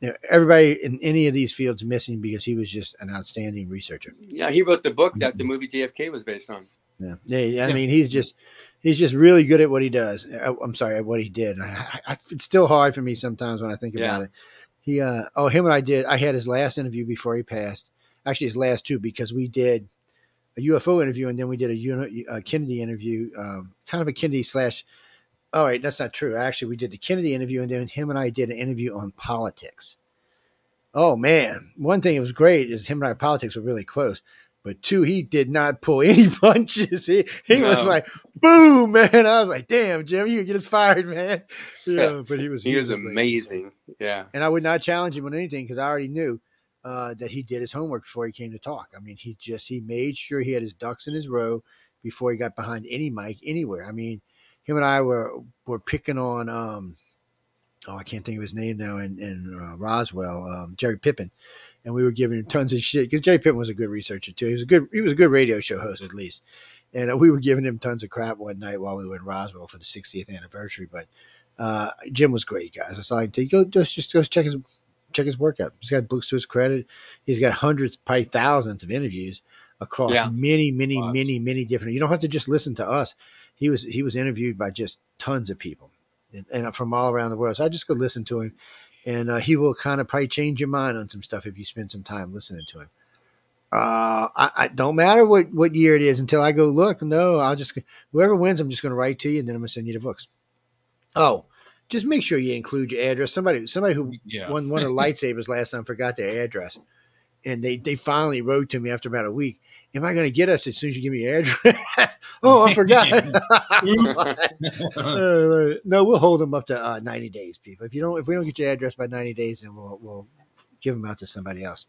Speaker 1: You know, everybody in any of these fields missing because he was just an outstanding researcher.
Speaker 5: Yeah, he wrote the book that the movie JFK was based on.
Speaker 1: Yeah, yeah. yeah, I
Speaker 2: Yeah.
Speaker 1: mean, he's just he's just really good at what he does. I, I'm sorry, at what he did. I, I, it's still hard for me sometimes when I think
Speaker 5: Yeah.
Speaker 1: about it. He, uh, oh, him and I did. I had his last interview before he passed. Actually, his last two because we did a UFO interview and then we did a, uni, a Kennedy interview, um, kind of a Kennedy slash. All right, that's not true. Actually, we did the Kennedy interview and then him and I did an interview on politics. Oh man, one thing that was great is him and I politics were really close. But two, he did not pull any punches. He he was like, boom, man. I was like, damn, Jim, you get us fired, man. Yeah, but he was
Speaker 5: He was amazing. Yeah.
Speaker 1: and I would not challenge him on anything because I already knew uh, that he did his homework before he came to talk. I mean, he just he made sure he had his ducks in his row before he got behind any mic anywhere. I mean, him and I were were picking on um, oh I can't think of his name now in in uh, Roswell, um, Jerry Pippin, and we were giving him tons of shit because Jerry Pippin was a good researcher too. He was a good he was a good radio show host at least. And uh, we were giving him tons of crap one night while we were in Roswell for the 60th anniversary. But uh, Jim was great, guys. I can tell you. Go just just go check his check his work out. He's got books to his credit. He's got hundreds, probably thousands of interviews across
Speaker 5: Yeah.
Speaker 1: many, many,
Speaker 2: Lots.
Speaker 1: many, many different. You don't have to just listen to us. He was he was interviewed by just tons of people, and, and from all around the world. So I just go listen to him, and uh, he will kind of probably change your mind on some stuff if you spend some time listening to him. Uh, I, I don't matter what what year it is until I go look. No, I'll just whoever wins, I'm just going to write to you, and then I'm going to send you the books. Oh, just make sure you include your address. Somebody somebody who
Speaker 2: Yeah.
Speaker 1: one one of the lightsabers last time forgot their address, and they they finally wrote to me after about a week. Am I going to get us as soon as you give me your address? oh, I forgot. Uh, no, we'll hold them up to uh, ninety days, people. If you don't, if we don't get your address by ninety days, then we'll we'll give them out to somebody else.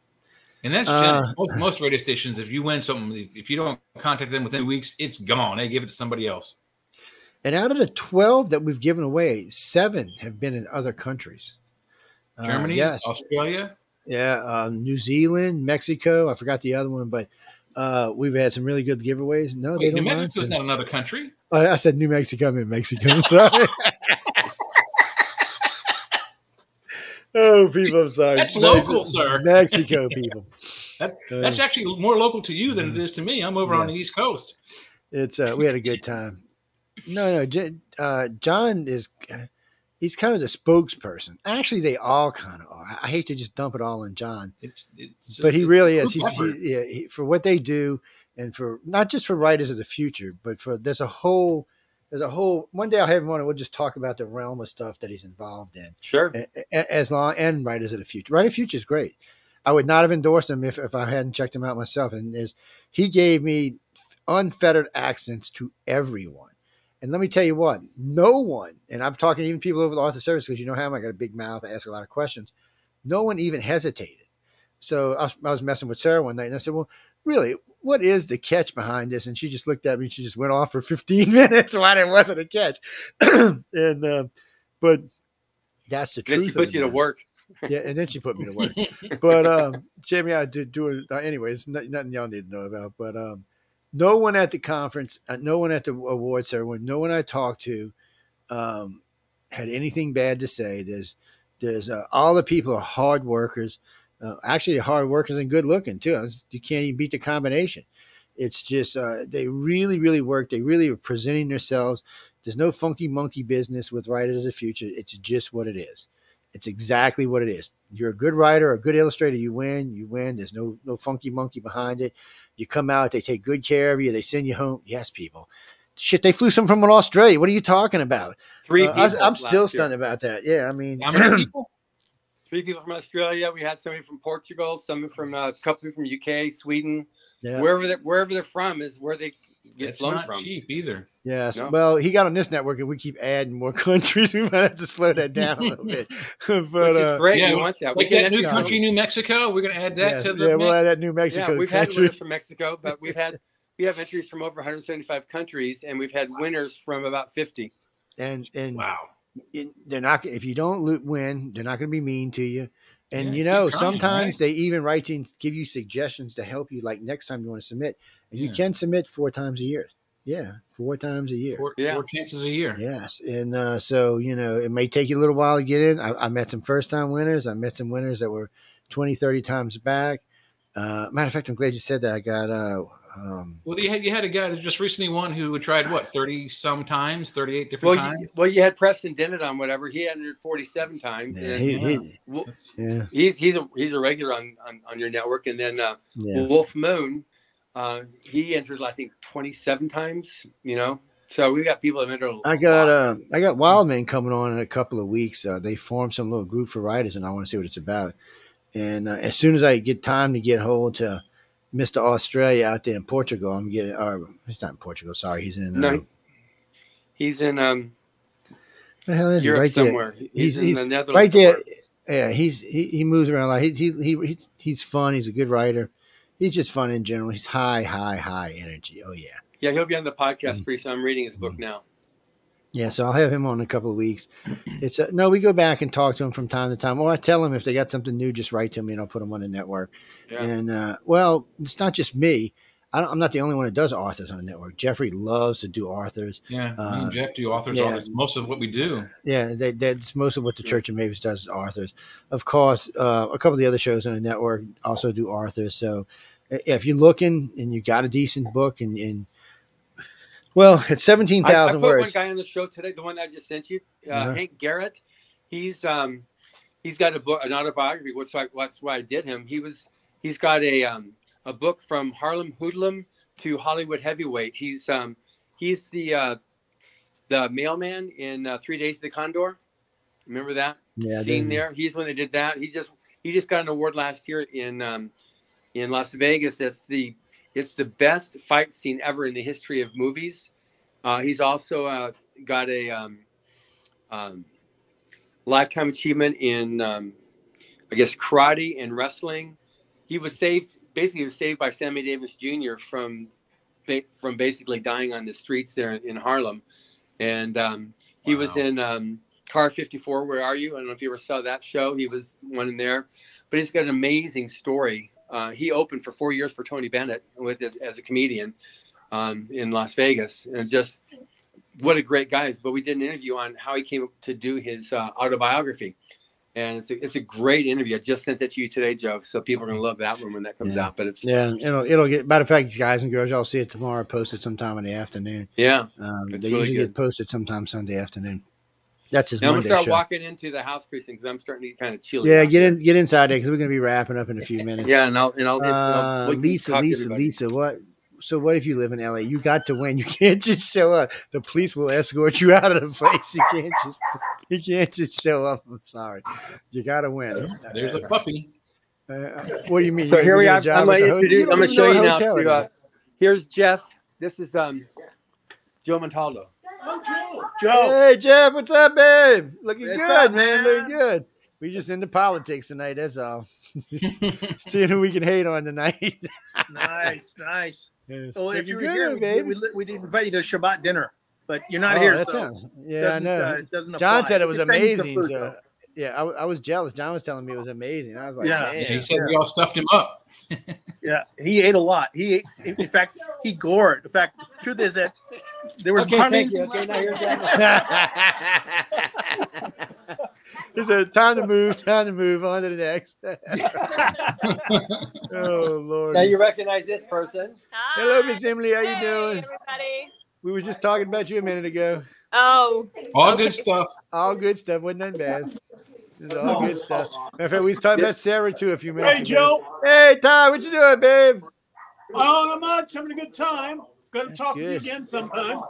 Speaker 2: And that's
Speaker 1: Uh,
Speaker 2: most, most radio stations. If you win something, if you don't contact them within weeks, it's gone. They give it to somebody else.
Speaker 1: And out of the twelve that we've given away, seven have been in other countries. Uh,
Speaker 2: Germany,
Speaker 1: yes,
Speaker 2: Australia.
Speaker 1: yeah, um, New Zealand, Mexico. I forgot the other one, but uh, we've had some really good giveaways. No, they
Speaker 2: Wait, New
Speaker 1: don't mind.
Speaker 2: Mexico's not another country.
Speaker 1: Oh, I said New Mexico. I mean Mexico. Sorry. oh, people, I'm sorry.
Speaker 2: That's
Speaker 1: Mexico-
Speaker 2: local, sir.
Speaker 1: Mexico people.
Speaker 2: That's-
Speaker 1: Uh,
Speaker 2: actually more local to you than it is to me. I'm over on the East Coast.
Speaker 1: it's uh, we had a good time. No, no, J- uh, John is he's kind of the spokesperson. Actually, they all kind of are. I hate to just dump it all on John,
Speaker 2: It's, it's
Speaker 1: but he
Speaker 2: it's
Speaker 1: really is. He's, he, yeah, he, for what they do, and for not just for writers of the future, but for there's a whole there's a whole. One day I'll have him on and we'll just talk about the realm of stuff that he's involved in.
Speaker 5: Sure.
Speaker 1: As long and writers of the future. Writer of the future is great. I would not have endorsed him if, if I hadn't checked him out myself. And there's he gave me unfettered accents to everyone. And let me tell you what, no one, and I'm talking even people over the author service because you know how I got a big mouth, I ask a lot of questions. No one even hesitated. So I was, I was messing with Sarah one night and I said, Well, really, what is the catch behind this? And she just looked at me and she just went off for 15 minutes why there wasn't a catch. and, uh, but that's the
Speaker 5: Then
Speaker 1: truth.
Speaker 5: she
Speaker 1: put
Speaker 5: you to work.
Speaker 1: yeah, and then she put me to work. but um, Jamie, I did do it uh, anyways. Not, nothing y'all need to know about. But um, no one at the conference, uh, no one at the award ceremony, no one I talked to, um, had anything bad to say. There's, there's uh, all the people are hard workers. Uh, actually, hard workers and good looking too. You can't even beat the combination. It's just uh, they really, really work. They really are presenting themselves. There's no funky monkey business with writers of the future. It's just what it is. It's exactly what it is. You're a good writer, a good illustrator. You win, you win. There's no no funky monkey behind it. You come out, they take good care of you. They send you home. Yes, people. Shit, they flew some from Australia. What are you talking about?
Speaker 5: Three.
Speaker 1: Uh, I,
Speaker 5: people
Speaker 1: am
Speaker 5: last
Speaker 1: still
Speaker 5: year.
Speaker 1: stunned about that. Yeah, I mean,
Speaker 2: How many people?
Speaker 5: Three people from Australia. We had somebody from Portugal, some from uh, a couple from UK, Sweden,
Speaker 1: yeah.
Speaker 5: wherever they're, wherever they're from is where they get
Speaker 2: It's
Speaker 5: flown
Speaker 2: not
Speaker 5: from.
Speaker 2: cheap either.
Speaker 1: Yes.
Speaker 5: No.
Speaker 1: Well, he got on this network, and we keep adding more countries. We might have to slow that down a little bit. but
Speaker 5: Which is
Speaker 1: uh,
Speaker 5: great.
Speaker 2: yeah,
Speaker 5: we
Speaker 2: we-
Speaker 5: want that. We
Speaker 2: Like
Speaker 5: can
Speaker 2: that new
Speaker 5: actually-
Speaker 2: country, New Mexico. We're gonna add that
Speaker 1: yeah,
Speaker 2: to the.
Speaker 1: yeah, we'll add that New Mexico
Speaker 5: Yeah, we've had winners from Mexico, but we've had we have entries from over 175 countries, and we've had winners from about 50.
Speaker 1: and and
Speaker 2: wow.
Speaker 1: it- they're not if you don't win, they're not going to be mean to you. And
Speaker 2: Yeah,
Speaker 1: you know,
Speaker 2: trying,
Speaker 1: sometimes
Speaker 2: right?
Speaker 1: they even write in, give you suggestions to help you. Like next time you want to submit, and you can submit four times a year. Yeah, four times a year.
Speaker 2: Four,
Speaker 5: Yeah.
Speaker 2: four chances a year.
Speaker 1: Yes, and uh, so you know it may take you a little while to get in. I, I met some first time winners. I met some winners that were 20, 30 times back. Uh, matter of fact, I'm glad you said that. I got uh, um,
Speaker 2: Well, you had you had a guy that just recently won who had tried what thirty some times, thirty eight different
Speaker 5: Well,
Speaker 2: times.
Speaker 5: you, well, you had Preston Dennett on whatever. He entered 47 times.
Speaker 1: yeah,
Speaker 5: and
Speaker 1: he,
Speaker 2: yeah.
Speaker 1: he,
Speaker 5: Wo-
Speaker 2: That's-
Speaker 1: yeah,
Speaker 5: he's he's a he's a regular on on, on your network. And then uh,
Speaker 1: yeah.
Speaker 5: Wolf Moon, uh, he entered I think 27 times. You know, so we got people that entered. a
Speaker 1: I got
Speaker 5: lot.
Speaker 1: uh, I got Wildman coming on in a couple of weeks. Uh, they formed some little group for writers, and I want to see what it's about. And uh, as soon as I get time to get hold to Mister Australia out there in Portugal, I'm getting. Or he's not in Portugal. Sorry, he's in.
Speaker 5: No,
Speaker 1: Uh,
Speaker 5: he's in um,
Speaker 1: the hell is he?
Speaker 5: Europe
Speaker 1: Right there.
Speaker 5: somewhere. He's,
Speaker 1: He's-
Speaker 5: in
Speaker 1: he's
Speaker 5: the Netherlands.
Speaker 1: right there. Yeah, he's he, he moves around like he, he he he's he's fun. He's a good writer. He's just fun in general. He's high, high, high energy. Oh yeah,
Speaker 5: Yeah, he'll be on the podcast
Speaker 1: Mm.
Speaker 5: pretty soon. I'm reading his book now.
Speaker 1: yeah. So I'll have him on in a couple of weeks. It's uh no, we go back and talk to him from time to time, or I tell him if they got something new, just write to me and I'll put him on the network.
Speaker 5: Yeah.
Speaker 1: And uh, well, it's not just me. I don't, I'm not the only one that does authors on the network. Jeffrey loves to do authors.
Speaker 2: yeah, me
Speaker 1: Uh,
Speaker 2: and Jeff do authors.
Speaker 1: yeah.
Speaker 2: all That's most of what we do.
Speaker 1: Yeah, they, that's most of what the
Speaker 5: Sure.
Speaker 1: Church of Mavis does is authors. Of course, uh, a couple of the other shows on the network also do authors. So if you're looking and you got a decent book and, and well, it's seventeen
Speaker 5: I, I
Speaker 1: thousand
Speaker 5: put one guy on the show today, the one I just sent you, uh,
Speaker 1: Uh-huh.
Speaker 5: Hank Garrett. He's um, he's got a book, an autobiography. Which why, that's why I did him. He was he's got a um, a book from Harlem Hoodlum to Hollywood Heavyweight. He's um, he's the uh, the mailman in uh, Three Days of the Condor. Remember that
Speaker 1: Yeah,
Speaker 5: scene there? He's when they did that. He just he just got an award last year in um, in Las Vegas. That's the it's the best fight scene ever in the history of movies. Uh, he's also uh, got a um, um, lifetime achievement in, um, I guess, karate and wrestling. He was saved, basically, he was saved by Sammy Davis Jr. from from basically dying on the streets there in Harlem, and um, he was in um, Car 54. Where are you? I don't know if you ever saw that show. He was one in there, but he's got an amazing story. Uh, he opened for four years for Tony Bennett with as, as a comedian um, in Las Vegas, and just what a great guy is. But we did an interview on how he came to do his uh, autobiography, and it's a, it's a great interview. I just sent that to you today, Joe. So people are gonna love that one when that comes
Speaker 1: Yeah.
Speaker 5: out. But it's
Speaker 1: Yeah, it'll it'll get. Matter of fact, guys and girls, y'all see it tomorrow. Posted sometime in the afternoon.
Speaker 5: yeah.
Speaker 1: Um, they
Speaker 5: really
Speaker 1: usually
Speaker 5: good.
Speaker 1: get posted sometime Sunday afternoon. That's his
Speaker 5: Now I'm gonna start
Speaker 1: show.
Speaker 5: walking into the house precinct because I'm starting to get kind of chilly.
Speaker 1: Yeah, get in, get inside there because we're gonna be wrapping up in a few minutes.
Speaker 5: Yeah, and I'll and I'll,
Speaker 1: Uh,
Speaker 5: I'll
Speaker 1: Lisa, Lisa. Lisa, what? So what if you live in LA? You got to win. You can't just show up. The police will escort you out of the place. You can't just you can't just show up. I'm sorry. You got to win.
Speaker 2: There's a puppy.
Speaker 1: Uh, what do you mean?
Speaker 5: So
Speaker 1: You
Speaker 5: here we are.
Speaker 1: get
Speaker 5: I'm gonna introduce.
Speaker 1: don't
Speaker 5: I'm gonna
Speaker 1: even
Speaker 5: show you now.
Speaker 1: hotel
Speaker 5: To, uh, here's Jeff. This is um Joe Montaldo.
Speaker 3: Joe. Joe.
Speaker 1: Hey Jeff, what's up, babe? Looking
Speaker 3: What's
Speaker 1: good,
Speaker 3: up,
Speaker 1: man.
Speaker 3: man?
Speaker 1: Looking good. We just into politics tonight. That's all. Seeing who we can hate on tonight.
Speaker 3: nice, nice.
Speaker 1: Yes.
Speaker 3: Well, if you were
Speaker 1: good,
Speaker 3: here, we,
Speaker 1: babe.
Speaker 3: we, we did invite you to Shabbat dinner, but you're not
Speaker 1: Oh,
Speaker 3: here.
Speaker 1: that
Speaker 3: so
Speaker 1: sounds. Yeah, I know.
Speaker 3: Uh, doesn't
Speaker 1: John
Speaker 3: apply.
Speaker 1: said it was
Speaker 3: can send you some
Speaker 1: amazing.
Speaker 3: food,
Speaker 1: So
Speaker 3: though.
Speaker 1: yeah, I, I was jealous. John was telling me it was amazing. I was like,
Speaker 3: Yeah.
Speaker 2: Yeah, he said we all stuffed him up.
Speaker 3: Yeah, he ate a lot. He ate, in fact, he gored. In fact, truth is that there was
Speaker 5: Okay,
Speaker 3: honey.
Speaker 5: thank you. Okay, now here's
Speaker 1: It's a time to move. Time to move on to the next. oh Lord.
Speaker 5: Now you recognize this person.
Speaker 1: Hello, Miss Emily. How you
Speaker 6: Hey,
Speaker 1: doing?
Speaker 6: everybody.
Speaker 1: We were just talking about you a minute ago.
Speaker 6: Oh,
Speaker 2: All good stuff.
Speaker 1: All good stuff. Wasn't that bad? It was all good stuff. In fact, we was talking about Sarah too a few minutes
Speaker 7: Hey,
Speaker 1: ago.
Speaker 7: Joe.
Speaker 1: Hey, Ty, what you doing, babe?
Speaker 7: Oh, not much. Having a good time. Got to
Speaker 1: That's
Speaker 7: talk to you again sometime.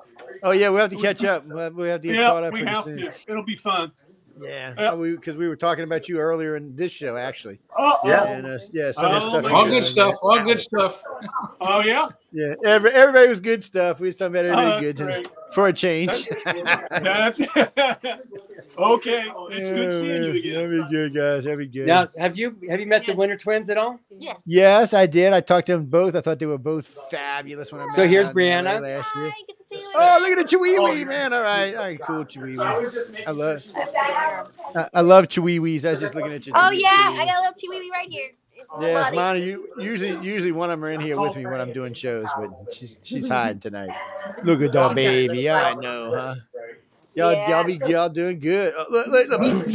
Speaker 1: Oh yeah, we have to catch up. We have we have to get
Speaker 7: Yeah,
Speaker 1: caught up.
Speaker 7: we have
Speaker 1: soon.
Speaker 7: to. It'll be fun.
Speaker 1: Yeah,
Speaker 7: Yeah.
Speaker 1: because we, were talking about you earlier in this show, actually.
Speaker 7: Oh,
Speaker 5: Yeah.
Speaker 1: And uh, yeah, some
Speaker 7: Oh,
Speaker 1: stuff.
Speaker 2: All good
Speaker 1: on
Speaker 2: stuff. All good stuff.
Speaker 7: oh yeah.
Speaker 1: There. Yeah, every, everybody was good stuff. We was talking about
Speaker 7: Oh,
Speaker 1: everybody
Speaker 7: that's
Speaker 1: good
Speaker 7: great.
Speaker 1: for a change.
Speaker 7: That- okay. It's good oh, seeing you
Speaker 1: That'd
Speaker 7: again.
Speaker 1: be good, guys. That'd be good.
Speaker 5: Now, have you have you met the Winter Twins at all?
Speaker 6: yes.
Speaker 1: Yes, I did. I talked to them both. I thought they were both fabulous when I met
Speaker 5: So here's
Speaker 1: them
Speaker 5: Brianna.
Speaker 1: last year.
Speaker 6: Hi, good to see you.
Speaker 1: Oh, look at the Chiweewee, oh, man. All right. All right, cool, Chiweewee. I love um, I, I love Chiweewees. I was just looking at you.
Speaker 6: Oh yeah, I got a little chihuahua right here.
Speaker 1: Yes,
Speaker 6: Buddy.
Speaker 1: mine. You usually usually one of them are in here with me when I'm doing shows, but she's she's hiding tonight. Look at that baby. I know, huh? Y'all,
Speaker 6: Yeah.
Speaker 1: y'all be y'all doing good. Oh, look, look, look.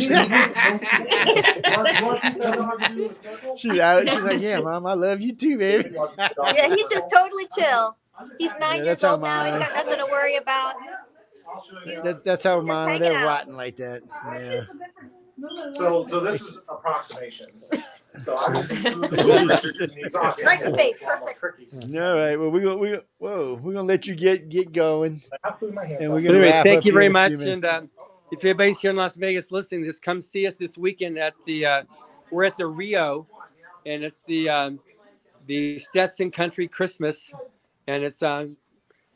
Speaker 1: she's out. She's like, yeah, mom, I love you too, baby.
Speaker 6: Yeah, he's just totally chill. He's nine
Speaker 1: Yeah,
Speaker 6: years old now. He's got nothing to worry about.
Speaker 1: That, that's how mine. They're
Speaker 6: out.
Speaker 1: rotten like that. Yeah.
Speaker 8: So, so this is approximations. So I'm just
Speaker 6: Right in the face, perfect.
Speaker 1: All right. Well, we gonna we gonna- whoa. We're gonna let you get get going. And we're
Speaker 5: But
Speaker 1: gonna
Speaker 5: anyway,
Speaker 1: wrap
Speaker 5: thank
Speaker 1: up
Speaker 5: you
Speaker 1: here
Speaker 5: very
Speaker 1: in a few
Speaker 5: much.
Speaker 1: minutes.
Speaker 5: And um, if anybody's here in Las Vegas listening, just come see us this weekend at the uh, we're at the Rio, and it's the um, the Stetson Country Christmas, and it's um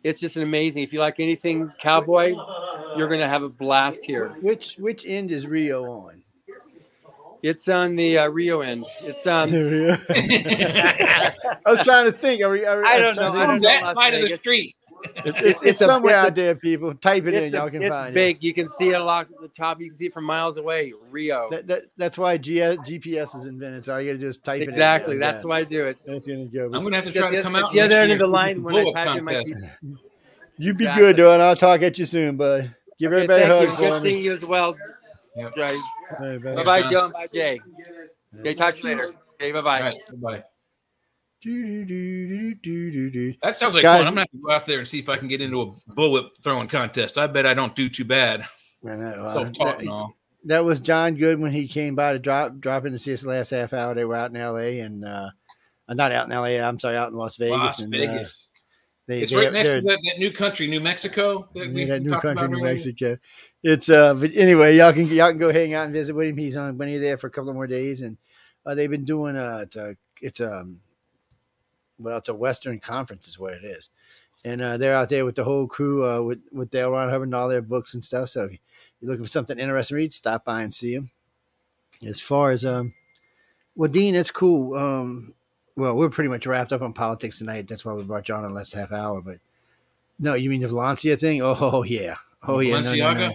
Speaker 5: it's just an amazing. If you like anything cowboy, you're gonna have a blast here.
Speaker 1: Which which end is Rio on?
Speaker 5: It's on the uh, Rio end. It's um
Speaker 1: I was trying to think. Are we, are we,
Speaker 5: I don't
Speaker 1: was trying to
Speaker 5: know. I
Speaker 1: think.
Speaker 5: don't
Speaker 2: On
Speaker 5: know
Speaker 2: that side of the street.
Speaker 1: It's, it's,
Speaker 5: It's
Speaker 1: somewhere out there, people. Type it in.
Speaker 5: it's,
Speaker 1: Y'all can
Speaker 5: it's
Speaker 1: find it.
Speaker 5: big. You can see it a lot at the top. You can see it from miles away. Rio.
Speaker 1: That, that, that's why G- GPS was invented. So all you got to do is type
Speaker 5: Exactly.
Speaker 1: it in. Exactly.
Speaker 5: That's why I do it.
Speaker 1: That's going to go.
Speaker 2: I'm gonna have to try to come out
Speaker 5: the other
Speaker 2: next
Speaker 5: end of the line when I
Speaker 2: blow-up
Speaker 5: type in my
Speaker 2: contest.
Speaker 1: You be
Speaker 5: Exactly.
Speaker 1: good, though, and I'll talk at you soon, bud. Give
Speaker 5: Okay,
Speaker 1: everybody a hug
Speaker 5: Good seeing you as well.
Speaker 2: Yep.
Speaker 5: Jay.
Speaker 1: All right, bye.
Speaker 5: Bye bye,
Speaker 2: John.
Speaker 5: Joe, bye, Jay. Okay, talk to you later. Okay, bye bye.
Speaker 2: All right, bye. That sounds like
Speaker 1: Guys-
Speaker 2: fun. I'm gonna have to go out there and see if I can get into a bullet throwing contest. I bet I don't do too bad.
Speaker 1: I uh,
Speaker 2: Self-taught and
Speaker 1: that,
Speaker 2: all.
Speaker 1: that was John Good when he came by to drop drop in to see us last half hour. They were out in L.A. and uh, uh, not out in L.A. I'm sorry, out in Las Vegas.
Speaker 2: Las
Speaker 1: and, uh,
Speaker 2: Vegas.
Speaker 1: they,
Speaker 2: it's
Speaker 1: they-
Speaker 2: right next to that, that new country, New Mexico. That we
Speaker 1: Yeah, that new country, New
Speaker 2: earlier.
Speaker 1: Mexico. It's uh, but anyway, y'all can y'all can go hang out and visit with him. He's on been there for a couple more days, and uh, they've been doing uh, it's a it's um, well, it's a Western conference is what it is, and uh, they're out there with the whole crew uh, with with the L. Ron Hubbard and all their books and stuff. So if you're looking for something interesting to read, stop by and see them. As far as um, well, Dean, that's cool. Um, well, we're pretty much wrapped up on politics tonight. That's why we brought John in the last half hour. But no, you mean the Valencia thing? Oh yeah, oh yeah, no, no, no.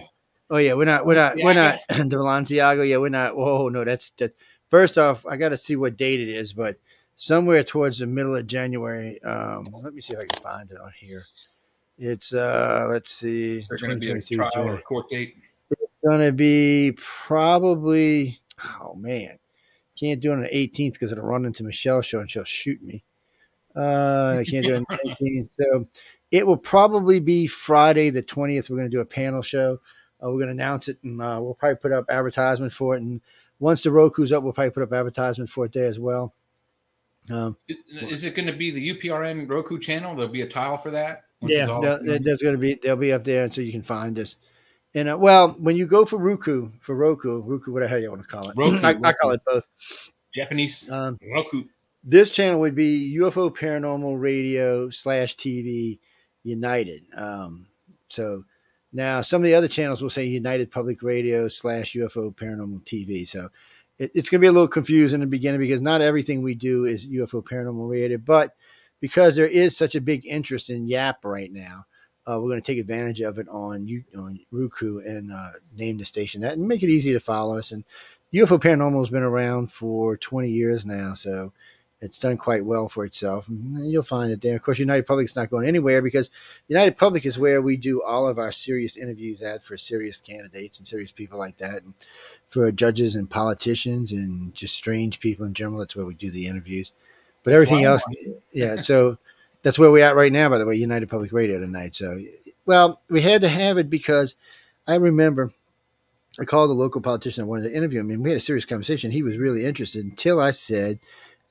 Speaker 1: Oh yeah, we're not, we're not, we're not the Balenciaga. Yeah, we're not. Oh no, that's that. First off, I got to see what date it is, but somewhere towards the middle of January. Um, let me see if I can find it on here. It's uh, let's see,
Speaker 2: There's going to be a trial or a court date.
Speaker 1: It's gonna be probably. Oh man, can't do it on the 18th because it'll run into Michelle's show and she'll shoot me. Uh, I can't do it on the 18th, so it will probably be Friday the 20th. We're gonna do a panel show. Uh, we're gonna announce it, and uh, we'll probably put up advertisement for it. And once the Roku's up, we'll probably put up advertisement for it there as well. Um,
Speaker 2: Is it going to be the UPRN Roku channel? There'll be a tile for that.
Speaker 1: yeah,
Speaker 2: it's all-
Speaker 1: there- there- there's going to be they'll be up there, and so you can find us. And uh, well, when you go for Roku, for Roku, Roku, whatever you want to call it,
Speaker 2: Roku,
Speaker 1: I, I call it both.
Speaker 2: Japanese
Speaker 1: Um,
Speaker 2: Roku.
Speaker 1: this channel would be UFO Paranormal Radio slash TV United. Um, so now some of the other channels will say United Public Radio slash UFO Paranormal TV. So it, it's going to be a little confusing in the beginning because not everything we do is UFO Paranormal related, but because there is such a big interest in UAP right now, uh, we're going to take advantage of it on on Roku and uh, name the station that and make it easy to follow us. And UFO Paranormal has been around for 20 years now, so It's done quite well for itself. And you'll find it there. Of course, United Public's not going anywhere because United Public is where we do all of our serious interviews at for serious candidates and serious people like that, and for judges and politicians and just strange people in general. That's where we do the interviews. But everything else, yeah. So that's where we're at right now. By the way, United Public Radio tonight. So, well, we had to have it because I remember I called a local politician I wanted to interview him, and we had a serious conversation. He was really interested until I said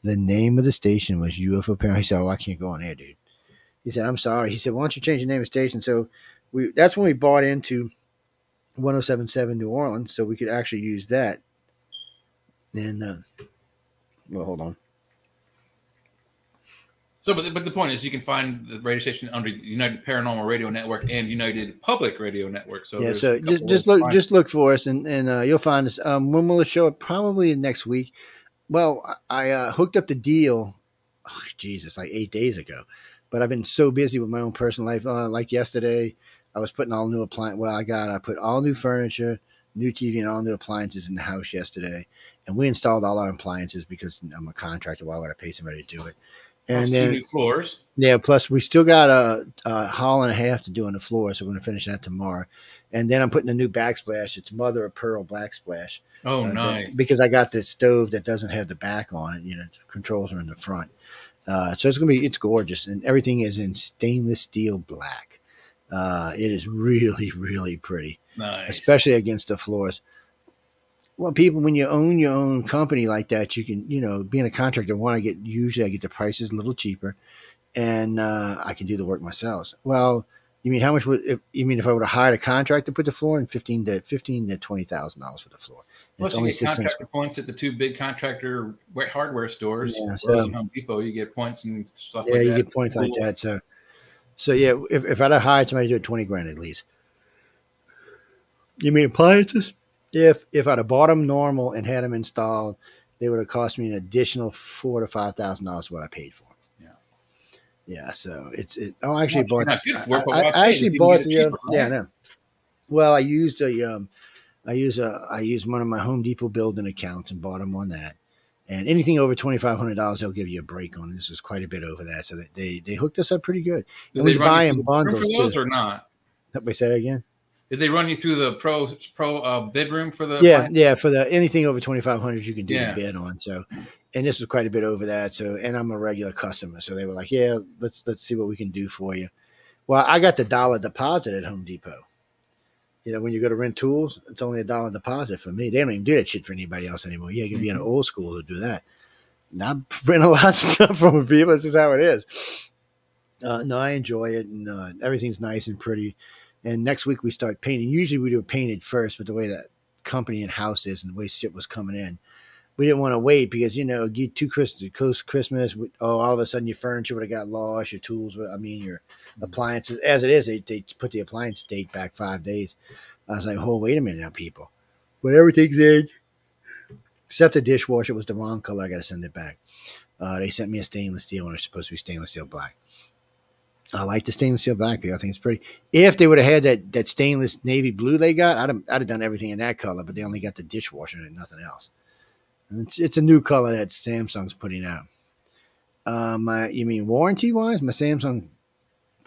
Speaker 1: the name of the station was UFO Parent. He said, "Oh, I can't go on air, dude." He said, "I'm sorry." He said, "Why don't you change the name of the station?" So we that's when we bought into 1077 New Orleans, so we could actually use that. And uh, well, hold on.
Speaker 2: So, but the, but the point is, you can find the radio station under United Paranormal Radio Network and United Public Radio Network. So
Speaker 1: yeah, so just just look just look for us, and and uh, you'll find us. Um, when will it show up? Probably next week. Well, I uh, hooked up the deal. Oh, Jesus, like eight days ago, but I've been so busy with my own personal life. Uh, like yesterday, I was putting all new appliance. Well, I got I put all new furniture, new TV, and all new appliances in the house yesterday, and we installed all our appliances because I'm a contractor. Why would I pay somebody to do it? And
Speaker 2: plus two
Speaker 1: then
Speaker 2: new floors.
Speaker 1: yeah, plus we still got a, a hall and a half to do on the floor, so we're going to finish that tomorrow. And then I'm putting a new backsplash. It's mother of pearl backsplash.
Speaker 2: Oh,
Speaker 1: uh, that-
Speaker 2: nice.
Speaker 1: because I got this stove that doesn't have the back on it. You know, the controls are in the front. Uh, so it's gonna be it's gorgeous, and everything is in stainless steel black. Uh, it is really really pretty
Speaker 2: Nice.
Speaker 1: especially against the floors. Well, people, when you own your own company like that, you can, you know, being a contractor, one, I get usually I get the prices a little cheaper, and uh, I can do the work myself. Well, you mean how much would if you mean if I were to hire a contractor to put the floor in fifteen to fifteen to twenty thousand dollars for the floor? And
Speaker 2: Plus,
Speaker 1: it's
Speaker 2: you
Speaker 1: only
Speaker 2: get contractor points at the two big contractor hardware stores.
Speaker 1: Yeah, so-
Speaker 2: Home Depot, you get points and stuff
Speaker 1: Yeah,
Speaker 2: like
Speaker 1: you
Speaker 2: that.
Speaker 1: get points like that. So, so yeah, if, if I'd have hired somebody to do it, twenty grand at least. You mean appliances? If if I'd have bought them normal and had them installed, they would have cost me an additional four to five thousand dollars what I paid for. 'em.
Speaker 2: Yeah.
Speaker 1: Yeah. So it's it. Oh, I actually
Speaker 2: Well,
Speaker 1: bought.
Speaker 2: not good for it, but
Speaker 1: I, I actually bought
Speaker 2: get it
Speaker 1: the. uh,
Speaker 2: cheaper,
Speaker 1: yeah, I
Speaker 2: right?
Speaker 1: know. Well, I used a um, I use a I used one of my Home Depot building accounts and bought them on that. And anything over twenty five hundred dollars, they'll give you a break on. This was quite a bit over that, so they they, they hooked us up pretty good.
Speaker 2: Did
Speaker 1: And
Speaker 2: they
Speaker 1: we buy in
Speaker 2: through the room
Speaker 1: bundles
Speaker 2: for those
Speaker 1: too.
Speaker 2: or not?
Speaker 1: Let me say that again.
Speaker 2: Did they run you through the pro pro uh, bedroom for the?
Speaker 1: Yeah, yeah. For the anything over twenty five hundred, you can do
Speaker 2: Yeah.
Speaker 1: the bid on. So, and this was quite a bit over that. So, and I'm a regular customer, so they were like, "Yeah, let's let's see what we can do for you." Well, I got the dollar deposit at Home Depot. You know, when you go to rent tools, it's only a dollar deposit for me. They don't even do that shit for anybody else anymore. Yeah, you can be an old school to do that. Now, I rent a lot of stuff from people. This is how it is. Uh, no, I enjoy it, and uh, everything's nice and pretty. And next week we start painting. Usually we do it painted first, but the way that company and house is and the way shit was coming in, we didn't want to wait because you know get two Christmas, close Christmas. Oh, all of a sudden your furniture would have got lost, your tools. would- I mean your appliances. As it is, they, they put the appliance date back five days. I was like, oh wait a minute now, people. But everything's in, except the dishwasher was the wrong color. I got to send it back. Uh, they sent me a stainless steel when it's supposed to be stainless steel black. I like the stainless steel black people. I think it's pretty. If they would have had that that stainless navy blue they got, I'd have, I'd have done everything in that color. But they only got the dishwasher and nothing else. It's it's a new color that Samsung's putting out. Uh, my you mean warranty wise? My Samsung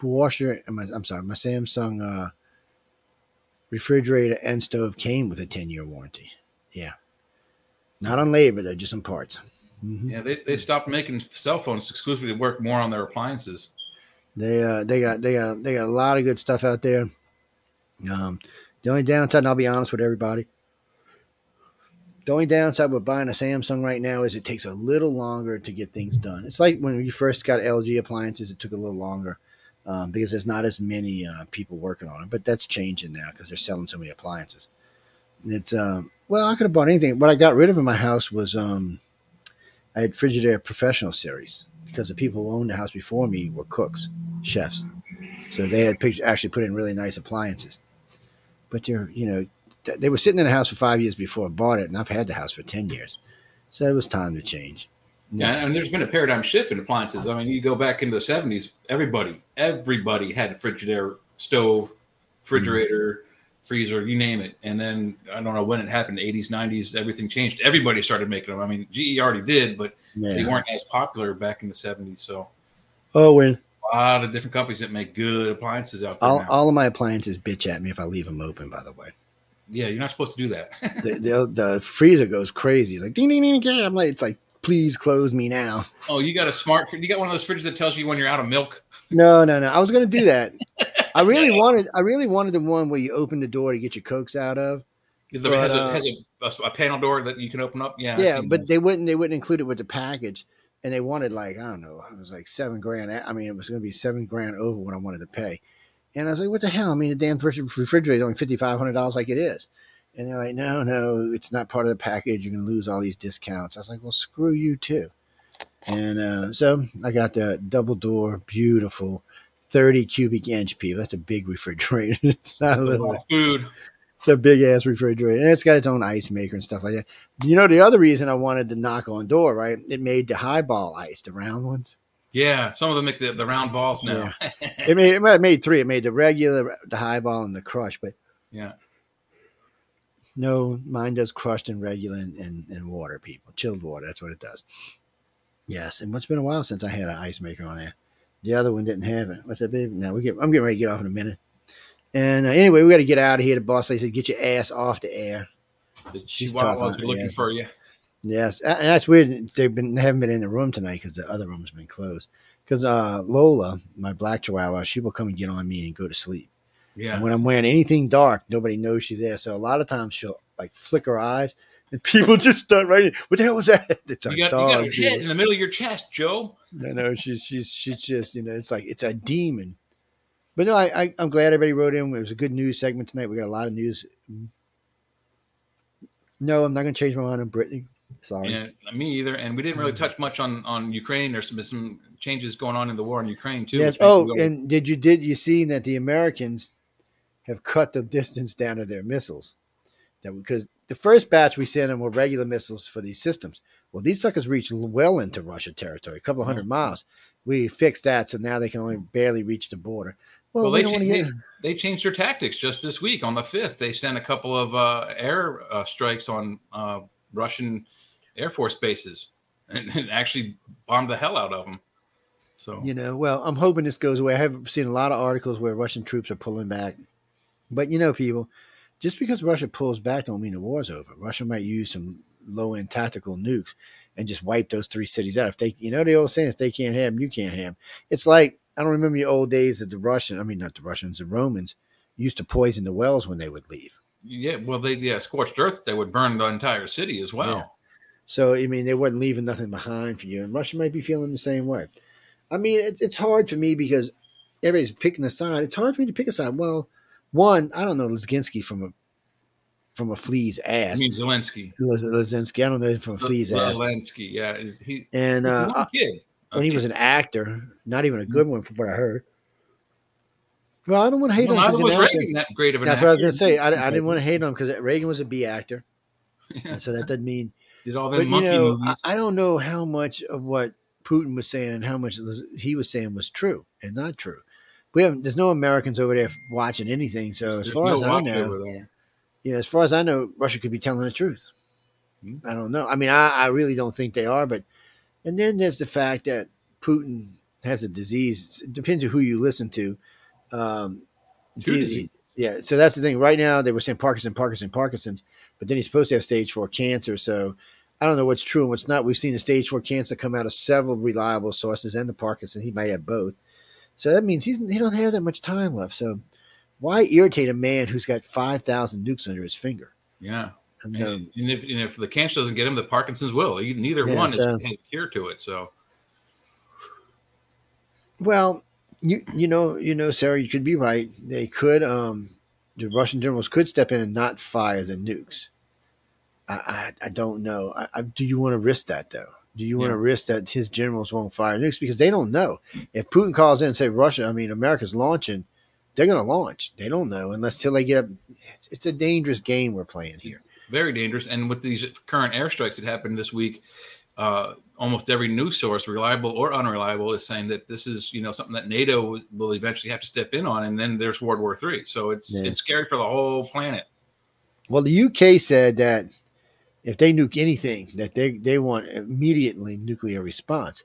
Speaker 1: washer. My, I'm sorry, my Samsung uh, refrigerator and stove came with a 10 year warranty. Yeah, not on labor though, just on parts. Mhm.
Speaker 2: Yeah, they, they stopped making cell phones exclusively to work more on their appliances.
Speaker 1: They uh they got they got they got a lot of good stuff out there. Um, the only downside, and I'll be honest with everybody, the only downside with buying a Samsung right now is it takes a little longer to get things done. It's like when you first got LG appliances, it took a little longer um, because there's not as many uh, people working on it. But that's changing now because they're selling so many appliances. It's um, well, I could have bought anything. What I got rid of in my house was um, I had Frigidaire Professional Series because the people who owned the house before me were cooks, chefs, so they had actually put in really nice appliances. But they're you know they were sitting in the house for five years before I bought it, and I've had the house for ten years, so it was time to change.
Speaker 2: Yeah, and there's been a paradigm shift in appliances. I mean, you go back into the 70s, everybody, everybody had a Frigidaire stove, refrigerator, freezer, you name it. And then I don't know when it happened, 80s, 90s, everything changed. Everybody started making them. I mean, GE already did, but they weren't as popular back in the 70s. So
Speaker 1: Oh, when
Speaker 2: a lot of different companies that make good appliances out there
Speaker 1: all,
Speaker 2: now.
Speaker 1: all of my appliances bitch at me if I leave them open. By the way,
Speaker 2: yeah, you're not supposed to do that.
Speaker 1: the, the the freezer goes crazy. It's like ding ding ding ding. I'm like, it's like, please close me now.
Speaker 2: oh, you got a smart, you got one of those fridges that tells you when you're out of milk.
Speaker 1: No, no, no. I was gonna do that. I really wanted. I really wanted the one where you open the door to get your cokes out of.
Speaker 2: It
Speaker 1: But,
Speaker 2: has, a,
Speaker 1: uh,
Speaker 2: has a, a panel door that you can open up. Yeah.
Speaker 1: Yeah, but
Speaker 2: those.
Speaker 1: they wouldn't. They wouldn't include it with the package, and they wanted like I don't know. It was like seven grand. I mean, it was going to be seven grand over what I wanted to pay, and I was like, "What the hell?" I mean, the damn refrigerator is only fifty five hundred dollars, like it is. And they're like, "No, no, it's not part of the package. You're going to lose all these discounts." I was like, "Well, screw you too." And uh, so I got the double door, beautiful, thirty cubic inch people. That's a big refrigerator. it's not a little.
Speaker 2: food.
Speaker 1: It's a big ass refrigerator, and it's got its own ice maker and stuff like that. You know, the other reason I wanted the knock on door, right? It made the highball ice, the round ones.
Speaker 2: Yeah, some of them make the, the round balls now.
Speaker 1: It made it made three. It made the regular, the highball, and the crush. But
Speaker 2: Yeah.
Speaker 1: no, mine does crushed and regular and, and, and water. People, chilled water. That's what it does. Yes, and it's been a while since I had an ice maker on there. The other one didn't have it. What's that, baby? Now we get. I'm getting ready to get off in a minute. And uh, anyway, we got to get out of here. The boss lady said, "Get your ass off the air."
Speaker 2: The
Speaker 1: She's
Speaker 2: Chihuahuas are looking for you.
Speaker 1: Yes, and that's weird. They've been haven't been in the room tonight because the other room's been closed. Because uh, Lola, my black Chihuahua, she will come and get on me and go to sleep.
Speaker 2: Yeah.
Speaker 1: And when I'm wearing anything dark, nobody knows she's there. So a lot of times she'll like flick her eyes, and people just start writing. What the hell was that? It's
Speaker 2: You got, you got her head in the middle of your chest, Joe.
Speaker 1: No, no, she's she's she's just you know it's like it's a demon. But no, I, I I'm glad everybody wrote in. It was a good news segment tonight. We got a lot of news. No, I'm not going to change my mind on Brittney. Sorry.
Speaker 2: Yeah, me either. And we didn't really touch much on on Ukraine. There's been some changes going on in the war in Ukraine too.
Speaker 1: Yes. Oh,
Speaker 2: go,
Speaker 1: and did you did you see that the Americans have cut the distance down of their missiles? That because the first batch we sent them were regular missiles for these systems. Well, these suckers reached well into Russia territory, a couple hundred miles. We fixed that, so now they can only barely reach the border. Well,
Speaker 2: well,
Speaker 1: we
Speaker 2: they,
Speaker 1: don't
Speaker 2: cha-
Speaker 1: want
Speaker 2: they, they changed their tactics just this week on the fifth. They sent a couple of uh, air uh, strikes on uh, Russian air force bases and, and actually bombed the hell out of them. So
Speaker 1: You know, well, I'm hoping this goes away. I have seen a lot of articles where Russian troops are pulling back, but you know, people, just because Russia pulls back don't mean the war's over. Russia might use some low end tactical nukes and just wipe those three cities out. If they, you know, the old saying, if they can't have them, you can't have them. It's like I don't remember the old days that the Russian, I mean, not the Russians, the Romans used to poison the wells when they would leave.
Speaker 2: yeah, well, they yeah scorched earth. They would burn the entire city as well.
Speaker 1: Yeah. So I mean, they wasn't leaving nothing behind for you, and Russia might be feeling the same way. I mean, it's it's hard for me because everybody's picking a side. It's hard for me to pick a side. Well, one, I don't know Lizinski from a from a flea's ass.
Speaker 2: I mean Zelensky.
Speaker 1: Liz- Lizinski, I don't know him from a flea's ass.
Speaker 2: Zelensky, yeah, he
Speaker 1: And uh,
Speaker 2: kid.
Speaker 1: when he was an actor, not even a good one from what I heard. Well, I don't want to hate
Speaker 2: Well,
Speaker 1: on him.
Speaker 2: was
Speaker 1: actor.
Speaker 2: Reagan that great of an
Speaker 1: That's what I was going to say. I, I didn't want to hate on him because Reagan was a B actor, and so that doesn't mean
Speaker 2: Did all
Speaker 1: but
Speaker 2: them
Speaker 1: you know, I,
Speaker 2: movies.
Speaker 1: I don't know how much of what Putin was saying and how much he was saying was true and not true. We have there's no Americans over there watching anything. So as far
Speaker 2: no
Speaker 1: as I know, you know, as far as I know, Russia could be telling the truth.
Speaker 2: Hmm.
Speaker 1: I don't know. I mean, I, I really don't think they are. But and then there's the fact that Putin has a disease. It depends on who you listen to. Um,
Speaker 2: diseases.
Speaker 1: yeah, so that's the thing. Right now, they were saying Parkinson, Parkinson, Parkinson's, but then he's supposed to have stage four cancer. So I don't know what's true and what's not. We've seen the stage four cancer come out of several reliable sources, and the Parkinson. He might have both. So that means he's he don't have that much time left. So why irritate a man who's got five thousand nukes under his finger?
Speaker 2: Yeah.
Speaker 1: And,
Speaker 2: And,
Speaker 1: um,
Speaker 2: and if, and if the cancer doesn't get him, the Parkinson's will. Neither
Speaker 1: Yeah,
Speaker 2: one
Speaker 1: so-
Speaker 2: is cure to it. So
Speaker 1: Well, you you know you know Sarah, you could be right. They could um the Russian generals could step in and not fire the nukes. I I, I don't know. I, I, do you want to risk that though? Do you want
Speaker 2: Yeah.
Speaker 1: to risk that his generals won't fire nukes because they don't know if Putin calls in and say Russia, I mean America's launching, they're going to launch. They don't know unless till they get. It's, it's a dangerous game we're playing here.
Speaker 2: it's very dangerous. And with these current airstrikes that happened this week, uh, almost every news source, reliable or unreliable, is saying that this is you know something that NATO will eventually have to step in on, and then there's World War Three. So it's
Speaker 1: Yeah.
Speaker 2: it's scary for the whole planet.
Speaker 1: Well, the UK said that if they nuke anything, that they, they want immediately nuclear response.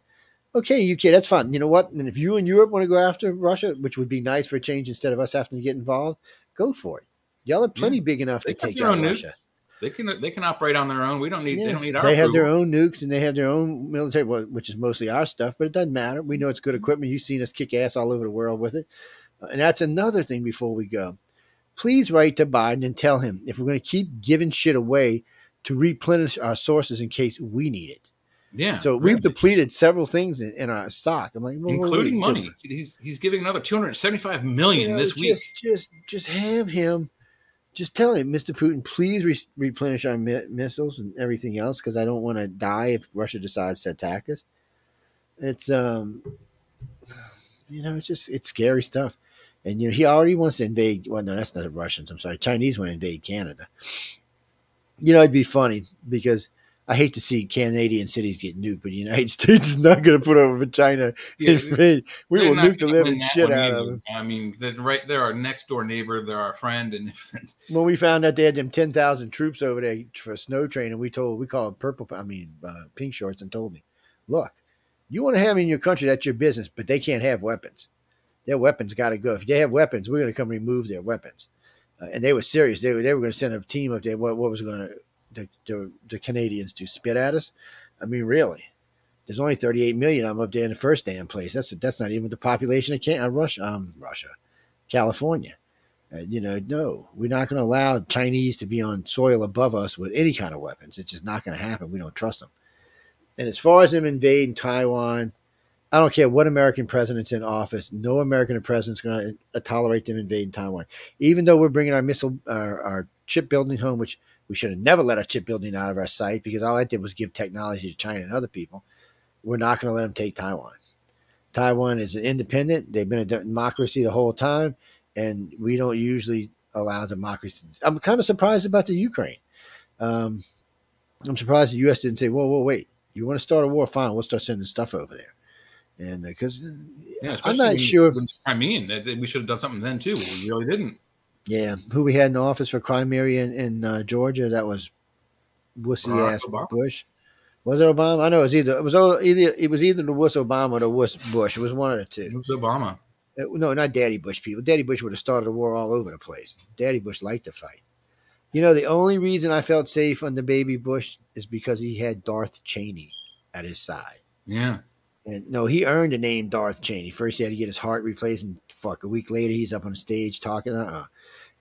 Speaker 1: Okay, UK, that's fine. You know what? And if you and Europe want to go after Russia, which would be nice for a change instead of us having to get involved, go for it. Y'all are plenty big enough
Speaker 2: They
Speaker 1: to take out. Russia.
Speaker 2: They can they can operate on their own. We don't need they don't need our.
Speaker 1: they have their own nukes and they have their own military, well, which is mostly our stuff, but it doesn't matter. We know it's good equipment. You've seen us kick ass all over the world with it. Uh, and that's another thing before we go. Please write to Biden and tell him if we're going to keep giving shit away to replenish our sources in case we need it.
Speaker 2: Yeah.
Speaker 1: So we've
Speaker 2: really.
Speaker 1: depleted several things in, in our stock. I'm like, well,
Speaker 2: including money.
Speaker 1: doing?
Speaker 2: He's he's giving another 275 million You
Speaker 1: know,
Speaker 2: this
Speaker 1: just,
Speaker 2: week.
Speaker 1: Just, just have him. Just tell him, Mr. Putin, please re- replenish our mi- missiles and everything else because I don't want to die if Russia decides to attack us. It's um, you know, it's just it's scary stuff. And you know, he already wants to invade. Well, no, that's not the Russians. I'm sorry, Chinese want to invade Canada. You know, it'd be funny because I hate to see Canadian cities get nuked, but the United States is not going to put over China.
Speaker 2: Yeah,
Speaker 1: we will nuke the living shit out of them.
Speaker 2: I mean, they're right. They're our next door neighbor. They're our friend, and if,
Speaker 1: when we found out they had them 10,000 troops over there for snow train, and we told, we called purple, I mean, uh, pink shorts, and told me, look, you want to have in your country, that's your business, but they can't have weapons. Their weapons got to go. If they have weapons, we're going to come remove their weapons. Uh, and they were serious. They were, they were going to send a team up there. What, what was going to, the, the, Canadians do spit at us? I mean, really? There's only 38 million. I'm up there in the first damn place. That's that's not even the population of Can- uh, Russia, um, Russia, California. Uh, you know, no, we're not going to allow Chinese to be on soil above us with any kind of weapons. It's just not going to happen. We don't trust them. And as far as them invading Taiwan, I don't care what American president's in office. No American president's going to tolerate them invading Taiwan. Even though we're bringing our missile, our, our chip building home, which we should have never let our chip building out of our sight because all that did was give technology to China and other people. We're not going to let them take Taiwan. Taiwan is an independent. They've been a democracy the whole time, and we don't usually allow democracies. I'm kind of surprised about the Ukraine. Um, I'm surprised the U.S. didn't say, "Whoa, whoa, wait! You want to start a war? Fine, we'll start sending stuff over there." And because
Speaker 2: yeah,
Speaker 1: I'm not
Speaker 2: when-
Speaker 1: sure.
Speaker 2: when Crimean, that, that we should have done something then too. We really didn't.
Speaker 1: Yeah, who we had in office for Crimea in, in uh, Georgia? That was wussy
Speaker 2: Barack
Speaker 1: ass
Speaker 2: Obama.
Speaker 1: Bush. Was it Obama? I know it was either it was either it was either the wuss Obama or the wuss Bush. It was one of the two.
Speaker 2: It was Obama.
Speaker 1: Uh, no, not Daddy Bush people. Daddy Bush would have started a war all over the place. Daddy Bush liked to fight. You know, the only reason I felt safe under Baby Bush is because he had Darth Cheney at his side.
Speaker 2: Yeah.
Speaker 1: And no, he earned the name Darth Cheney. First, he had to get his heart replaced, and fuck, a week later, he's up on stage talking. Uh-uh.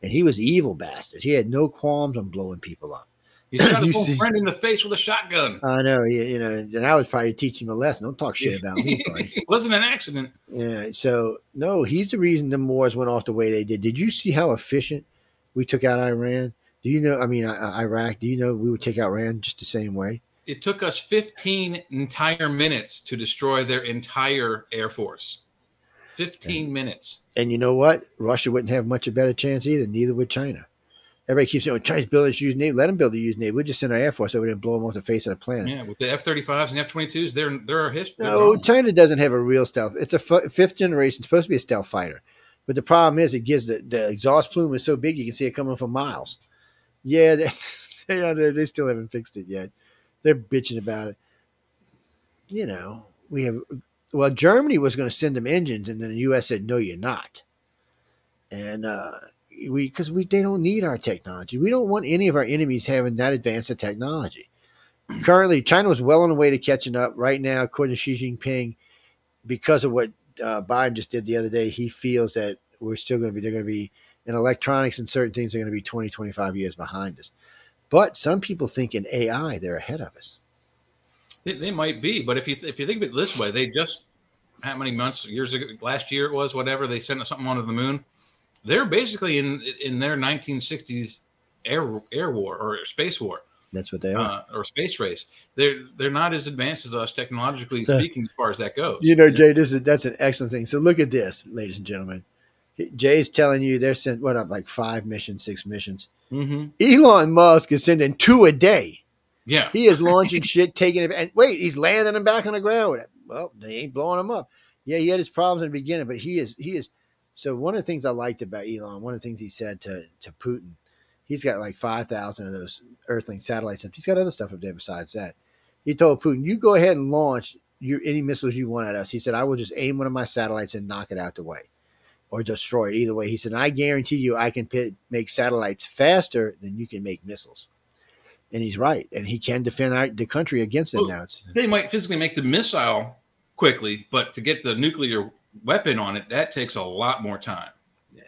Speaker 1: And he was evil bastard. He had no qualms on blowing people up.
Speaker 2: He shot his own
Speaker 1: see-
Speaker 2: friend in the face with a shotgun.
Speaker 1: I know, you, you know, and I was probably teaching him a lesson. Don't talk shit about me, buddy.
Speaker 2: it wasn't an accident.
Speaker 1: Yeah. So no, he's the reason the wars went off the way they did. Did you see how efficient we took out Iran? Do you know? I mean, I- Iraq. Do you know we would take out Iran just the same way?
Speaker 2: It took us 15 entire minutes to destroy their entire air force. 15 minutes.
Speaker 1: And you know what? Russia wouldn't have much a better chance either. Neither would China. Everybody keeps saying, oh, China's building its use navy. Let them build a use navy. We'll just send our air force over there and blow them off the face of the planet.
Speaker 2: Yeah, with the F 35s and F 22s, they're, they're our history.
Speaker 1: No, China doesn't have a real stealth. It's a f- fifth generation, supposed to be a stealth fighter. But the problem is, it gives the, the exhaust plume is so big you can see it coming from miles. Yeah, they, they, they still haven't fixed it yet. They're bitching about it. You know, we have, well, Germany was going to send them engines, and then the U.S. said, no, you're not. And, uh, we because we they don't need our technology. We don't want any of our enemies having that advanced of technology. Currently, China was well on the way to catching up. Right now, according to Xi Jinping, because of what uh, Biden just did the other day, he feels that we're still going to be they're going to be in electronics and certain things are going to be 20, 25 years behind us. But some people think in AI they're ahead of us.
Speaker 2: They, they might be, but if you if you think of it this way, they just how many months, years ago, last year it was, whatever, they sent something onto the moon. They're basically in in their 1960s air air war or space war
Speaker 1: That's what they are.
Speaker 2: uh, or space race. They're they're not as advanced as us technologically
Speaker 1: So-
Speaker 2: speaking, as far as that goes.
Speaker 1: You know, Jay, this is that's an excellent thing. So look at this, ladies and gentlemen. Jay's telling you they're sent what up like five missions, six missions.
Speaker 2: hmm
Speaker 1: Elon Musk is sending two a day.
Speaker 2: Yeah.
Speaker 1: He is launching shit, taking it, and wait, he's landing them back on the ground. Well, they ain't blowing them up. Yeah, he had his problems in the beginning, but he is he is. So one of the things I liked about Elon, one of the things he said to to Putin, he's got like five thousand of those Earthling satellites. up. He's got other stuff up there besides that. He told Putin, "You go ahead and launch your any missiles you want at us." He said, "I will just aim one of my satellites and knock it out the way." Or destroy it either way. He said, "I guarantee you, I can pit, make satellites faster than you can make missiles." and he's right, and he can defend our, the country against it now. It's,
Speaker 2: They might physically make the missile quickly, but to get the nuclear weapon on it, that takes a lot more time. Yeah.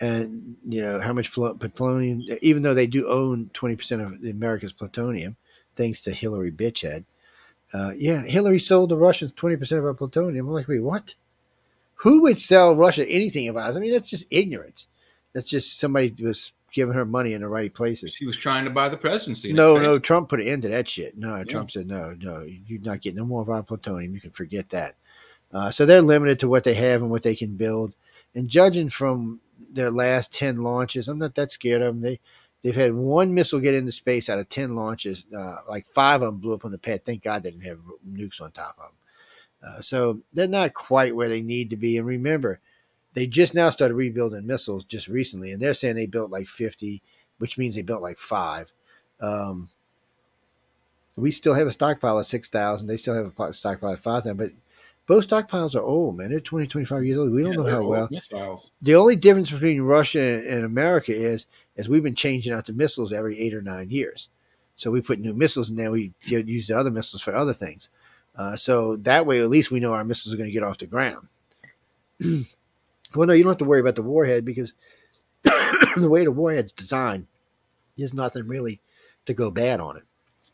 Speaker 1: And you know how much plutonium, even though they do own twenty percent of America's plutonium, thanks to Hillary bitchhead. Uh, yeah, Hillary sold the Russians twenty percent of our plutonium. I'm like, wait, what? Who would sell Russia anything of ours? I mean, that's just ignorance. That's just somebody was giving her money in the right places.
Speaker 2: She was trying to buy the presidency.
Speaker 1: No, no, Trump put an end to that shit. No, Trump said no, no, you're not getting no more of our plutonium. You can forget that. Uh, so they're limited to what they have and what they can build. And judging from their last ten launches, I'm not that scared of them. They they've had one missile get into space out of ten launches. Uh, like five of them blew up on the pad. Thank God they didn't have nukes on top of them. Uh, so they're not quite where they need to be. And remember, they just now started rebuilding missiles just recently, and they're saying they built like 50, which means they built like five. Um, we still have a stockpile of 6,000. They still have a stockpile of 5,000, but both stockpiles are old, man. They're 20, 25 years old. We don't
Speaker 2: Yeah,
Speaker 1: know how well.
Speaker 2: missiles.
Speaker 1: The only difference between Russia and America is, is we've been changing out the missiles every eight or nine years. So we put new missiles and then we get, use the other missiles for other things. Uh, so that way, at least we know our missiles are going to get off the ground. well, no, you don't have to worry about the warhead because the way the warhead's designed, there's nothing really to go bad on it.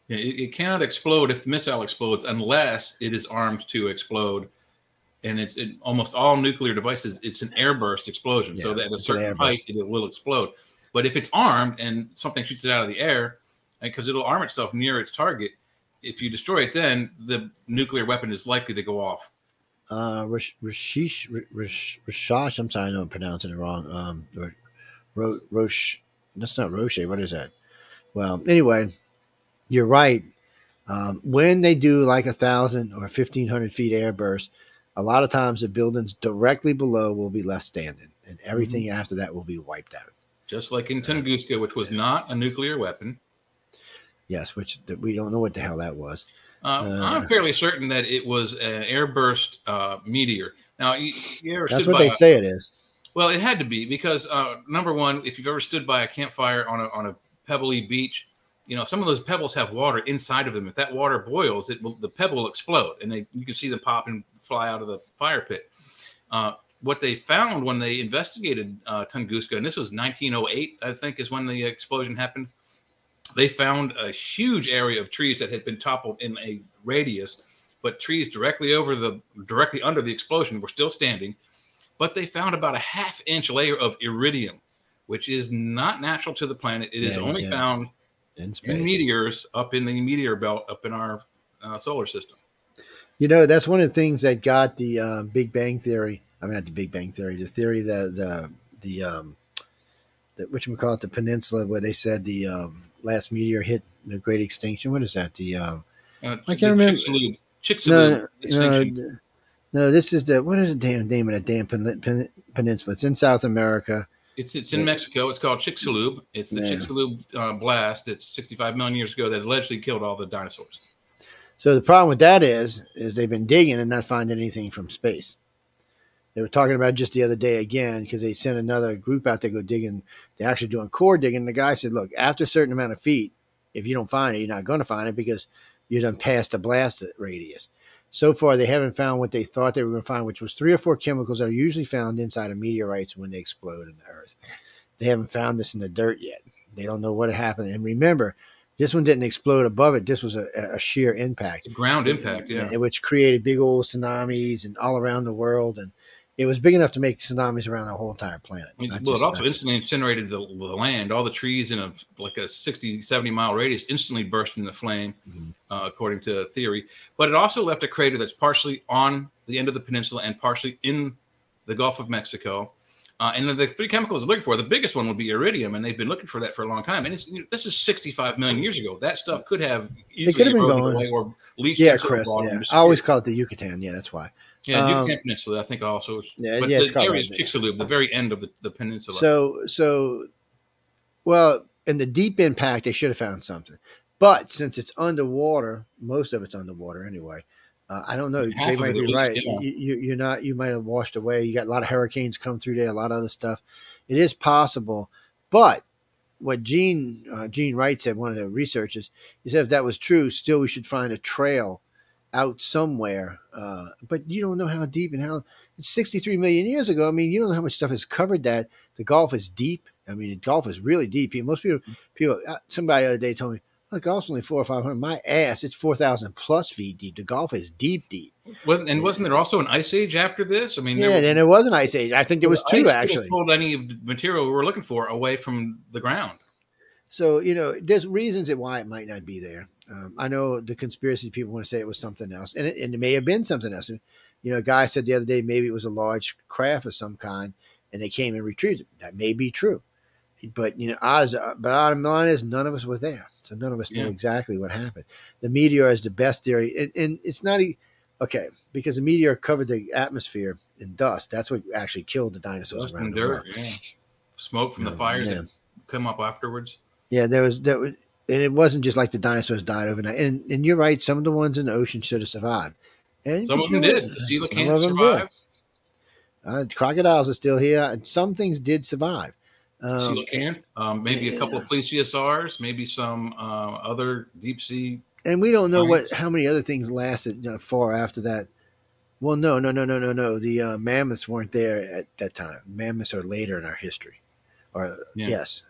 Speaker 2: Yeah, it, it cannot explode if the missile explodes unless it is armed to explode. And it's in almost all nuclear devices, it's an airburst explosion. so that at a certain height, it will explode. But if it's armed and something shoots it out of the air, because it'll arm itself near its target, if you destroy it, then the nuclear weapon is likely to go off.
Speaker 1: Uh, Rash- Rashish, Rash- Rashash, I'm sorry, I know I'm pronouncing it wrong. Um, Ro- Ro- Roche, that's not Roche. What is that? Well, anyway, you're right. Um, when they do like a thousand or fifteen hundred feet airburst, a lot of times the buildings directly below will be left standing, and everything after that will be wiped out.
Speaker 2: Just like in Tunguska, which was not a nuclear weapon.
Speaker 1: Yes, which we don't know what the hell that was.
Speaker 2: Uh,
Speaker 1: Uh,
Speaker 2: I'm fairly certain that it was an airburst uh, meteor. Now, you, you
Speaker 1: That's what they
Speaker 2: a-
Speaker 1: say it is.
Speaker 2: Well, it had to be because uh, number one, if you've ever stood by a campfire on a on a pebbly beach, you know some of those pebbles have water inside of them. If that water boils, it will the pebble will explode, and they you can see them pop and fly out of the fire pit. Uh, what they found when they investigated uh, Tunguska, and this was 1908, I think, is when the explosion happened. They found a huge area of trees that had been toppled in a radius, but trees directly over the directly under the explosion were still standing but they found about a half inch layer of iridium, which is not natural to the planet. It is
Speaker 1: Yeah,
Speaker 2: only
Speaker 1: yeah.
Speaker 2: found
Speaker 1: In
Speaker 2: in meteors up in the meteor belt up in our uh, solar system.
Speaker 1: You know, that's one of the things that got the uh, Big Bang Theory. I mean, not the Big Bang Theory, the theory that the the um, the, which we call it the peninsula, where they said the um, last meteor hit the Great Extinction. What is that? The um,
Speaker 2: Uh,
Speaker 1: I can't remember.
Speaker 2: Chicxulub, Chicxulub
Speaker 1: no,
Speaker 2: extinction.
Speaker 1: no, no, this is the what is the damn name of that damn pen, pen, peninsula? It's in South America.
Speaker 2: It's it's in Mexico. It's called Chicxulub. It's the
Speaker 1: Yeah.
Speaker 2: Chicxulub uh, blast. It's 65 million years ago that allegedly killed all the dinosaurs.
Speaker 1: So the problem with that is, is they've been digging and not finding anything from space. They were talking about it just the other day again because they sent another group out to go digging. They're actually doing core digging. And the guy said, "Look, after a certain amount of feet, if you don't find it, you're not going to find it because you're done past the blast radius." So far, they haven't found what they thought they were going to find, which was three or four chemicals that are usually found inside of meteorites when they explode in the Earth. They haven't found this in the dirt yet. They don't know what happened. And remember, this one didn't explode above it. This was a, a sheer impact
Speaker 2: Ground impact, yeah.
Speaker 1: which created big old tsunamis and all around the world, and it was big enough to make tsunamis around the whole entire planet.
Speaker 2: Well,
Speaker 1: just-
Speaker 2: it also
Speaker 1: not just-
Speaker 2: instantly incinerated the, the land. All the trees in a like a 60, 70 mile radius instantly burst into flame,
Speaker 1: Mhm.
Speaker 2: uh, according to theory. But it also left a crater that's partially on the end of the peninsula and partially in the Gulf of Mexico. Uh, and the three chemicals they're looking for, the biggest one would be iridium, and they've been looking for that for a long time. And it's, you know, this is 65 million years ago. That stuff could have easily
Speaker 1: could have been going.
Speaker 2: away or leached
Speaker 1: Yeah, Chris. Yeah. I always call it the Yucatan. Yeah, that's why.
Speaker 2: Yeah,
Speaker 1: Um,
Speaker 2: Yucatan Peninsula, I think also.
Speaker 1: Yeah,
Speaker 2: but
Speaker 1: yeah,
Speaker 2: the area is. Chicxulub, the very end of the, the peninsula.
Speaker 1: So, so, well, in the deep impact, they should have found something. But since it's underwater, most of it's underwater anyway. Uh, I don't know.
Speaker 2: Half
Speaker 1: Jay might be
Speaker 2: least,
Speaker 1: right.
Speaker 2: yeah.
Speaker 1: You, you, you're not. You might have washed away. You got a lot of hurricanes come through there. A lot of other stuff. It is possible, but what Gene uh, Gene Wright said, one of the researchers, he said if that was true, still we should find a trail out somewhere. Uh, but you don't know how deep and how. It's 63 million years ago. I mean, you don't know how much stuff has covered that. The Gulf is deep. I mean, the Gulf is really deep. Most people, people. uh, Somebody the other day told me, "Oh, the Gulf's only four or five hundred. My ass, it's four thousand plus feet deep. The Gulf is deep, deep.
Speaker 2: Wasn't- and wasn't there also an ice age after this? I mean,
Speaker 1: Yeah, then there was an ice age. I think there was
Speaker 2: the
Speaker 1: two actually.
Speaker 2: Pulled any material we were looking for away from the ground.
Speaker 1: So you know, there's reasons why it might not be there. Um, I know the conspiracy people want to say it was something else, and it, and it may have been something else. And, you know, a guy said the other day maybe it was a large craft of some kind, and they came and retrieved it. That may be true, but you know, uh, Bottom line is, none of us were there, so none of us know
Speaker 2: Yeah.
Speaker 1: exactly what happened. The meteor is the best theory, and, and it's not e- okay because the meteor covered the atmosphere in dust. That's what actually killed the dinosaurs around the world.
Speaker 2: yeah. Smoke from the fires
Speaker 1: yeah.
Speaker 2: that come up afterwards.
Speaker 1: Yeah, there was that was, and it wasn't just like the dinosaurs died overnight. And and you're right, some of the ones in the ocean should have survived. And
Speaker 2: Some of them did. The
Speaker 1: of them did. Uh, crocodiles are still here, and some things did survive. Um,
Speaker 2: coelacanth, um, maybe a couple of plesiosaurs, maybe some uh, other deep sea.
Speaker 1: and we don't know what how many other things lasted you know, far after that. Well, no, no, no, no, no, no. The uh, mammoths weren't there at that time. Mammoths are later in our history, or
Speaker 2: Yeah.
Speaker 1: yes,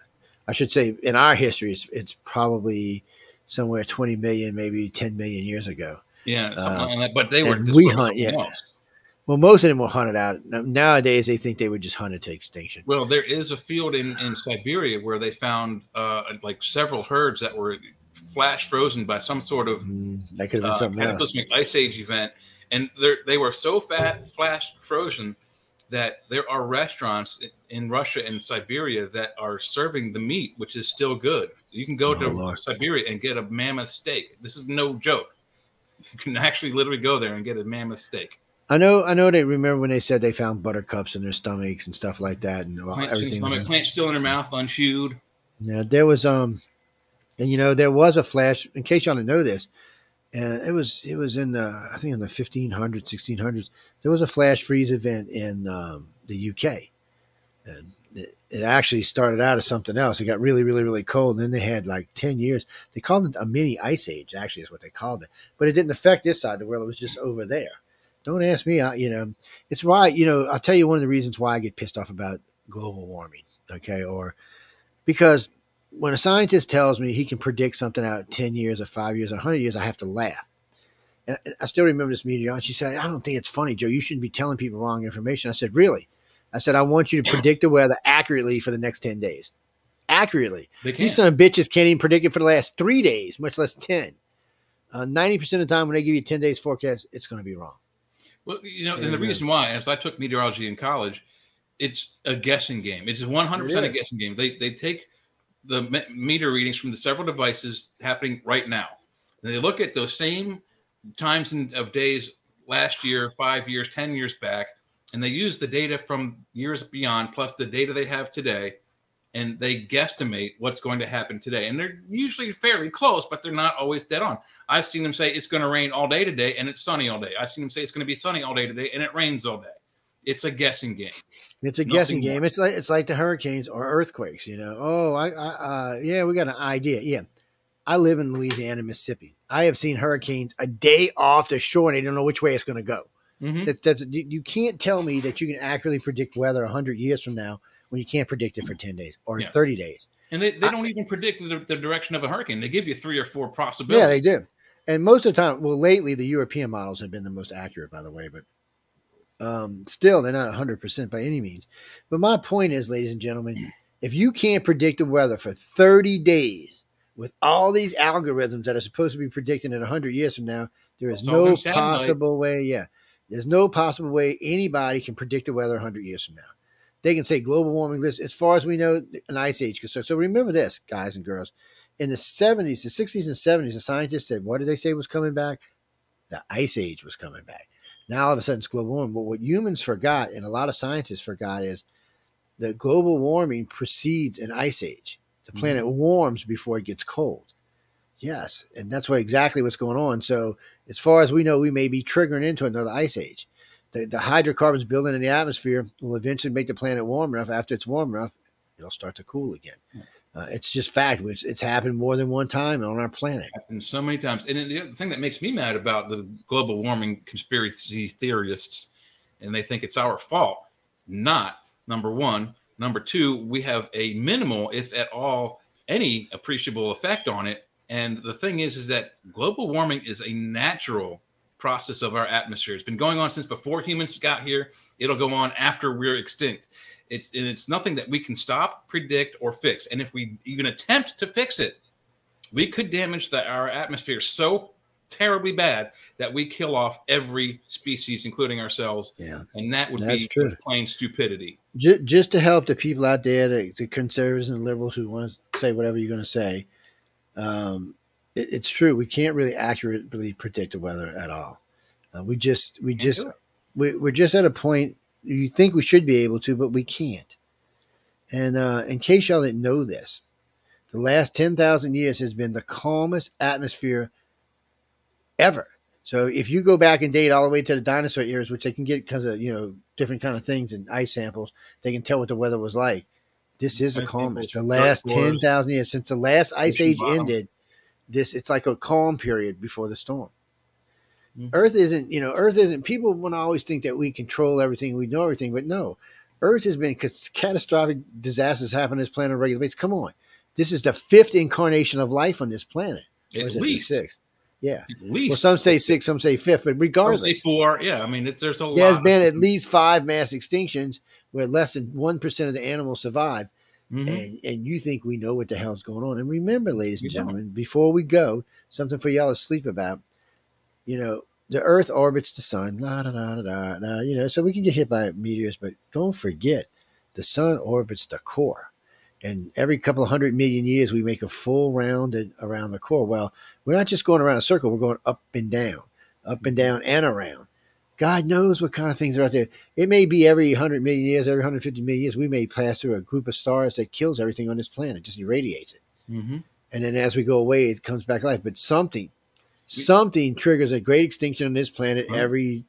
Speaker 1: I should say in our history, it's, it's probably somewhere twenty million, maybe ten million years ago.
Speaker 2: Yeah, something
Speaker 1: Uh,
Speaker 2: like that. But they were
Speaker 1: we hunt, yeah.
Speaker 2: else.
Speaker 1: Well, most of them were hunted out. Nowadays, they think they were just hunted to extinction.
Speaker 2: Well, there is a field in, in Siberia where they found uh, like several herds that were flash frozen by some sort of
Speaker 1: Mm, that could have been
Speaker 2: uh,
Speaker 1: something else.
Speaker 2: cataclysmic ice age event, and they were so fat flash frozen that there are restaurants in- Russia and Siberia that are serving the meat, which is still good. You can go
Speaker 1: Oh,
Speaker 2: to
Speaker 1: Lord.
Speaker 2: Siberia and get a mammoth steak. This is no joke. You can actually literally go there and get a mammoth steak.
Speaker 1: I know. I know. They remember when they said they found buttercups in their stomachs and stuff like that, and well, everything.
Speaker 2: stomach, plant still in her mouth, unchewed.
Speaker 1: Yeah, there was um, and you know there was a flash. In case y'all didn't know this, and it was it was in the I think in the 1500s, 1600s. There was a flash freeze event in um, the UK, and it, it actually started out as something else. It got really, really, really cold, and then they had like ten years. They called it a mini ice age. Actually, is what they called it, but it didn't affect this side of the world. It was just over there. Don't ask me. I, you know, it's why, You know, I'll tell you one of the reasons why I get pissed off about global warming. Okay, or because when a scientist tells me he can predict something out 10 years or five years or 100 years, I have to laugh. And I still remember this meteorologist. She said, I don't think it's funny, Joe. You shouldn't be telling people wrong information. I said, Really? I said, I want you to predict the weather accurately for the next 10 days. Accurately. These son of bitches can't even predict it for the last three days, much less 10. Uh, 90% of the time when they give you 10 days forecast, it's going to be wrong.
Speaker 2: Well, you know, and
Speaker 1: Yeah.
Speaker 2: the reason why, as I took meteorology in college, it's a guessing game. It's 100% a guessing game. They they take the meter readings from the several devices happening right now. And they look at those same times in, of days last year, five years, 10 years back, and they use the data from years beyond plus the data they have today, and they guesstimate what's going to happen today. And they're usually fairly close, but they're not always dead on. I've seen them say it's going to rain all day today and it's sunny all day. I've seen them say it's going to be sunny all day today and it rains all day. It's a guessing game.
Speaker 1: It's a
Speaker 2: Nothing
Speaker 1: guessing
Speaker 2: more.
Speaker 1: game. It's like it's like the hurricanes or earthquakes. You know, oh, I, I uh, yeah, we got an idea. Yeah, I live in Louisiana, Mississippi. I have seen hurricanes a day off the shore, and they don't know which way it's going to go.
Speaker 2: Mhm.
Speaker 1: That, that's you, you can't tell me that you can accurately predict weather hundred years from now when you can't predict it for ten days or
Speaker 2: Yeah.
Speaker 1: thirty days.
Speaker 2: And they, they
Speaker 1: I-
Speaker 2: don't even predict the, the direction of a hurricane. They give you three or four possibilities.
Speaker 1: Yeah, they do. And most of the time, well, lately the European models have been the most accurate, by the way, but um, still they're not 100% by any means. But my point is, ladies and gentlemen, if you can't predict the weather for 30 days with all these algorithms that are supposed to be predicting it 100 years from now, there is no possible way. Yeah. There's no possible way anybody can predict the weather 100 years from now. they can say global warming this. As far as we know, an ice age could start. So remember this, guys and girls. In the 70s, the 60s and 70s, the scientists said, what did they say was coming back? The ice age was coming back. Now all of a sudden it's global warming. But what humans forgot, and a lot of scientists forgot, is that global warming precedes an ice age. The planet mm-hmm. warms before it gets cold. Yes, and that's what exactly what's going on. So, as far as we know, we may be triggering into another ice age. The, the hydrocarbons building in the atmosphere will eventually make the planet warm enough. After it's warm enough, it'll start to cool again. Uh, it's just fact. It's, it's happened more than one time on our planet.
Speaker 2: happened so many times. And then the other thing that makes me mad about the global warming conspiracy theorists, and they think it's our fault. It's not. Number one. Number two, we have a minimal, if at all, any appreciable effect on it. And the thing is, is that global warming is a natural process of our atmosphere. It's been going on since before humans got here. It'll go on after we're extinct. It's and it's nothing that we can stop, predict, or fix. And if we even attempt to fix it, we could damage the, our atmosphere so terribly bad that we kill off every species, including ourselves.
Speaker 1: Yeah,
Speaker 2: and that would
Speaker 1: That's
Speaker 2: be
Speaker 1: true.
Speaker 2: plain stupidity.
Speaker 1: just, just to help the people out there, the, the conservatives and liberals who want to say whatever you're going to say, um, it, it's true. We can't really accurately predict the weather at all. Uh, we just, we just,
Speaker 2: do it.
Speaker 1: we, we're just at a point. You think we should be able to, but we can't. And uh, in case y'all didn't know this, the last ten thousand years has been the calmest atmosphere ever. So if you go back and date all the way to the dinosaur eras, which they can get because of you know different kind of things and ice samples, they can tell what the weather was like. This is a
Speaker 2: calm.
Speaker 1: calmest. The last ten thousand years since the last ice age
Speaker 2: bottom.
Speaker 1: ended, this it's like a calm period before the storm.
Speaker 2: Mhm.
Speaker 1: Earth isn't, you know, Earth isn't. People want to always think that we control everything, we know everything, but no, Earth has been catastrophic disasters happen on this planet on a regular basis. Come on, this is the fifth incarnation of life on this planet.
Speaker 2: At least,
Speaker 1: sixth. Yeah.
Speaker 2: at least.
Speaker 1: Well, some say six, some say fifth, but
Speaker 2: Some
Speaker 1: regardless,
Speaker 2: say four. Yeah, I mean, it's there's a
Speaker 1: there's been at least five mass extinctions where less than one percent of the animals survive,
Speaker 2: Mhm.
Speaker 1: and and you think we know what the hell's going on. And remember, ladies and gentlemen, before we go, something for y'all to sleep about. You know, the Earth orbits the sun, la da da da da. da you know, so we can get hit by meteors, but don't forget, the sun orbits the core. And every couple of hundred million years, we make a full round and- around the core. Well, we're not just going around a circle; we're going up and down, up and down, and around. God knows what kind of things are out there. It may be every 100 million years, every 150 million years, we may pass through a group of stars that kills everything on this planet, just irradiates it.
Speaker 2: Mhm.
Speaker 1: And then as we go away, it comes back alive. But something, something triggers a great extinction on this planet
Speaker 2: Right.
Speaker 1: every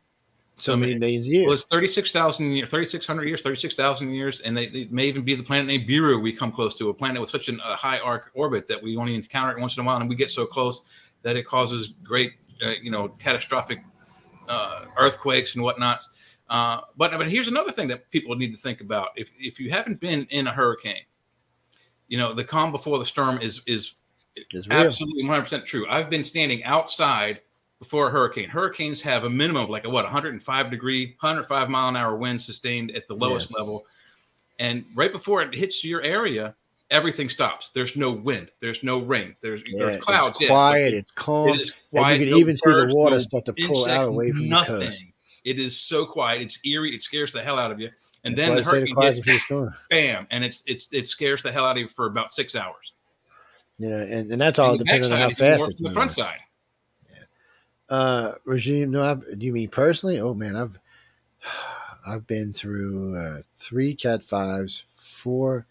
Speaker 1: so
Speaker 2: So
Speaker 1: many of years.
Speaker 2: Well, it's 36,000 years, 3,600 years, 36,000 years, and they, it may even be the planet Nibiru we come close to, a planet with such an, a high arc orbit that we only encounter it once in a while, and we get so close that it causes great, uh, you know, catastrophic uh, earthquakes and whatnots. Uh, but but here's another thing that people need to think about: if if you haven't been in a hurricane, you know, the calm before the storm is is
Speaker 1: It's
Speaker 2: absolutely 100 percent true. I've been standing outside before a hurricane. Hurricanes have a minimum of like a what 105 degree, 105 mile an hour wind sustained at the lowest
Speaker 1: Yes.
Speaker 2: level, and right before it hits your area, everything stops. There's no wind. There's no rain. There's
Speaker 1: Yeah,
Speaker 2: there's clouds.
Speaker 1: it's quiet,
Speaker 2: it-
Speaker 1: it's calm.
Speaker 2: it is
Speaker 1: and you can
Speaker 2: no
Speaker 1: even see the water
Speaker 2: no
Speaker 1: start to pull
Speaker 2: insects,
Speaker 1: out away from the
Speaker 2: nothing.
Speaker 1: coast.
Speaker 2: It is so quiet. It's eerie. It scares the hell out of you. And
Speaker 1: That's
Speaker 2: then the
Speaker 1: say the
Speaker 2: hurricane hits, bam, and it's it's it scares the hell out of you for about six hours.
Speaker 1: Yeah, and, and that's all
Speaker 2: And the
Speaker 1: depending on how fast it's
Speaker 2: the front side.
Speaker 1: Uh, regime? No, I've, do you mean personally? Oh man, I've I've been through uh, three Cat fives, four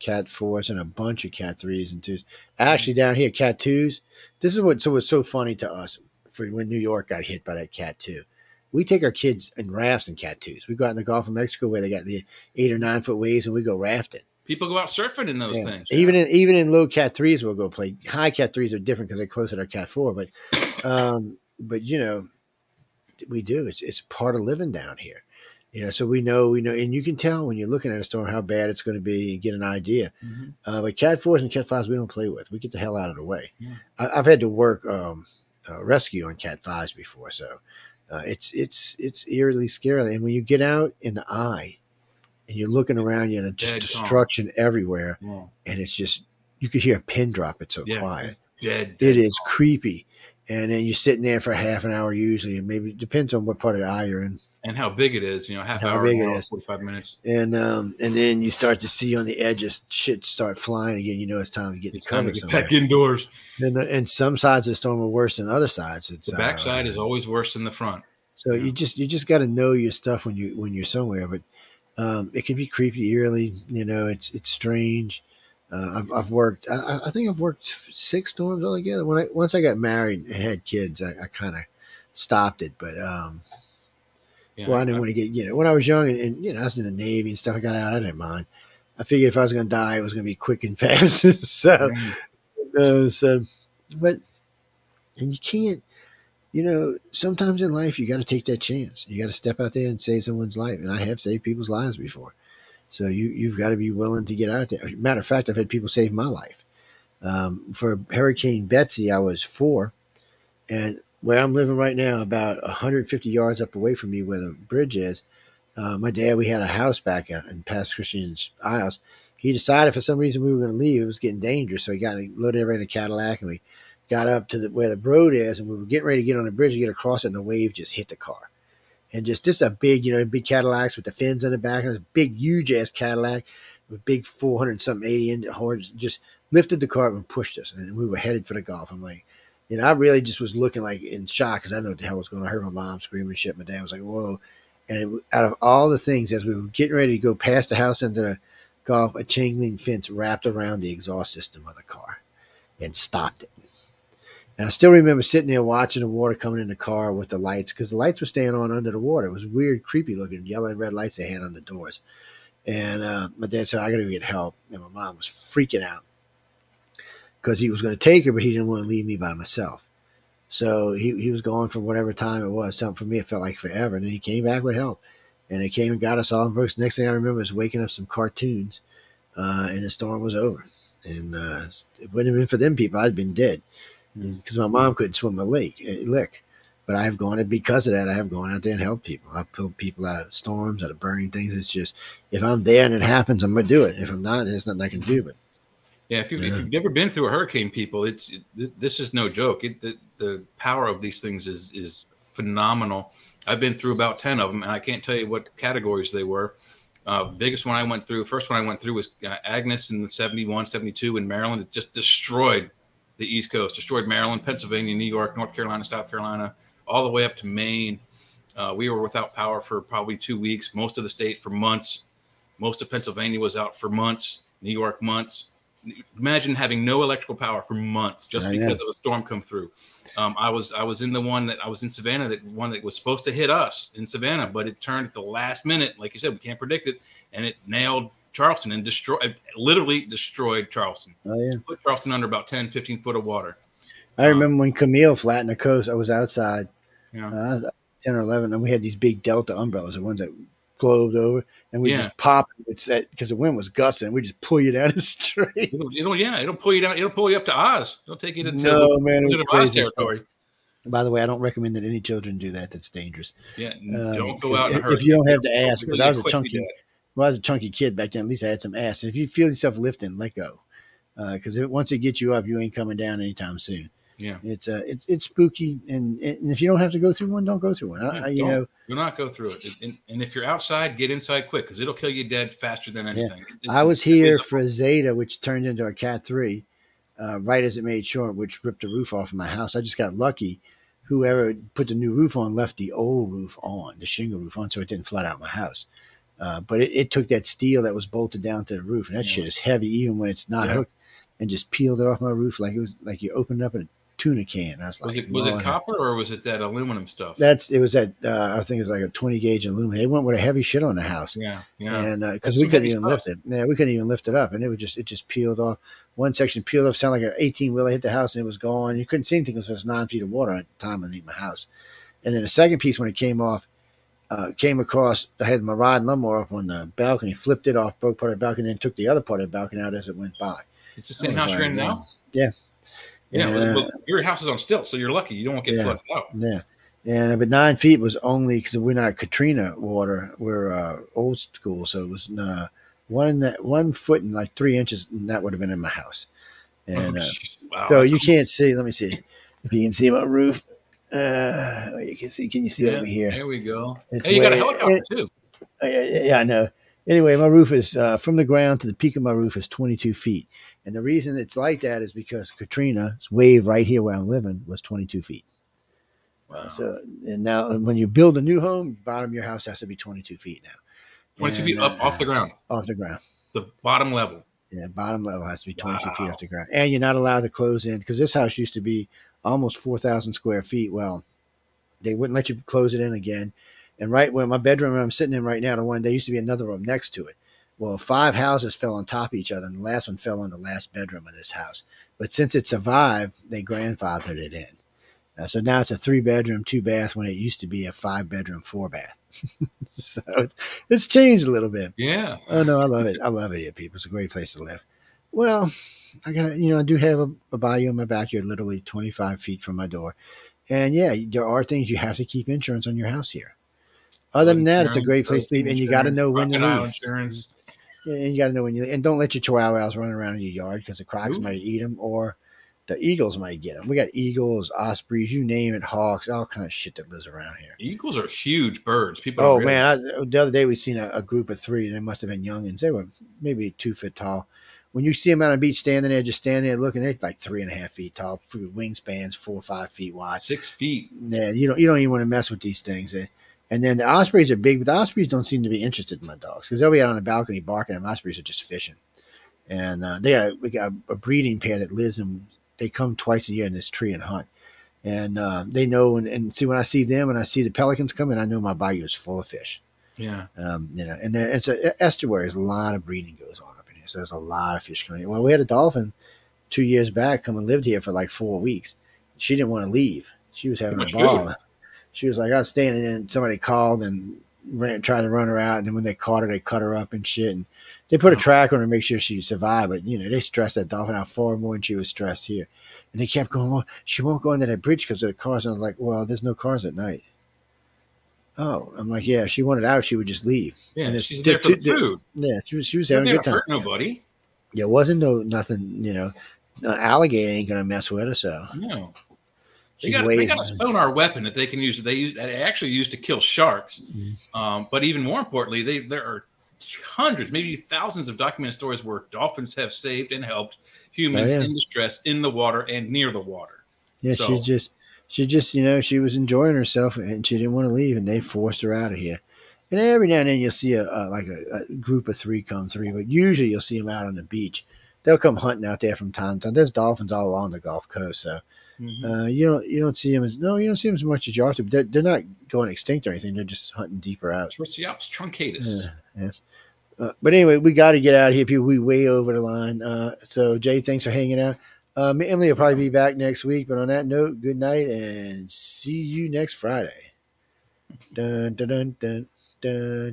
Speaker 1: Cat fours, and a bunch of Cat threes and twos. Actually, down here, Cat twos. This is what so was so funny to us for when New York got hit by that Cat two. We take our kids in rafts and Cat twos. We go out in the Gulf of Mexico where they got the eight or nine foot waves, and we go rafting.
Speaker 2: People go out surfing in those
Speaker 1: Yeah.
Speaker 2: things.
Speaker 1: Even in even in low cat threes, we'll go play. High cat threes are different because they're closer to our cat four, but um, but you know, we do. It's it's part of living down here. You know, so we know we know, and you can tell when you're looking at a storm how bad it's going to be. You get an idea.
Speaker 2: Mhm.
Speaker 1: Uh, but cat fours and cat fives we don't play with. We get the hell out of the way.
Speaker 2: Yeah.
Speaker 1: I, I've had to work um, uh, rescue on cat fives before, so uh, it's it's it's eerily scary. And when you get out in the eye and you're looking around you and just
Speaker 2: Dead calm.
Speaker 1: destruction everywhere,
Speaker 2: Yeah.
Speaker 1: and it's just you could hear a pin drop. It's so
Speaker 2: Yeah,
Speaker 1: quiet.
Speaker 2: it's dead.
Speaker 1: It
Speaker 2: dead
Speaker 1: is
Speaker 2: calm.
Speaker 1: creepy. And then you're sitting there for half an hour usually, and maybe it depends on what part of the eye you're in.
Speaker 2: And how big it is. You know, half
Speaker 1: How
Speaker 2: hour,
Speaker 1: big it
Speaker 2: hour,
Speaker 1: is.
Speaker 2: forty-five minutes.
Speaker 1: and um, and then you start to see on the edges shit start flying again. You know it's time to get
Speaker 2: It's to
Speaker 1: cover
Speaker 2: get back indoors.
Speaker 1: And, uh, and some sides of the storm are worse than other sides. It's
Speaker 2: The backside
Speaker 1: uh,
Speaker 2: is always worse than the front.
Speaker 1: So you just you just got to know your stuff when you when you're somewhere. But um, it can be creepy, eerily. You know, it's it's strange. Uh, I've, I've worked. I- I, I think I've worked six storms altogether. When I once I got married and had kids, I, I kind of stopped it. But um,
Speaker 2: Yeah,
Speaker 1: well, I didn't want to get you know when I was young and, and you know I was in the Navy and stuff. I got out. I didn't mind. I figured if I was going to die, it was going to be quick and fast. so, uh, so, but and you can't. You know, sometimes in life you got to take that chance. You got to step out there and save someone's life. And I have saved people's lives before. So you you've got to be willing to get out there. Matter of fact, I've had people save my life. Um, for Hurricane Betsy, I was four, and where I'm living right now, about 150 yards up away from me, where the bridge is. Uh, my dad, we had a house back in Pass Christian's Isles. He decided for some reason we were going to leave. It was getting dangerous, so he got loaded everybody in a Cadillac, and we got up to the, where the road is, and we were getting ready to get on the bridge to get across it, and the wave just hit the car. And just just a big, you know, big Cadillacs with the fins on the back, and it was a big, huge ass Cadillac with big 400 something 80 inch horns, just lifted the car up and pushed us, and we were headed for the Gulf. I'm like, you know, I really just was looking like in shock because I know what the hell was going on. I heard my mom screaming shit. My dad was like, whoa. And it, out of all the things, as we were getting ready to go past the house into the Gulf, a chain link fence wrapped around the exhaust system of the car and stopped it. And I still remember sitting there watching the water coming in the car with the lights because the lights were staying on under the water. It was weird, creepy looking yellow and red lights they had on the doors. And uh, my dad said, I got to get help. And my mom was freaking out because he was going to take her, but he didn't want to leave me by myself. So he, he was gone for whatever time it was. Something for me, it felt like forever. And then he came back with help. And they came and got us all in Brooks. Next thing I remember is waking up some cartoons, uh, and the storm was over. And uh, it wouldn't have been for them people, I'd been dead because my mom couldn't swim a lake, a lick. But I have gone, and because of that, I have gone out there and helped people. I've pulled people out of storms, out of burning things. It's just, if I'm there and it happens, I'm going to do it. If I'm not, there's nothing I can do. But
Speaker 2: Yeah, if, you, if
Speaker 1: Yeah.
Speaker 2: you've never been through a hurricane, people, it's it, this is no joke. It, the, the power of these things is is phenomenal. I've been through about ten of them, and I can't tell you what categories they were. Uh, biggest one I went through, first one I went through was uh, Agnes in the 71, 72 in Maryland. It just destroyed the East Coast, destroyed Maryland, Pennsylvania, New York, North Carolina, South Carolina, all the way up to Maine. Uh, we were without power for probably two weeks, most of the state for months. Most of Pennsylvania was out for months, New York months. Imagine having no electrical power for months just
Speaker 1: I know.
Speaker 2: because of a storm come through. Um, I was I was in the one that I was in Savannah that one that was supposed to hit us in Savannah, but it turned at the last minute. Like you said, we can't predict it, and it nailed Charleston and destroyed literally destroyed Charleston.
Speaker 1: oh yeah,
Speaker 2: Put Charleston under about 10, 15 foot of water.
Speaker 1: I remember when Camille flattened the coast. I was outside,
Speaker 2: Yeah.
Speaker 1: uh, ten or eleven, and we had these big Delta umbrellas, the ones that globed over, and we
Speaker 2: Yeah.
Speaker 1: just pop it's that because the wind was gusting. We just pull you down the street.
Speaker 2: It'll, it'll yeah, it'll pull you down. Ittle pull you up to Oz. It'll take you to, to
Speaker 1: No man, it was
Speaker 2: Wizard of Oz
Speaker 1: crazy.
Speaker 2: territory.
Speaker 1: By the way, I don't recommend that any children do that. That's dangerous.
Speaker 2: Yeah,
Speaker 1: Um,
Speaker 2: don't go out
Speaker 1: if, if you don't have the ass. Because I was a chunky, well, I was a chunky kid back then. At least I had some ass. And if you feel yourself lifting, let go. Because once it gets you up, you ain't coming down anytime soon.
Speaker 2: Yeah.
Speaker 1: It's uh, it's it's spooky, and, and if you don't have to go through one, don't go through one. I,
Speaker 2: Yeah,
Speaker 1: I- you know,
Speaker 2: Do not go through it. And, and if you're outside, get inside quick because it'll kill you dead faster than anything. It's
Speaker 1: I was here for Zeta, which turned into a Cat three, uh, right as it made short, which ripped the roof off of my house. I just got lucky. Whoever put the new roof on left the old roof on, the shingle roof on, so it didn't flood out my house. Uh, but it, it took that steel that was bolted down to the roof, and that
Speaker 2: Yeah.
Speaker 1: shit is heavy even when it's not
Speaker 2: Yeah.
Speaker 1: hooked, and just peeled it off my roof like it was like you opened up a tuna can. I was like,
Speaker 2: Was it was it copper or was it that aluminum stuff?
Speaker 1: That's it was that uh, I think it was like a twenty gauge aluminum. They went with a heavy shit on the house
Speaker 2: yeah, yeah.
Speaker 1: and because we couldn't even
Speaker 2: stuff.
Speaker 1: lift it, yeah, we couldn't even lift it up, and it was just it just peeled off. One section peeled off, sounded like an eighteen wheeler hit the house, and it was gone. You couldn't see anything because there was nine feet of water at the time underneath my house. And then the second piece, when it came off, uh, came across. I had my rod and lawnmower up on the balcony, flipped it off, broke part of the balcony, and then took the other part of the balcony out as it went by.
Speaker 2: It's the same house you're in now.
Speaker 1: Yeah,
Speaker 2: Yeah,
Speaker 1: Yeah.
Speaker 2: but, but your house is on stilts, so you're lucky. You don't get
Speaker 1: Yeah.
Speaker 2: flooded out.
Speaker 1: Yeah. And but nine feet was only because we're not Katrina water. We're uh, old school, so it was uh, one one foot and like three inches, and that would have been in my house. And uh,
Speaker 2: wow,
Speaker 1: so you
Speaker 2: cool.
Speaker 1: can't see. Let me see if you can see my roof. Uh, you can see. Can you see over here?
Speaker 2: There we go.
Speaker 1: It's
Speaker 2: hey, you got a helicopter too.
Speaker 1: Uh, yeah, yeah, yeah, I know. Anyway, my roof is uh, from the ground to the peak of my roof is 22 feet, and the reason it's like that is because Katrina's wave right here where I'm living was 22 feet.
Speaker 2: Wow.
Speaker 1: So, and now when you build a new home, bottom of your house has to be 22 feet now.
Speaker 2: 22 feet up
Speaker 1: uh,
Speaker 2: off the ground,
Speaker 1: Off the ground.
Speaker 2: the bottom level.
Speaker 1: Yeah, bottom level has to be 22 feet off the ground. And you're not allowed to close in because this house used to be almost 4,000 square feet. Well, they wouldn't let you close it in again. And right where my bedroom I'm sitting in right now, the one, there used to be another room next to it. Well, five houses fell on top of each other, and the last one fell on the last bedroom of this house. But since it survived, they grandfathered it in. Uh, so now it's a three bedroom, two bath when it used to be a five bedroom, four bath. so it's, it's changed a little bit.
Speaker 2: Yeah.
Speaker 1: Oh no, I love it. I love it here, people. It's a great place to live. Well, I got you know, I do have a, a bayou in my backyard, literally 25 feet from my door. And yeah, there are things you have to keep insurance on your house here. Other than that, it's a great place to leave, and you got to know when to leave.
Speaker 2: Insurance.
Speaker 1: And you got to know when you and don't let your chihuahuas run around in your yard because the crocs
Speaker 2: Ooh.
Speaker 1: might eat them or the eagles might get them. We got eagles, ospreys, you name it, hawks, all kind of shit that lives around here.
Speaker 2: Eagles are huge birds. People.
Speaker 1: Oh
Speaker 2: realize-
Speaker 1: man! I, the other day we seen a, a group of three. They must have been young, and They were maybe two foot tall. When you see them on the beach standing there, just standing there looking, they're like three and a half feet tall. Wingspans four or five feet wide.
Speaker 2: six feet.
Speaker 1: Yeah, you don't you don't even want to mess with these things. Eh, And then the ospreys are big, but the ospreys don't seem to be interested in my dogs because they'll be out on the balcony barking, and ospreys are just fishing. And uh, they got we got a breeding pair that lives and They come twice a year in this tree and hunt, and uh, they know. And, and see when I see them and I see the pelicans coming, I know my bayou is full of fish.
Speaker 2: Yeah.
Speaker 1: Um, you know, and it's a estuary. There's a lot of breeding goes on up in here, so there's a lot of fish coming. in. Well, we had a dolphin two years back come and lived here for like four weeks. She didn't want to leave. She was having a ball.
Speaker 2: food.
Speaker 1: She was like, I was standing and somebody called and ran, tried to run her out. And then when they caught her, they cut her up and shit. And they put a
Speaker 2: Oh.
Speaker 1: track on her to make sure she survived. But you know, they stressed that dolphin out far more than she was stressed here. And they kept going, well, she won't go into that bridge because of the cars. And I'm like, well, there's no cars at night. Oh, I'm like, yeah, if she wanted out, she would just leave.
Speaker 2: Yeah.
Speaker 1: And
Speaker 2: She's there for the food.
Speaker 1: Yeah, she was she was
Speaker 2: They're
Speaker 1: having a good time.
Speaker 2: hurt nobody.
Speaker 1: There wasn't no nothing, you know. Uh, alligator ain't gonna mess with her, so
Speaker 2: No. They got, they got a sonar weapon that they can use. They use that they actually use to kill sharks.
Speaker 1: Mm-hmm.
Speaker 2: Um, but even more importantly, they there are hundreds, maybe thousands of documented stories where dolphins have saved and helped humans
Speaker 1: Oh, yeah.
Speaker 2: in distress in the water and near the water.
Speaker 1: Yeah,
Speaker 2: So-
Speaker 1: she just she just you know she was enjoying herself and she didn't want to leave, and they forced her out of here. And every now and then you'll see a, a like a, a group of three come through, but usually you'll see them out on the beach. They'll come hunting out there from time to time. There's dolphins all along the Gulf Coast, so
Speaker 2: Mhm.
Speaker 1: uh, you don't you don't see them as no, you don't see them as much as you ought to. But they're, they're not going extinct or anything. They're just hunting deeper out.
Speaker 2: Tursiops truncatus.
Speaker 1: Yeah, yeah. Uh, but anyway, we got to get out of here. People, we way over the line. Uh, so Jay, thanks for hanging out. Um, Emily will probably be back next week. But on that note, good night and see you next Friday. Dun dun dun dun dun